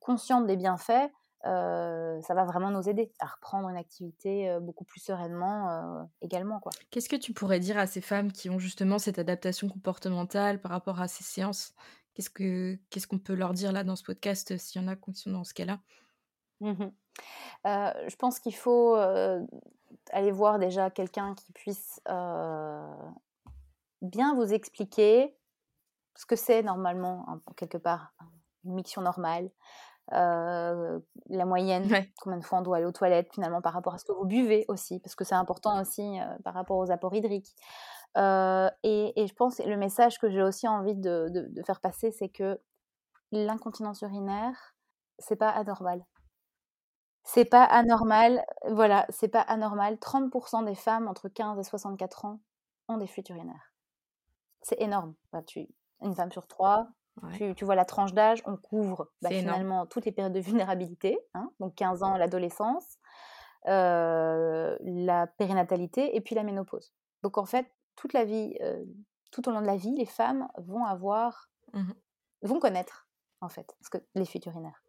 conscientes des bienfaits. Euh, ça va vraiment nous aider à reprendre une activité euh, beaucoup plus sereinement euh, également. Quoi. Qu'est-ce que tu pourrais dire à ces femmes qui ont justement cette adaptation comportementale par rapport à ces séances? Qu'est-ce que qu'est-ce qu'on peut leur dire là dans ce podcast s'il y en a qui sont dans ce cas-là? Euh, je pense qu'il faut aller voir déjà quelqu'un qui puisse bien vous expliquer ce que c'est normalement, hein, quelque part, une miction normale, euh, la moyenne, Ouais. combien de fois on doit aller aux toilettes finalement par rapport à ce que vous buvez aussi, parce que c'est important aussi euh, par rapport aux apports hydriques. Euh, et, et je pense que le message que j'ai aussi envie de, de- de faire passer, c'est que l'incontinence urinaire, c'est pas anormal. C'est pas anormal, voilà, c'est pas anormal. 30% des femmes entre 15 et 64 ans ont des fuites urinaires. C'est énorme. Tu, une femme sur trois, Ouais. tu, tu vois la tranche d'âge, on couvre bah, énorme. finalement toutes les périodes de vulnérabilité, hein, donc 15 ans, l'adolescence, euh, la périnatalité et puis la ménopause. Donc en fait, toute la vie, euh, tout au long de la vie, les femmes vont avoir, Mhm. vont connaître en fait ce que, les fuites urinaires.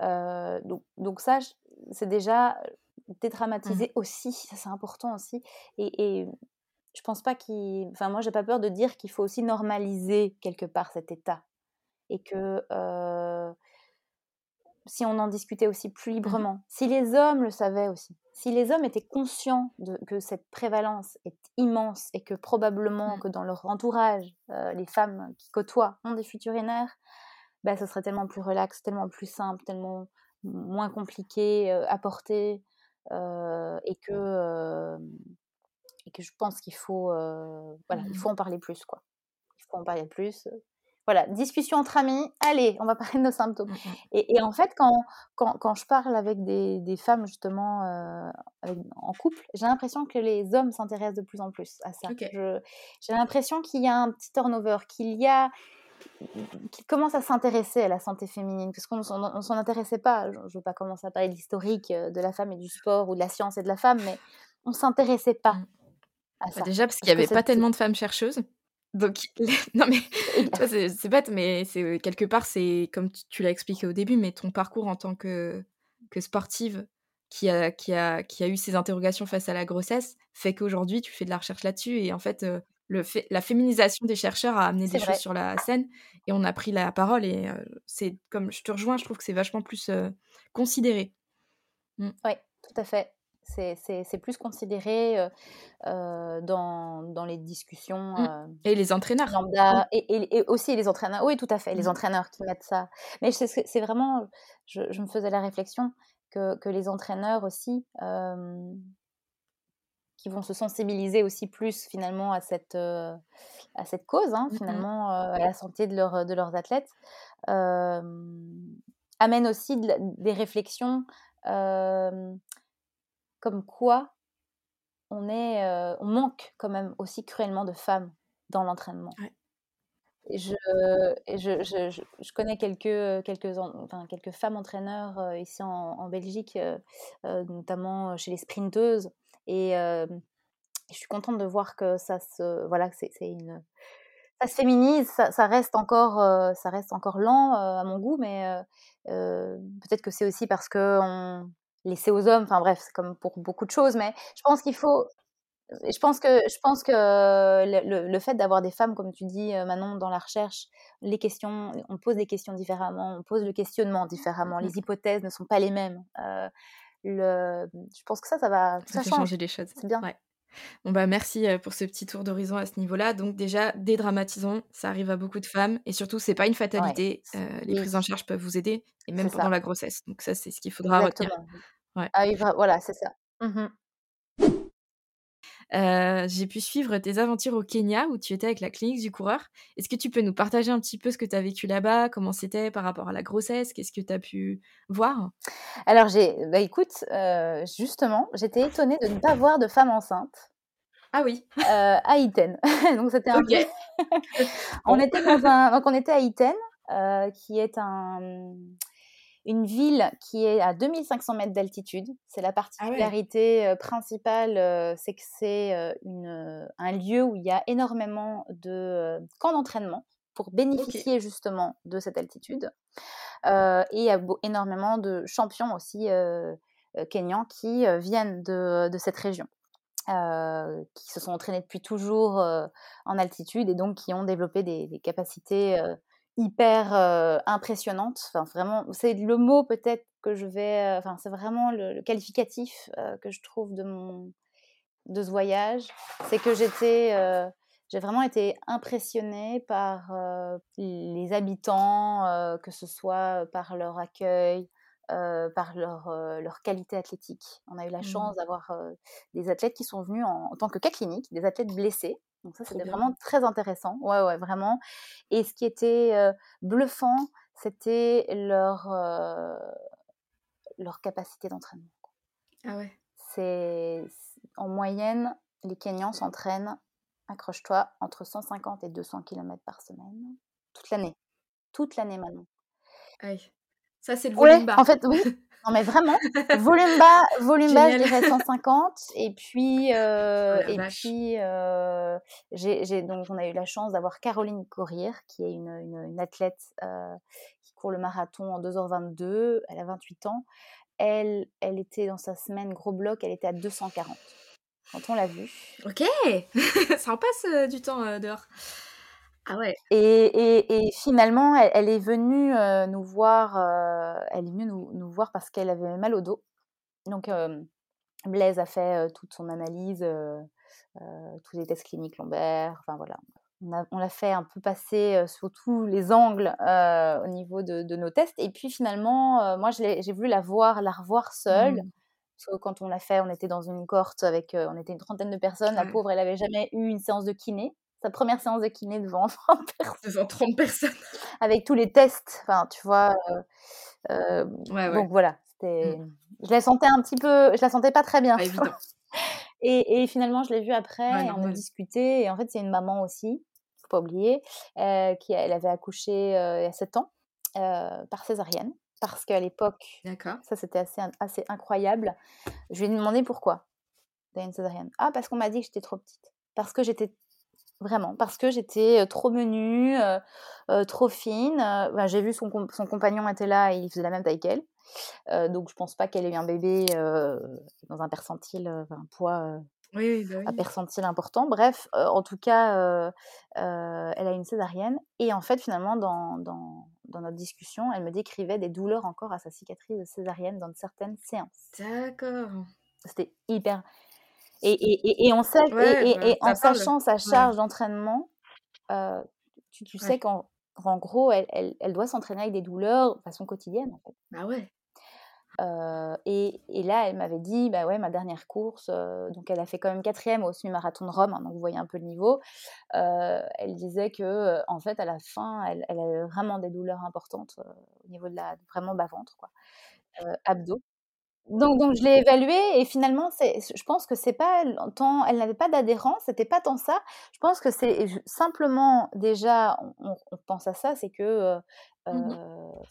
Euh, donc, donc ça, c'est déjà dédramatiser aussi, ça c'est important aussi. Et, et je pense pas qu'il. Enfin, moi, j'ai pas peur de dire qu'il faut aussi normaliser quelque part cet état. Et que euh, si on en discutait aussi plus librement, si les hommes le savaient aussi, si les hommes étaient conscients de, que cette prévalence est immense et que probablement Mm. que dans leur entourage, euh, les femmes qui côtoient ont des fuites urinaires, bah, ce serait tellement plus relax, tellement plus simple, tellement moins compliqué euh, à porter. et que et que je pense qu'il faut euh, voilà il Mhm. faut en parler plus quoi il faut en parler plus voilà discussion entre amis allez on va parler de nos symptômes Mm, mm. et, et en fait quand, quand, quand je parle avec des, des femmes justement euh, avec- en couple j'ai l'impression que les hommes s'intéressent de plus en plus à ça j'ai l'impression qu'il y a un petit turnover qu'il y a qui commence à s'intéresser à la santé féminine, parce qu'on on s'en intéressait pas. Je ne veux pas commencer à parler de l'historique de la femme et du sport ou de la science et de la femme, mais on s'intéressait pas Mm. à Bah, déjà parce qu'il n'y avait pas tellement de femmes chercheuses. Donc, non mais c'est bête, mais c'est quelque part, c'est comme tu, tu l'as expliqué au début, mais ton parcours en tant que, que sportive qui a, qui, a, qui a eu ces interrogations face à la grossesse fait qu'aujourd'hui, tu fais de la recherche là-dessus. Et en fait, euh, le fait, la féminisation des chercheurs a amené des vrai. choses sur la scène et on a pris la parole. Et euh, c'est comme je te rejoins, je trouve que c'est vachement plus euh, considéré. Oui, tout à fait. C'est- plus considéré euh, euh, dans, dans les discussions Mm. euh, Et les entraîneurs. lambda et, et- et aussi les entraîneurs. Oui, tout à fait, les Mhm. entraîneurs qui mettent ça. Mais c'est vraiment, je, je me faisais la réflexion que, que les entraîneurs aussi, qui vont se sensibiliser aussi plus finalement à cette, à cette cause, hein, Mmh finalement, à la santé de, leur, de leurs athlètes, amènent aussi des réflexions comme quoi on, est, on manque quand même aussi cruellement de femmes dans l'entraînement. Je, je, je, je, connais quelques, quelques, enfin, quelques femmes entraîneurs ici en, en Belgique, notamment chez les sprinteuses. Et je suis contente de voir que ça se, voilà, c'est, une, ça se féminise, ça, ça reste encore, ça reste encore lent à mon goût, mais peut-être que c'est aussi parce que on laissait aux hommes. Enfin bref, c'est comme pour beaucoup de choses, mais je pense qu'il faut. Je pense que, je pense que le, le fait d'avoir des femmes, comme tu dis, Manon, dans la recherche, les questions, on pose des questions différemment, on pose le questionnement différemment, Mmh. les hypothèses ne sont pas les mêmes. le, je pense que ça, ça va, Ça, ça, fait change. changer les choses. C'est bien. Ouais. Bon bah merci pour ce petit tour d'horizon à ce niveau-là. Donc déjà, dédramatisons, ça arrive à beaucoup de femmes et surtout c'est pas une fatalité. euh, les prises en charge peuvent vous aider et même pendant ça. la grossesse. Donc ça c'est ce qu'il faudra retenir. Ouais. Ah voilà, c'est ça. Mhm. Euh, J'ai pu suivre tes aventures au Kenya où tu étais avec la clinique du coureur. Est-ce que tu peux nous partager un petit peu ce que tu as vécu là-bas, comment c'était par rapport à la grossesse, qu'est-ce que tu as pu voir? Alors, j'ai, bah écoute, euh, justement, j'étais étonnée de ne pas voir de femme enceinte Ah oui, euh, à Iten. Donc, c'était un peu- on était dans un, donc on était à Iten, qui est un, une ville qui est à 2500 mètres d'altitude. C'est la particularité euh, principale, euh, c'est que c'est euh, un lieu où il y a énormément de camps d'entraînement pour bénéficier justement de cette altitude. Euh, et il y a énormément de champions aussi euh, kenyans qui viennent de, de cette région. euh, qui se sont entraînés depuis toujours en altitude et donc qui ont développé des, des capacités hyper euh, impressionnante. Enfin, vraiment, c'est le mot peut-être que je vais. Enfin, c'est vraiment le, le qualificatif euh, que je trouve de mon de ce voyage, c'est que j'étais, euh, j'ai vraiment été impressionnée par les habitants, que ce soit par leur accueil, par leur, leur qualité athlétique. On a eu la Mmh. chance d'avoir des athlètes qui sont venus en, en tant que cas clinique, des athlètes blessés. Donc ça, c'était vraiment très intéressant. Ouais, ouais, vraiment. Et ce qui était euh, bluffant, c'était leur, euh, leur capacité d'entraînement. Ah ouais. C'est en moyenne, les Kenyans s'entraînent, accroche-toi, entre 150 et 200 km par semaine, toute l'année. Toute l'année maintenant. Aïe. Ça c'est le Ouais, volume bas. en fait, oui. Non, mais vraiment, volume bas, volume bas, je dirais 150. Et puis, euh, Oh la et vache. puis euh, j'ai, j'ai- donc, on a eu la chance d'avoir Caroline Courir, qui est une, une, une athlète euh, qui court le marathon en 2h22. Elle a 28 ans. Elle, elle était dans sa semaine gros bloc, elle était à 240 quand on l'a vue. Ok. Ça en passe du temps dehors. Ah ouais. Et, et, et finalement, elle, elle est venue euh, nous voir. euh, elle est venue nous, nous voir parce qu'elle avait mal au dos. Donc, euh, Blaise a fait euh, toute son analyse, euh, euh, tous les tests cliniques lombaires. Enfin voilà, on a- on l'a fait un peu passer euh, sur tous les angles euh, au niveau de, de nos tests. Et puis finalement, euh, moi, je l'ai- j'ai voulu la voir, la revoir seule. Mm. Parce que quand on l'a fait, on était dans une cohorte avec, euh, on était une trentaine de personnes. La Ouais. pauvre, elle avait jamais eu une séance de kiné. Sa première séance de kiné devant 30 personnes Devant 30 personnes. avec tous les tests. Enfin, tu vois. euh, euh, Ouais, ouais. Donc voilà, c'était. Je la sentais un petit peu. Je la sentais pas très bien. Et, et finalement, je l'ai vue après et on a discuté. Et en fait, c'est une maman aussi, faut pas oublier, euh, qui elle avait accouché euh, il y a 7 ans par césarienne. Parce qu'à l'époque, ça c'était assez, assez incroyable. Je lui ai demandé pourquoi une césarienne. Ah, parce qu'on m'a dit que j'étais trop petite. Parce que j'étais vraiment, parce que j'étais trop menue, euh, trop fine. Ben, J'ai vu son, com- son compagnon était là et il faisait la même taille qu'elle. Euh, donc je pense pas qu'elle ait eu un bébé euh, dans un percentile, un poids Oui, oui, bah percentile important. Bref, en tout cas, elle a une césarienne. Et en fait, finalement, dans, dans, dans notre discussion, elle me décrivait des douleurs encore à sa cicatrice de césarienne dans certaines séances. D'accord. C'était hyper. Et, et, et, et on sait, et- Ouais, et, bah, en sachant sa charge d'entraînement, euh, tu, tu sais Ouais. qu'en qu'en gros, elle, elle, elle doit s'entraîner avec des douleurs de façon quotidienne. En fait. Bah ouais. et, et, là, elle m'avait dit, bah ouais, ma dernière course, donc elle a fait quand même quatrième au semi-marathon de Rome, hein, donc vous voyez un peu le niveau. elle disait que, en fait, à la fin, elle, elle avait vraiment des douleurs importantes au niveau de la vraiment bas-ventre, quoi, abdos. Donc, donc je l'ai évalué et finalement, je pense que c'est pas tant, elle n'avait pas d'adhérence, c'était pas tant ça. Je pense que c'est simplement déjà, on, on pense à ça, c'est que Mmh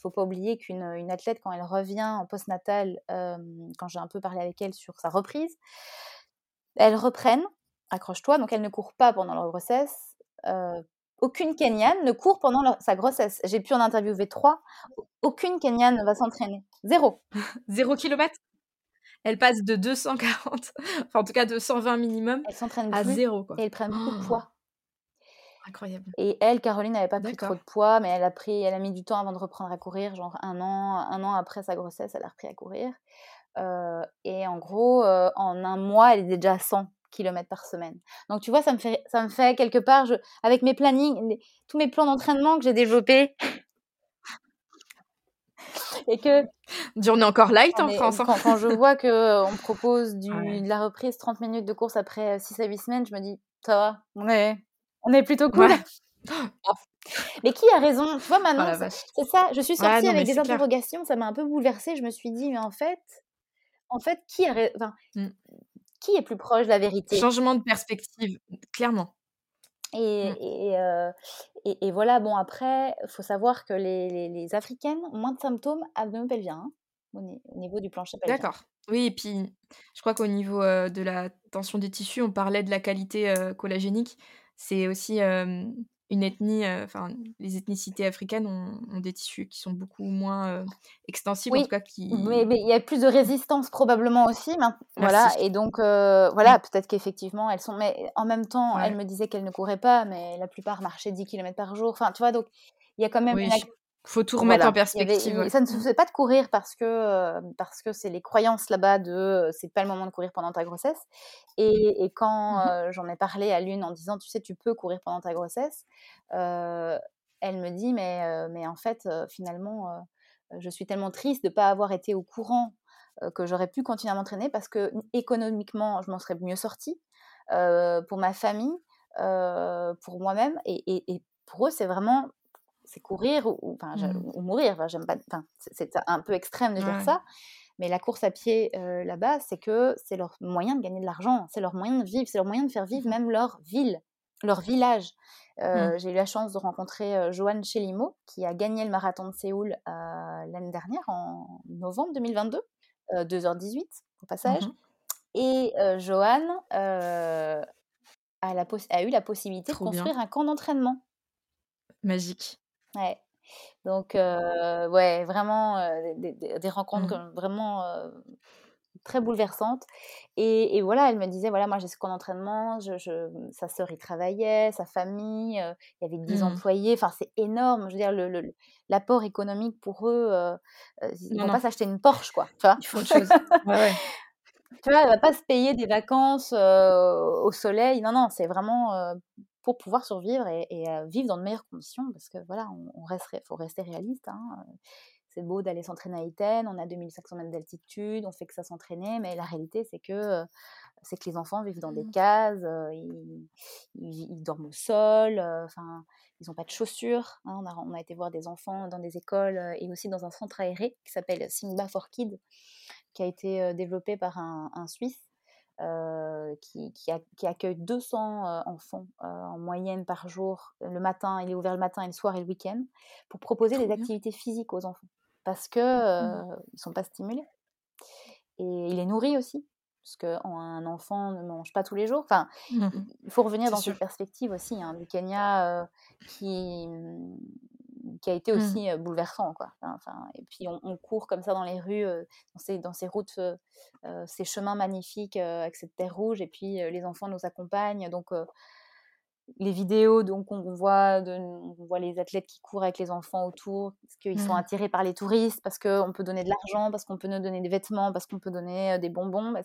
faut pas oublier qu'une une athlète, quand elle revient en post-natal, quand j'ai un peu parlé avec elle sur sa reprise, elles reprennent, accroche-toi, donc elles ne courent pas pendant leur grossesse. Aucune Kenyane ne court pendant sa grossesse. J'ai pu en interviewer trois. Aucune Kenyane ne va s'entraîner. Zéro. Zéro kilomètre? Elle passe de 240, enfin en tout cas de 120 minimum, elle s'entraîne à zéro. Quoi. Et elles prennent beaucoup de poids. Incroyable. Et elle, Caroline, n'avait pas pris trop de poids, mais elle a pris, elle a mis du temps avant de reprendre à courir, genre un an, un an après sa grossesse, elle a repris à courir. Euh, et en gros, euh, en un mois, elle est déjà à 100 km par semaine. Donc tu vois, ça me fait, ça me fait quelque part, je, avec mes plannings, tous mes plans d'entraînement que j'ai développés, et que on est encore light en France. Hein. Quand, je vois que euh, on propose du, de la reprise 30 minutes de course après 6 à 8 semaines, je me dis ça va, on est, on est plutôt cool. Mais qui a raison? Tu vois, maintenant, oh c'est ça. Je suis sortie avec des interrogations, ça m'a un peu bouleversée. Je me suis dit, mais en fait, en fait qui, a enfin, mmh. Qui est plus proche de la vérité? Changement de perspective, clairement. Et, mmh. et, euh, et, et, voilà, bon, après, il faut savoir que les, les, Africaines ont moins de symptômes abdominopelviens hein, au, niveau du plancher pelvien. D'accord. Oui, et puis je crois qu'au niveau euh, de la tension des tissus, on parlait de la qualité euh, collagénique c'est aussi une ethnie, enfin, les ethnicités africaines ont, des tissus qui sont beaucoup moins extensibles, en tout cas qui. Mais il y a plus de résistance probablement aussi, voilà. Et donc voilà, peut-être qu'effectivement elles sont, mais en même temps, elle me disait qu'elles ne couraient pas, mais la plupart marchaient 10 km par jour. Enfin, tu vois, donc il y a quand même faut tout remettre en perspective. Ça ne se fait pas de courir parce que euh, parce que c'est les croyances là-bas de euh, c'est pas le moment de courir pendant ta grossesse. Et, et quand mmh euh, j'en ai parlé à l'une en disant tu sais tu peux courir pendant ta grossesse, elle me dit mais mais en fait finalement je suis tellement triste de pas avoir été au courant que j'aurais pu continuer à m'entraîner parce que économiquement je m'en serais mieux sortie pour ma famille, pour moi-même et, et, et pour eux c'est vraiment c'est courir ou, enfin, mmh. ou mourir. Enfin, j'aime pas. Enfin, c'est un peu extrême de dire ça. Mais la course à pied là-bas, c'est que c'est leur moyen de gagner de l'argent, c'est leur moyen de vivre, c'est leur moyen de faire vivre même leur ville, leur village. Mmh. J'ai eu la chance de rencontrer Joanne Chelimo, qui a gagné le marathon de Séoul l'année dernière, en novembre 2022, 2h18 au passage. Mmh Et Joanne a, la a, eu la possibilité de construire un camp d'entraînement. Magique. Ouais. Donc, ouais, vraiment des, rencontres mmh. vraiment très bouleversantes. Et, voilà, elle me disait voilà, moi j'ai ce camp d'entraînement, je, sa sœur y travaillait, sa famille, il y avait 10 mmh. employés, enfin c'est énorme. Je veux dire, le, l'apport économique pour eux, ils ne vont pas s'acheter une Porsche, quoi. Tu vois? Il faut autre chose. Tu vois, elle va pas se payer des vacances au soleil. Non, non, c'est vraiment pour pouvoir survivre et, vivre dans de meilleures conditions, parce que voilà, on, faut rester réaliste. Hein, c'est beau d'aller s'entraîner à Iten, on a 2500 mètres d'altitude, on fait que ça s'entraîner, mais la réalité c'est que c'est que les enfants vivent dans des mmh. cases, ils, dorment au sol, enfin ils n'ont pas de chaussures. Hein, on, a, on, a, été voir des enfants dans des écoles et aussi dans un centre aéré qui s'appelle Simba for Kids, qui a été développé par un, un Suisse euh, qui, qui, accueille 200 euh, enfants euh, en moyenne par jour. Le matin, il est ouvert le matin et le soir et le week-end pour proposer des activités physiques aux enfants parce que mmh. ils sont pas stimulés. Et il est nourri aussi parce qu'un enfant ne mange pas tous les jours. Enfin, mmh il faut revenir dans cette perspective aussi hein, du Kenya qui mmh, qui a été mmh. aussi bouleversant quoi. Enfin, et puis on, court comme ça dans les rues, dans ces, dans ces routes, ces chemins magnifiques avec cette terre rouge, et puis les enfants nous accompagnent. Donc les vidéos, donc on voit, de, on voit les athlètes qui courent avec les enfants autour, parce qu'ils sont mmh. attirés par les touristes, parce qu'on peut donner de l'argent, parce qu'on peut nous donner des vêtements, parce qu'on peut donner des bonbons. Bah,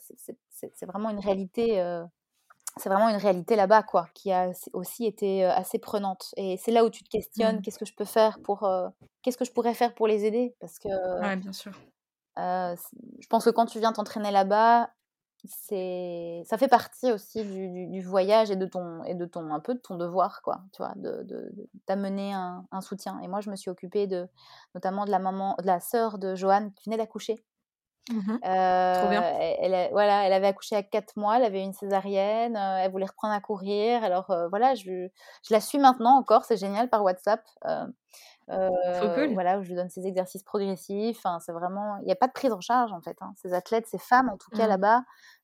c'est vraiment une réalité c'est vraiment une réalité là-bas, quoi, qui a aussi été assez prenante. Et c'est là où tu te questionnes, mmh. qu'est-ce que je peux faire pour, qu'est-ce que je pourrais faire pour les aider, parce que. Ouais, bien sûr. je pense que quand tu viens t'entraîner là-bas, c'est ça fait partie aussi du, voyage et de ton et de ton un peu de ton devoir quoi tu vois de d'amener un, soutien et moi je me suis occupée de notamment de la maman de la sœur de Joanne qui venait d'accoucher mmh Trop bien. Elle, voilà, elle avait accouché à 4 mois, elle avait une césarienne, elle voulait reprendre à courir. Alors voilà, je, je, la suis maintenant encore, c'est génial par WhatsApp. Euh, voilà, où je lui donne ses exercices progressifs. Enfin, c'est vraiment, il n'y a pas de prise en charge en fait. Hein. Ces athlètes, ces femmes en tout cas mmh. là-bas,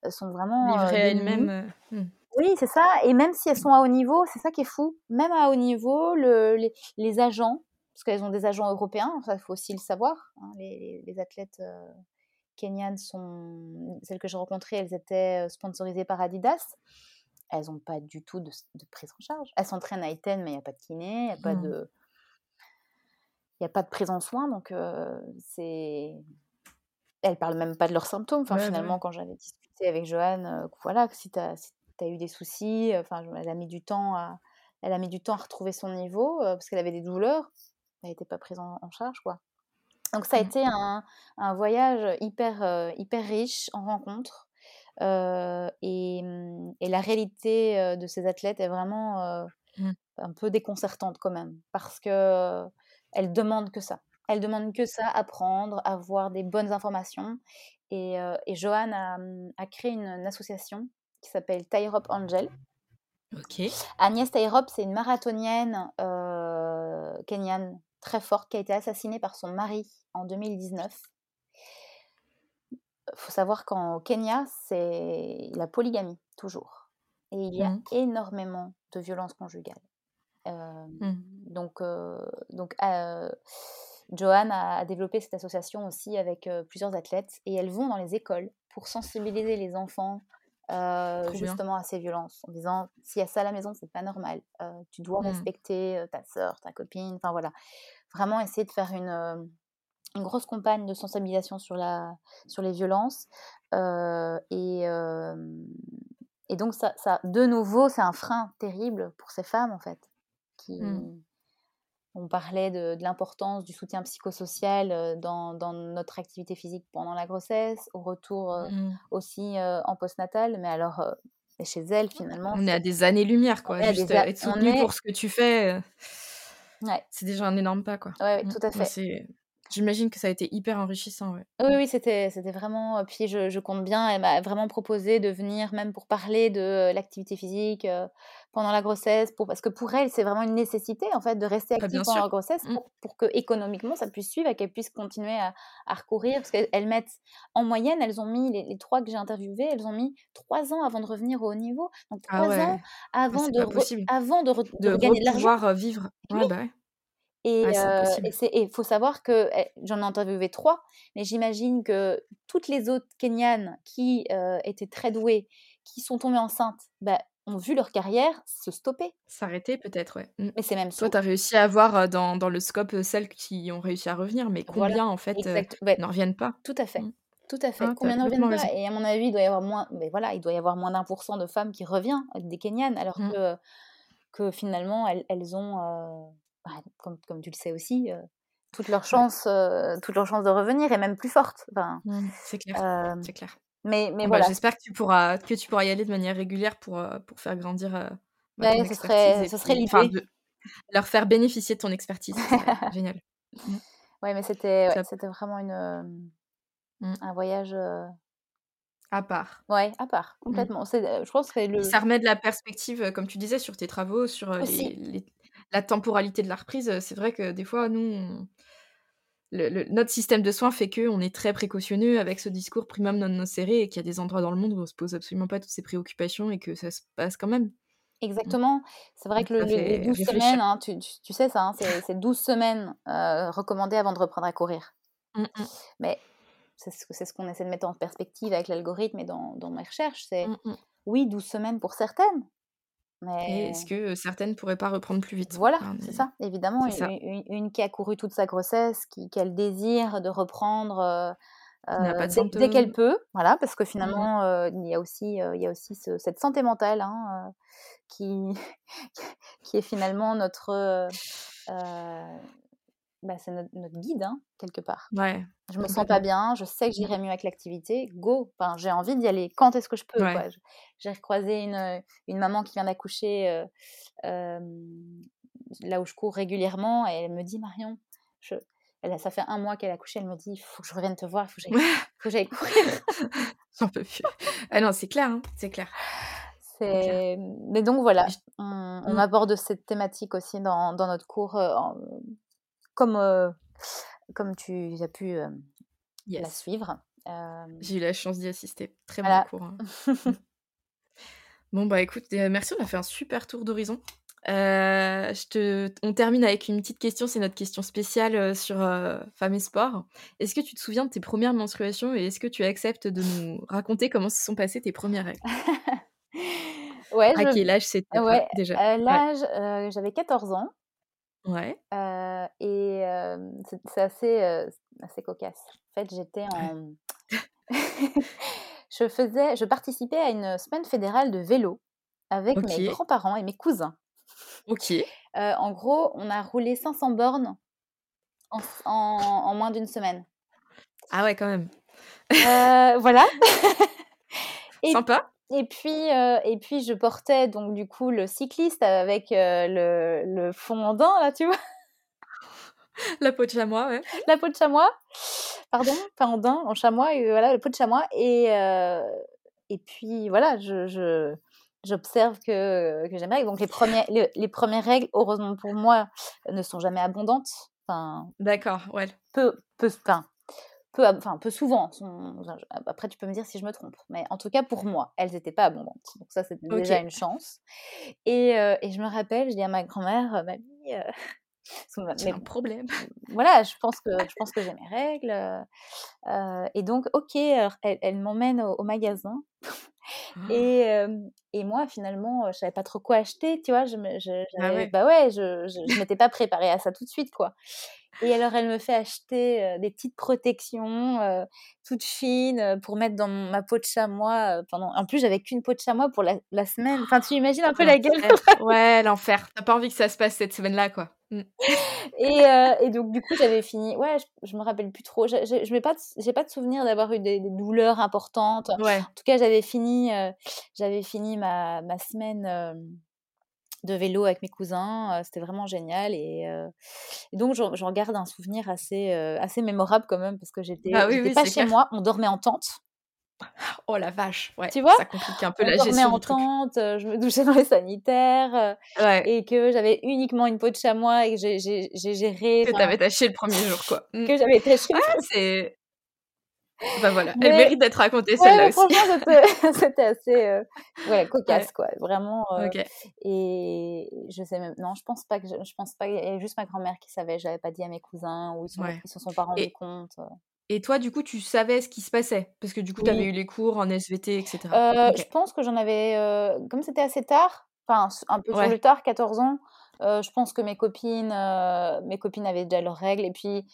sont vraiment livrées à elles-mêmes. Mmh. Oui, c'est ça. Et même si elles sont à haut niveau, c'est ça qui est fou. Même à haut niveau, le, les, agents, parce qu'elles ont des agents européens, il faut aussi le savoir. Hein, les, les, athlètes euh, kenyanes sont, celles que j'ai rencontrées, elles étaient sponsorisées par Adidas. Elles n'ont pas du tout de, prise en charge. Elles s'entraînent à Iten, mais il n'y a pas de kiné, il n'y a pas mmh. de il n'y a pas de prise en soin, donc euh, c'est. Elles parlent même pas de leurs symptômes. Enfin, finalement, quand j'avais discuté avec Joanne, euh, voilà, si tu as, eu des soucis, euh, enfin, elle a mis du temps à, elle a mis du temps à retrouver son niveau parce qu'elle avait des douleurs. Elle n'était pas prise en, charge, quoi. Donc ça a mmh. été un, un, voyage hyper, hyper riche en rencontres. et, mmh, et, la réalité de ces athlètes est vraiment mmh. un peu déconcertante quand même. Parce que elle demande que ça. Elle demande que ça, apprendre, avoir des bonnes informations. Et, euh, et Johan a, créé une, association qui s'appelle Tairop Angel. Agnès Tairop, c'est une marathonienne euh, kenyane très forte qui a été assassinée par son mari en 2019. Il faut savoir qu'en Kenya, c'est la polygamie, toujours. Et il y a mmh. énormément de violences conjugales. Mmh. Donc, donc Joanne a, développé cette association aussi avec plusieurs athlètes et elles vont dans les écoles pour sensibiliser les enfants justement à ces violences en disant s'il y a ça à la maison c'est pas normal tu dois mmh. respecter ta soeur ta copine enfin voilà vraiment essayer de faire une, une grosse campagne de sensibilisation sur la sur les violences et et donc ça, ça de nouveau c'est un frein terrible pour ces femmes en fait Mmh. On parlait de, l'importance du soutien psychosocial dans, notre activité physique pendant la grossesse, au retour mmh. aussi en postnatal, mais alors chez elle finalement. On est à des années-lumière, quoi. Juste être soutenu pour ce que tu fais, c'est déjà un énorme pas, quoi. Oui, mmh. tout à fait. J'imagine que ça a été hyper enrichissant. Ouais. Oui, oui, c'était, c'était vraiment. Euh, puis je, je, compte bien, elle m'a vraiment proposé de venir même pour parler de l'activité physique euh, pendant la grossesse, pour, parce que pour elle, c'est vraiment une nécessité en fait de rester bah, active pendant la grossesse mmh. pour, pour, que économiquement ça puisse suivre et qu'elle puisse continuer à, à recourir. Parce qu'elles mettent en moyenne, elles ont mis, les, trois que j'ai interviewées, elles ont mis trois ans avant de revenir au haut niveau. Donc ah trois ans ah, avant, de, avant de, de, gagner de l'argent. pouvoir vivre. Ouais, bah ouais. Et il faut savoir que eh, j'en ai interviewé trois, mais j'imagine que toutes les autres Kenyanes qui étaient très douées, qui sont tombées enceintes, bah, ont vu leur carrière se stopper. S'arrêter peut-être, ouais. Mmh. Mais c'est même Toi, tu as réussi à avoir dans, dans, le scope celles qui ont réussi à revenir, mais combien en fait n'en reviennent pas? Tout à fait. Mmh. Tout à fait. Ah, combien n'en reviennent pas? Et à mon avis, il doit y avoir moins. Mais voilà, il doit y avoir moins d'un pour cent de femmes qui reviennent des Kenyanes, alors mmh. que, que finalement elles, elles ont bah, comme, comme, tu le sais aussi, euh, toutes leurs chances, euh, toutes leurs chances de revenir et même plus fortes. Mmh, c'est clair. c'est clair. Mais, mais bah, voilà. J'espère que tu pourras que tu pourras y aller de manière régulière pour, pour faire grandir. Bah, ce serait, ce serait l'idée. leur faire bénéficier de ton expertise. génial. Mmh. Ouais, mais c'était c'était vraiment une, mmh. un voyage. À part. Ouais, à part, complètement. Je pense que le... Ça remet de la perspective, comme tu disais, sur tes travaux, sur les, la temporalité de la reprise, c'est vrai que des fois, nous, le, notre système de soins fait qu'on est très précautionneux avec ce discours primum non nocere et qu'il y a des endroits dans le monde où on se pose absolument pas toutes ces préoccupations et que ça se passe quand même. Exactement. C'est vrai que le, les 12 semaines, hein, tu, tu, sais ça, hein, c'est 12 semaines euh, recommandées avant de reprendre à courir. Mmh, mmh. Mais c'est ce, qu'on essaie de mettre en perspective avec l'algorithme et dans, dans mes recherches. C'est mmh, oui, 12 semaines pour certaines, est-ce que certaines pourraient pas reprendre plus vite? Voilà, c'est ça, évidemment. Une, qui a couru toute sa grossesse, qui, a le désir de reprendre dès, qu'elle peut, voilà, parce que mmh. finalement, il y a aussi, il y a aussi cette santé mentale hein, qui, qui est finalement notre, bah, c'est notre, notre guide, hein, quelque part. Ouais. Je me sens pas bien, je sais que j'irai mieux avec l'activité, go. Enfin, j'ai envie d'y aller. Quand est-ce que je peux Ouais. J'ai recroisé une, euh, une maman qui vient d'accoucher euh, euh, là où je cours régulièrement et elle me dit Marion, je... elle, a- ça fait un mois qu'elle a accouché, elle me dit il faut que je revienne te voir, il faut que j'aille courir. J'en peux plus. Ah non, c'est clair, hein, c'est clair. Mais donc voilà, on, on Mm. aborde cette thématique aussi dans, dans notre cours, euh, en- comme, euh, comme tu as pu euh, la suivre. J'ai eu la chance d'y assister. Très bon Voilà. cours. hein. Mm. Bon, bah écoute, merci, on a fait un super tour d'horizon. Euh, je te... On termine avec une petite question, c'est notre question spéciale sur euh, femmes et sport. Est-ce que tu te souviens de tes premières menstruations et est-ce que tu acceptes de nous raconter comment se sont passées tes premières règles? Ouais, À je- quel âge c'était ouais, déjà? euh, Ouais. l'âge, euh, j'avais 14 ans Ouais. euh, et euh, c'est, c'est assez, euh, assez cocasse. En fait, j'étais en... je faisais, je participais à une semaine fédérale de vélo avec mes grands-parents et mes cousins. Ok. Euh, en gros, on a roulé 500 bornes en, en- en moins d'une semaine. Ah ouais, quand même. Euh, voilà. Et Sympa. Et puis, euh, et puis, je portais donc du coup le cycliste avec euh, le, le fondant, là, tu vois, La peau de chamois, ouais. la peau de chamois. Pardon, pas en daim, en chamois, et voilà, la peau de chamois. Et, euh, et puis, voilà, je, je- j'observe que, que j'aime bien. Donc, les premières, les, les premières règles, heureusement pour moi, ne sont jamais abondantes. Enfin, D'accord, ouais. peu, peu, enfin, peu, enfin, peu souvent. sont- je- après, tu peux me dire si je me trompe. Mais en tout cas, pour moi, elles n'étaient pas abondantes. Donc ça, c'était déjà une chance. Et, euh, et je me rappelle, je dis à ma grand-mère, euh, mamie, euh, C'est un problème. voilà, je pense que je pense que j'ai mes règles. euh, et donc, ok, elle, elle m'emmène au, au magasin. Et, euh, et moi, finalement, je savais pas trop quoi acheter, tu vois. Je, je- Ah ouais. Bah ouais, je, je, je m'étais pas préparée à ça tout de suite, quoi. Et alors, elle me fait acheter euh, des petites protections euh, toutes fines pour mettre dans ma peau de chamois. pendant... En plus, j'avais qu'une peau de chamois pour la, la semaine. Enfin, tu imagines un peu la gueule. L'enfer. Ouais, l'enfer. T'as pas envie que ça se passe cette semaine-là, quoi. Mm. Et, euh, et donc, du coup, j'avais fini. Ouais, je, je me rappelle plus trop. Je n'ai pas, de- pas de souvenir d'avoir eu des, des douleurs importantes. Ouais. En tout cas, j'avais fini, j'avais fini ma, ma semaine de vélo avec mes cousins. C'était vraiment génial. Et, euh, et donc, j'en garde un souvenir assez, euh, assez mémorable quand même parce que j'étais Bah oui, pas chez clair. moi. On dormait en tente. Oh la vache. Ouais. Tu vois? Ça complique un peu On la gestion en tente. euh, Je me douchais dans les sanitaires. Ouais. Et que j'avais uniquement une peau de chamois et que j'ai- géré. Que t'avais taché le premier jour, quoi. Mm. que j'avais chez Ah, c'est. Bah voilà, elle mérite d'être racontée Ouais, celle-là franchement, c'était assez euh, voilà, cocasse, Ouais. quoi. Vraiment. euh. Et je sais même. Non, je pense pas que. Je, je pense pas. Il y avait juste ma grand-mère qui savait. Je l'avais pas dit à mes cousins ou ils, sont, Ouais. ils se sont pas rendus Et- compte. euh. Et toi, du coup, tu savais ce qui se passait? Parce que du coup, Oui. t'avais eu les cours en SVT, etc. Je pense que j'en avais. comme c'était assez tard, enfin un peu Ouais. le tard, 14 ans, je pense que mes copines, mes copines avaient déjà leurs règles. Et puis,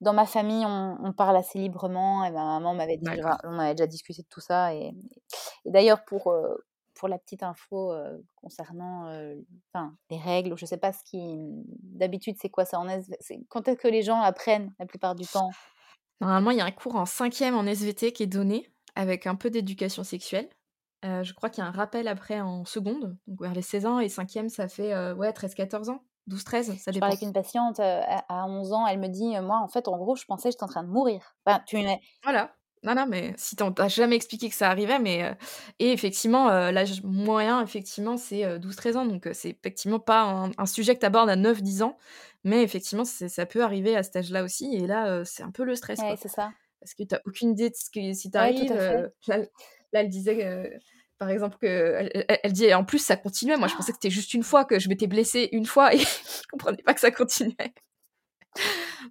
dans ma famille, on, on parle assez librement. Et ma maman m'avait dit. On avait déjà discuté de tout ça. Et, et d'ailleurs, pour. euh, pour la petite info euh, concernant euh, les règles, je sais pas ce qui. D'habitude, c'est quoi ça en SV c'est- Quand est-ce que les gens apprennent la plupart du temps? Normalement, il y a un cours en cinquième en SVT qui est donné avec un peu d'éducation sexuelle. Je crois qu'il y a un rappel après en seconde, donc vers les 16 ans, et cinquième, ça fait ouais, 13-14 ans, 12-13, ça Je parlais avec une patiente euh, à à 11 ans, elle me dit euh, Moi, en fait, en gros, je pensais que j'étais en train de mourir. Enfin, tu m'as- Voilà. Non, non, mais si t'en- t'as jamais expliqué que ça arrivait, mais. euh, Et effectivement, euh, l'âge moyen, effectivement, c'est euh, 12-13 ans, donc c'est effectivement pas un, un sujet que t'abordes à 9-10 ans, mais effectivement, ça peut arriver à cet âge-là aussi, et là, euh, c'est un peu le stress, Ouais, c'est ça. Parce que t'as aucune idée de ce que si t'arrives. là, là, elle disait, par exemple, que. Elle, dit, en plus, ça continuait. Moi, je pensais que c'était juste une fois, que je m'étais blessée une fois, et je comprenais pas que ça continuait.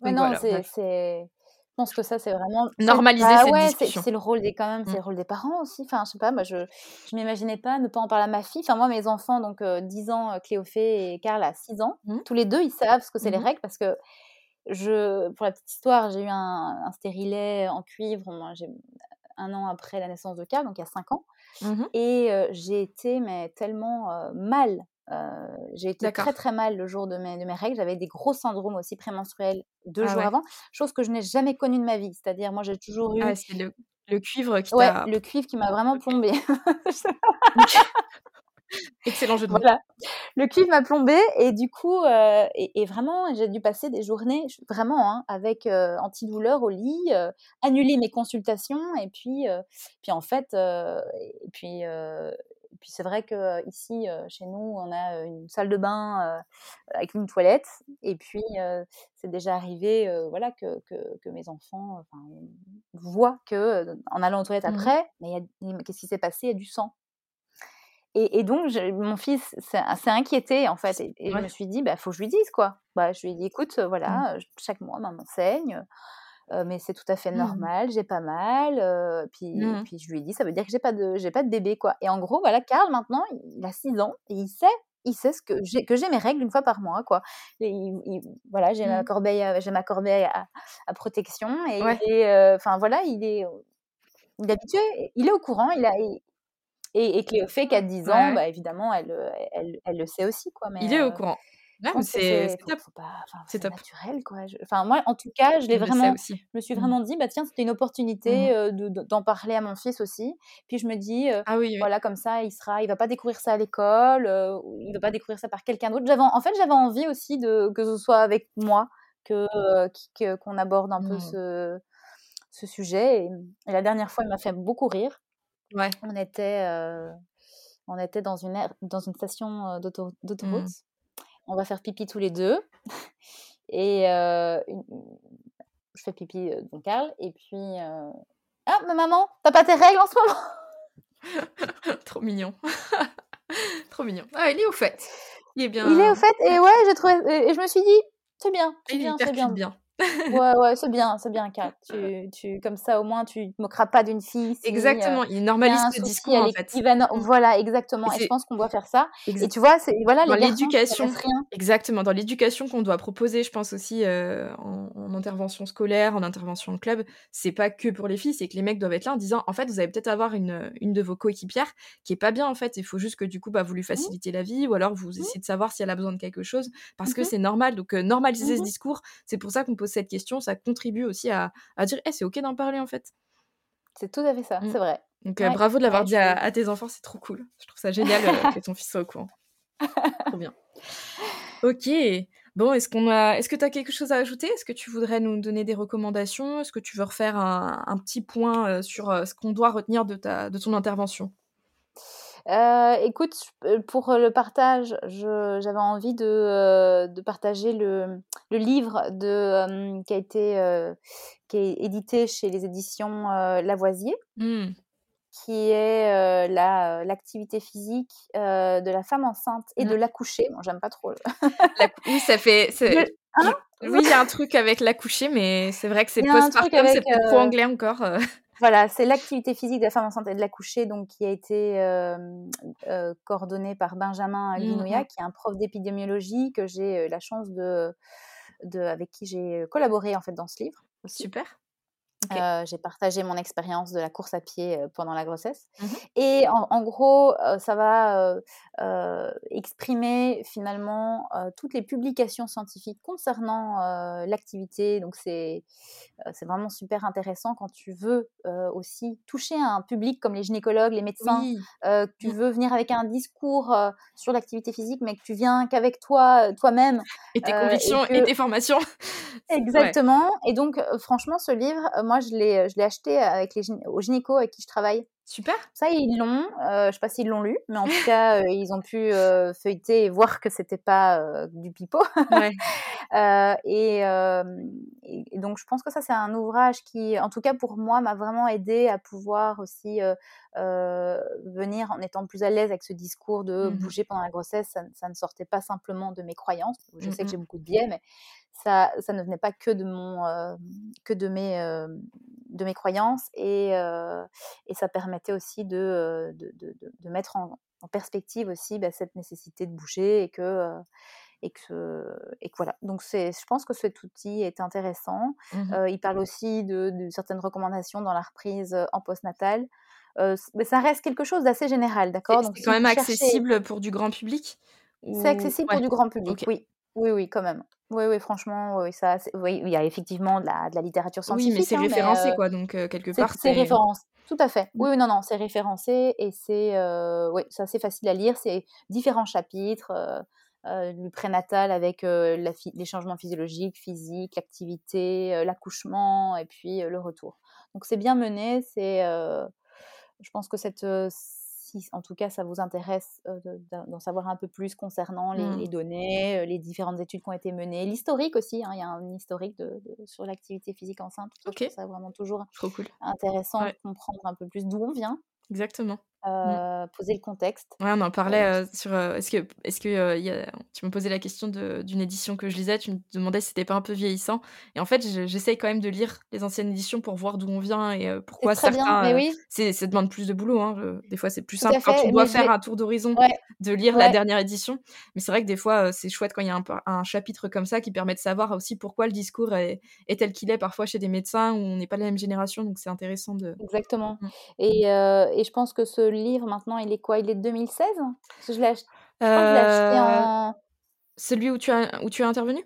Donc non, voilà, c'est, Je pense que ça, c'est vraiment. Normaliser bah cette ouais, c'est, discussion. c'est le rôle des, quand même, c'est Mm. le rôle des parents aussi. Enfin, je sais pas, moi, je, je m'imaginais pas ne pas en parler à ma fille. Enfin, moi, mes enfants, donc euh, 10 ans, euh, Cléophée et Karl à 6 ans, Mhm. tous les deux, ils savent ce que c'est les Mhm. règles parce que je, pour la petite histoire, j'ai eu un, un stérilet en cuivre. Moi, j'ai un an après la naissance de Karl, donc il y a 5 ans. Mhm. Et euh, j'ai été mais tellement euh, mal j'ai été très très mal le jour de mes, de mes règles. J'avais des gros syndromes aussi prémenstruels deux ah jours avant, chose que je n'ai jamais connue de ma vie. C'est-à-dire, moi, j'ai toujours eu. Ah, c'est le, le, cuivre qui ouais, le cuivre qui m'a vraiment plombé. Excellent jeu de mots. Voilà. Le cuivre m'a plombé et du coup, euh, et, vraiment, j'ai dû passer des journées vraiment hein, avec euh, antidouleur au lit, euh, annuler mes consultations et puis, puis en fait, et puis, puis c'est vrai que ici, chez nous, on a une salle de bain avec une toilette et puis c'est déjà arrivé, voilà, que, que, mes enfants voient que en allant aux toilettes mmh après, mais qu'est-ce qui s'est passé? Il y a du sang. Et, donc, mon fils s'est inquiété, en fait. Et, je me suis dit, bah, faut que je lui dise, quoi. Bah, je lui ai dit, écoute, euh, voilà, mmh. chaque mois, maman saigne. Euh, mais c'est tout à fait mmh. normal, j'ai pas mal. Euh, puis, mmh. puis je lui ai dit, ça veut dire que j'ai pas de, j'ai pas de bébé, quoi. Et en gros, voilà, Karl, maintenant, il a 6 ans et il sait, il sait ce que j'ai, que j'ai mes règles une fois par mois, quoi. voilà, j'ai ma corbeille, j'ai ma corbeille à, protection et, enfin voilà, il est, il est habitué, il est au courant, il a, et, et Cléophée, qui a 10 ans, bah, évidemment, elle, elle, elle, le sait aussi. Quoi, mais, il est au courant. c'est top. C'est naturel, quoi. Enfin, moi, en tout cas, je l'ai vraiment. Je me suis mmh. vraiment dit, bah tiens, c'était une opportunité mmh. d'en parler à mon fils aussi. Puis je me dis, ah oui, voilà, comme ça, il sera, il va pas découvrir ça à l'école, il va pas découvrir ça par quelqu'un d'autre. En fait, j'avais envie aussi de que ce soit avec moi que qu'on aborde un peu mmh. ce, ce sujet. Et, et, la dernière fois, il m'a fait beaucoup rire. On était, on était dans une dans une station, d'autoroute. Mmh. On va faire pipi tous les deux et je fais pipi, dans Carl et puis, «Ah mais maman, t'as pas tes règles en ce moment?» Trop mignon. Trop mignon. Ah, il est au fait. Il est bien Il est au fait et ouais, j'ai trouvé et je me suis dit: «C'est bien, c'est bien, c'est bien». bien ouais, ouais, c'est bien, c'est bien, Kat. Tu, tu, comme ça, au moins, tu te moqueras pas d'une fille. exactement, il normalise le discours, en fait. Mmh. Voilà, exactement. Et, je pense qu'on doit faire ça. Et tu vois, c'est voilà, dans l'éducation, exactement, dans l'éducation qu'on doit proposer, je pense aussi euh, en, intervention scolaire, en intervention de club, c'est pas que pour les filles, c'est que les mecs doivent être là en disant, en fait, vous allez peut-être avoir une, une de vos coéquipières qui est pas bien, en fait. Il faut juste que du coup, bah, vous lui mmh. facilitez la vie, ou alors vous mmh. essayez de savoir si elle a besoin de quelque chose, parce que c'est normal. Donc, euh, normaliser ce discours, c'est pour ça qu'on pose cette question, ça contribue aussi à, à dire hey, c'est ok d'en parler en fait. C'est tout à fait ça, mmh. c'est vrai. Donc euh, bravo de l'avoir dit à, tes enfants, c'est trop cool. Je trouve ça génial euh, que ton fils soit au courant. trop bien. Ok. Bon, est-ce qu'on a, est-ce que tu as quelque chose à ajouter? Est-ce que tu voudrais nous donner des recommandations? Est-ce que tu veux refaire un, un petit point euh, sur ce qu'on doit retenir de ta, de ton intervention? Euh, écoute, euh, pour le partage, j'avais envie de, euh, de, partager le, le livre de, qui a été qui est édité chez les éditions Lavoisier. Mmh. qui est l'activité physique de la femme enceinte et de mmh. l'accoucher. Bon, j'aime pas trop. oui, ça fait. Hein? oui, il y a un truc avec l'accoucher, mais c'est vrai que c'est post-partum, c'est trop anglais encore. Voilà, c'est l'activité physique de la femme enceinte et de l'accoucher, donc qui a été euh, euh, coordonnée par Benjamin mmh Guinouya, qui est un prof d'épidémiologie que j'ai la chance de, de, avec qui j'ai collaboré en fait dans ce livre. Super j'ai partagé mon expérience de la course à pied pendant la grossesse. Mmh Et en, gros, ça va exprimer finalement toutes les publications scientifiques concernant l'activité. Donc c'est c'est vraiment super intéressant quand tu veux aussi toucher un public comme les gynécologues, les médecins, que tu mmh. veux venir avec un discours sur l'activité physique, mais que tu viens qu'avec toi, toi-même. Et tes convictions et, tes formations. Exactement. Et donc, franchement, ce livre, moi, je l'ai, l'ai acheté avec les, au gynéco avec qui je travaille. Super. Ça, ils l'ont. Euh, je sais pas s'ils l'ont lu, mais en tout cas, euh, ils ont pu euh, feuilleter et voir que c'était pas du pipeau. Ouais. et, et, donc, je pense que ça, c'est un ouvrage qui, en tout cas pour moi, m'a vraiment aidé à pouvoir aussi venir en étant plus à l'aise avec ce discours de mmh bouger pendant la grossesse. Ça, ne sortait pas simplement de mes croyances. Je sais que j'ai beaucoup de biais, mais ça, ça ne venait pas que de mon, que de mes, de mes croyances et, et ça permettait aussi de, de, de, de mettre en, perspective aussi bah, cette nécessité de bouger et que et que, et que voilà. Donc je pense que cet outil est intéressant. Mmh il parle aussi de, certaines recommandations dans la reprise en postnatal. Euh, mais ça reste quelque chose d'assez général, d'accord? C'est quand même accessible pour du grand public ou... C'est accessible pour du grand public, oui. Oui, oui, quand même. Oui, oui, franchement, oui, ça, oui, il y a effectivement de la, de la littérature Oui, scientifique. mais c'est hein, référencé, euh, quoi. Donc, euh, quelque part, c'est référencé. Tout à fait. Mm. Oui, oui, non, non, c'est référencé et c'est euh, oui, c'est assez facile à lire. C'est différents chapitres, euh, euh, le prénatal avec la les changements physiologiques, physiques, l'activité, l'accouchement et puis le retour. Donc c'est bien mené. C'est, je pense que cette, si en tout cas ça vous intéresse euh, de- d'en savoir un peu plus concernant les, Mm. les données, euh, les différentes études qui ont été menées, l'historique aussi. hein, il y a un historique de, de- sur l'activité physique enceinte. Ok. Ça vraiment toujours Trop cool. intéressant Ouais. de comprendre un peu plus d'où on vient, Exactement. Euh, poser le contexte. Ouais, on en parlait Euh, euh, sur. euh, est-ce que, est-ce que euh, il y a- tu me posais la question d'une édition que je lisais, tu me demandais si c'était pas un peu vieillissant. Et en fait, je- j'essaye quand même de lire les anciennes éditions pour voir d'où on vient et euh, pourquoi c'est très bien, certains. mais euh, oui, c'est, ça demande plus de boulot. Hein. je- des fois, c'est plus simple quand fait. Mais je faire vais... un tour d'horizon Ouais, de lire la dernière édition. Mais c'est vrai que des fois, euh, c'est chouette quand il y a un, chapitre comme ça qui permet de savoir aussi pourquoi le discours est, est tel qu'il est parfois chez des médecins où on n'est pas de la même génération. Donc c'est intéressant de. exactement. Mm. Et, euh, et je pense que ce livre, maintenant, il est quoi? Il est de 2016? Parce que je l'ai acheté Euh, en... celui où tu as, où tu as intervenu?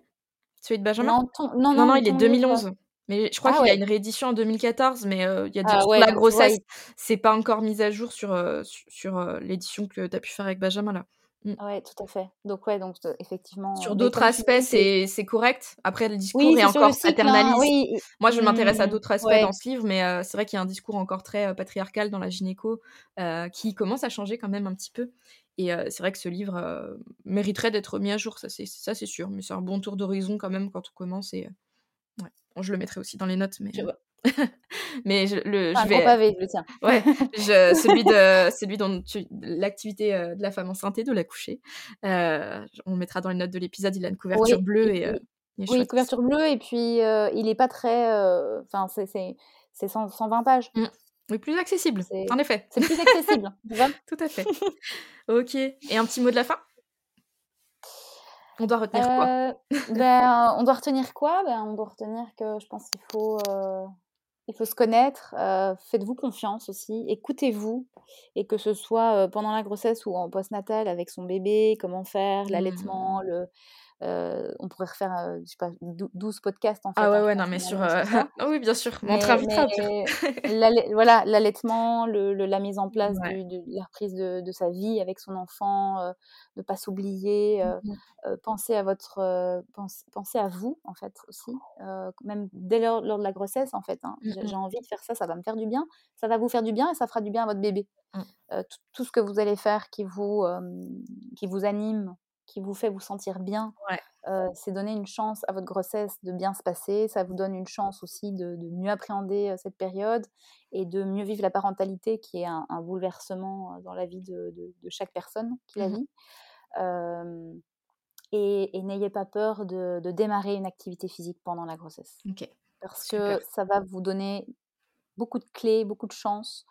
Celui de Benjamin? Non, ton... non, Non, non, non, mais il est ton livre. 2011. Mais je crois Ah qu'il y a une réédition en 2014, mais euh, il y a des, Ah ouais, la grossesse, c'est pas encore mis à jour sur, euh, sur, sur, l'édition que tu as pu faire avec Benjamin là. Mm. ouais, tout à fait. Donc ouais, donc euh, effectivement, Sur d'autres aspects, c'est... c'est correct. Après, le discours Oui, est encore hein. paternaliste. Oui. Moi, je m'intéresse à Hmm, d'autres aspects ouais. dans ce livre, mais euh, c'est vrai qu'il y a un discours encore très euh, patriarcal dans la gynéco qui commence à changer quand même un petit peu. Et c'est vrai que ce livre mériterait d'être mis à jour, ça c'est ça c'est sûr. Mais c'est un bon tour d'horizon quand même quand on commence. Et ouais. Bon, je le mettrai aussi dans les notes, mais Je vois. mais je, le, je gros vais pavé, le tien. ouais je, celui de celui dont tu- l'activité euh, de la femme enceinte et de l'accoucher. Euh, on mettra dans les notes de l'épisode. Il a une couverture Oui, bleue et et euh, oui, couverture bleue, et puis euh, il est pas très. euh, Enfin, c'est c'est- c'est 100 120 pages. Mm. Mais plus accessible, en effet. c'est plus accessible. Tout à fait. Ok. Et un petit mot de la fin? On doit retenir quoi? Euh, ben, on doit retenir quoi? Ben, On doit retenir que je pense qu'il faut, euh, il faut se connaître. euh, Faites-vous confiance aussi. Écoutez-vous. Et que ce soit euh, pendant la grossesse ou en postnatal avec son bébé, comment faire, Hmm. l'allaitement, le, euh, on pourrait refaire, euh, je sais pas, dou- 12 podcasts en fait. Ah ouais, hein, ouais, non, mais sur. euh, ah oui, bien sûr. Mais on voilà, l'allaitement, le, le- la mise en place Ouais. du- de la reprise de, de sa vie avec son enfant, ne pas s'oublier, euh, pensez à votre, pense- pensez à vous en fait aussi, même dès lors, lors de la grossesse en fait. hein. J'ai Mhm. j'ai envie de faire ça, ça va me faire du bien, ça va vous faire du bien et ça fera du bien à votre bébé. Mm. Euh, tout, tout ce que vous allez faire qui vous, qui vous anime, qui vous fait vous sentir bien, Ouais. euh, c'est donner une chance à votre grossesse de bien se passer. Ça vous donne une chance aussi de, de mieux appréhender cette période et de mieux vivre la parentalité, qui est un, un bouleversement dans la vie de, de- de chaque personne qui la Mhm. vit. Euh, et et n'ayez pas peur de, démarrer une activité physique pendant la grossesse, parce Super. que ça va vous donner beaucoup de clés, beaucoup de chances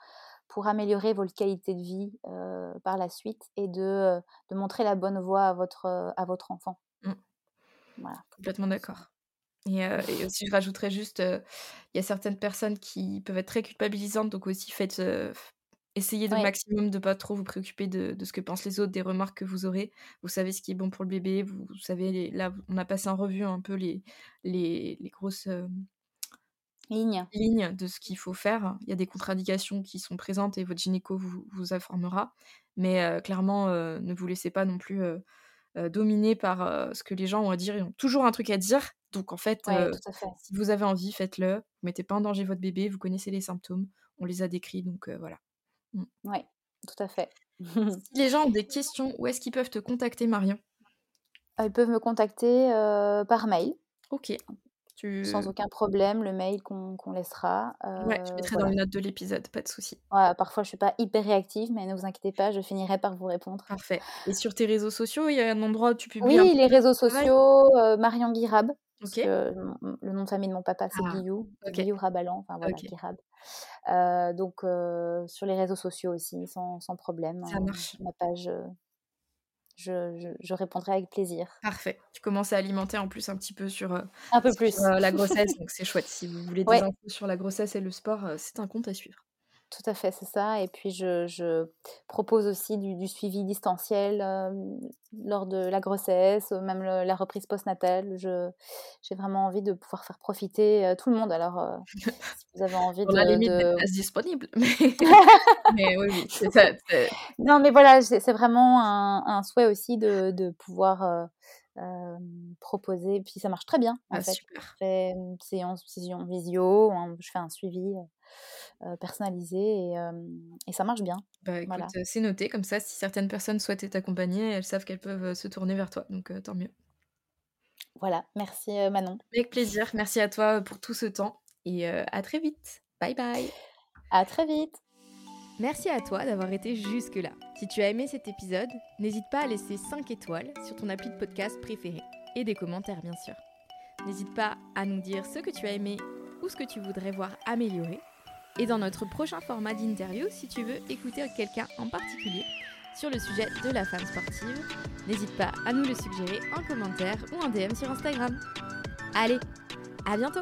pour améliorer votre qualité de vie euh, par la suite et de, de montrer la bonne voie à votre, à votre enfant. Mm. Voilà. Complètement d'accord. Et, euh, et aussi, je rajouterais juste, euh, il y a certaines personnes qui peuvent être très culpabilisantes, donc aussi faites, euh, essayez de maximum de pas trop vous préoccuper de, de ce que pensent les autres, des remarques que vous aurez. Vous savez ce qui est bon pour le bébé, vous, vous savez, les- là, on a passé en revue un peu les, les, les grosses Ligne. de ce qu'il faut faire. Il y a des contre-indications qui sont présentes et votre gynéco vous, vous informera. Mais euh, clairement, euh, ne vous laissez pas non plus euh, dominer par ce que les gens ont à dire. Ils ont toujours un truc à dire. Donc en fait, si vous avez envie, faites-le. Vous mettez pas en danger votre bébé. Vous connaissez les symptômes. On les a décrits. Donc voilà. Oui, tout à fait. Si les gens ont des questions, où est-ce qu'ils peuvent te contacter, Marion? Ils peuvent me contacter par mail, Ok. Tu... sans aucun problème, le mail qu'on laissera. Ouais, je euh, mettrai dans les notes de l'épisode, pas de souci. Parfois, je suis pas hyper réactive, mais ne vous inquiétez pas, je finirai par vous répondre. Parfait. Et sur tes réseaux sociaux, il y a un endroit où tu publies Oui, les réseaux sociaux, euh, Marion Guirab, que le nom de famille de mon papa, c'est Ah, Guillou. Guillou Rabalan, enfin voilà, Ok. Guirab. Euh, donc, euh, sur les réseaux sociaux aussi, sans, sans problème. Ça euh, marche. ma page, je, je, je répondrai avec plaisir. Parfait. Tu commences à alimenter en plus un petit peu sur, euh, Un peu sur, plus. euh, la grossesse, donc c'est chouette. Si vous voulez des Ouais. infos sur la grossesse et le sport, euh, c'est un compte à suivre. Tout à fait, c'est ça. Et puis, je, je propose aussi du, du suivi distanciel euh, lors de la grossesse, même le- la reprise postnatale. J'ai vraiment envie de pouvoir faire profiter euh, tout le monde. Alors, euh, si vous avez envie de, limite de- des disponibles. Mais, mais oui, oui, c'est ça. Non, mais voilà, c'est c'est vraiment un, un souhait aussi de, de pouvoir euh, proposer. Puis ça marche très bien, en Ah, fait. super. Je fais une séance, séance visio, hein, je fais un suivi euh, personnalisé et, euh, et ça marche bien. Bah Voilà. c'est noté. Comme ça, si certaines personnes souhaitent t'accompagner, elles savent qu'elles peuvent se tourner vers toi. Donc, tant mieux. Voilà, merci Manon. Avec plaisir. Merci à toi pour tout ce temps. Et à très vite. Bye bye. À très vite. Merci à toi d'avoir été jusque-là. Si tu as aimé cet épisode, n'hésite pas à laisser 5 étoiles sur ton appli de podcast préféré et des commentaires bien sûr. N'hésite pas à nous dire ce que tu as aimé ou ce que tu voudrais voir améliorer. Et dans notre prochain format d'interview, si tu veux écouter quelqu'un en particulier sur le sujet de la femme sportive, n'hésite pas à nous le suggérer en commentaire ou en DM sur Instagram. Allez, à bientôt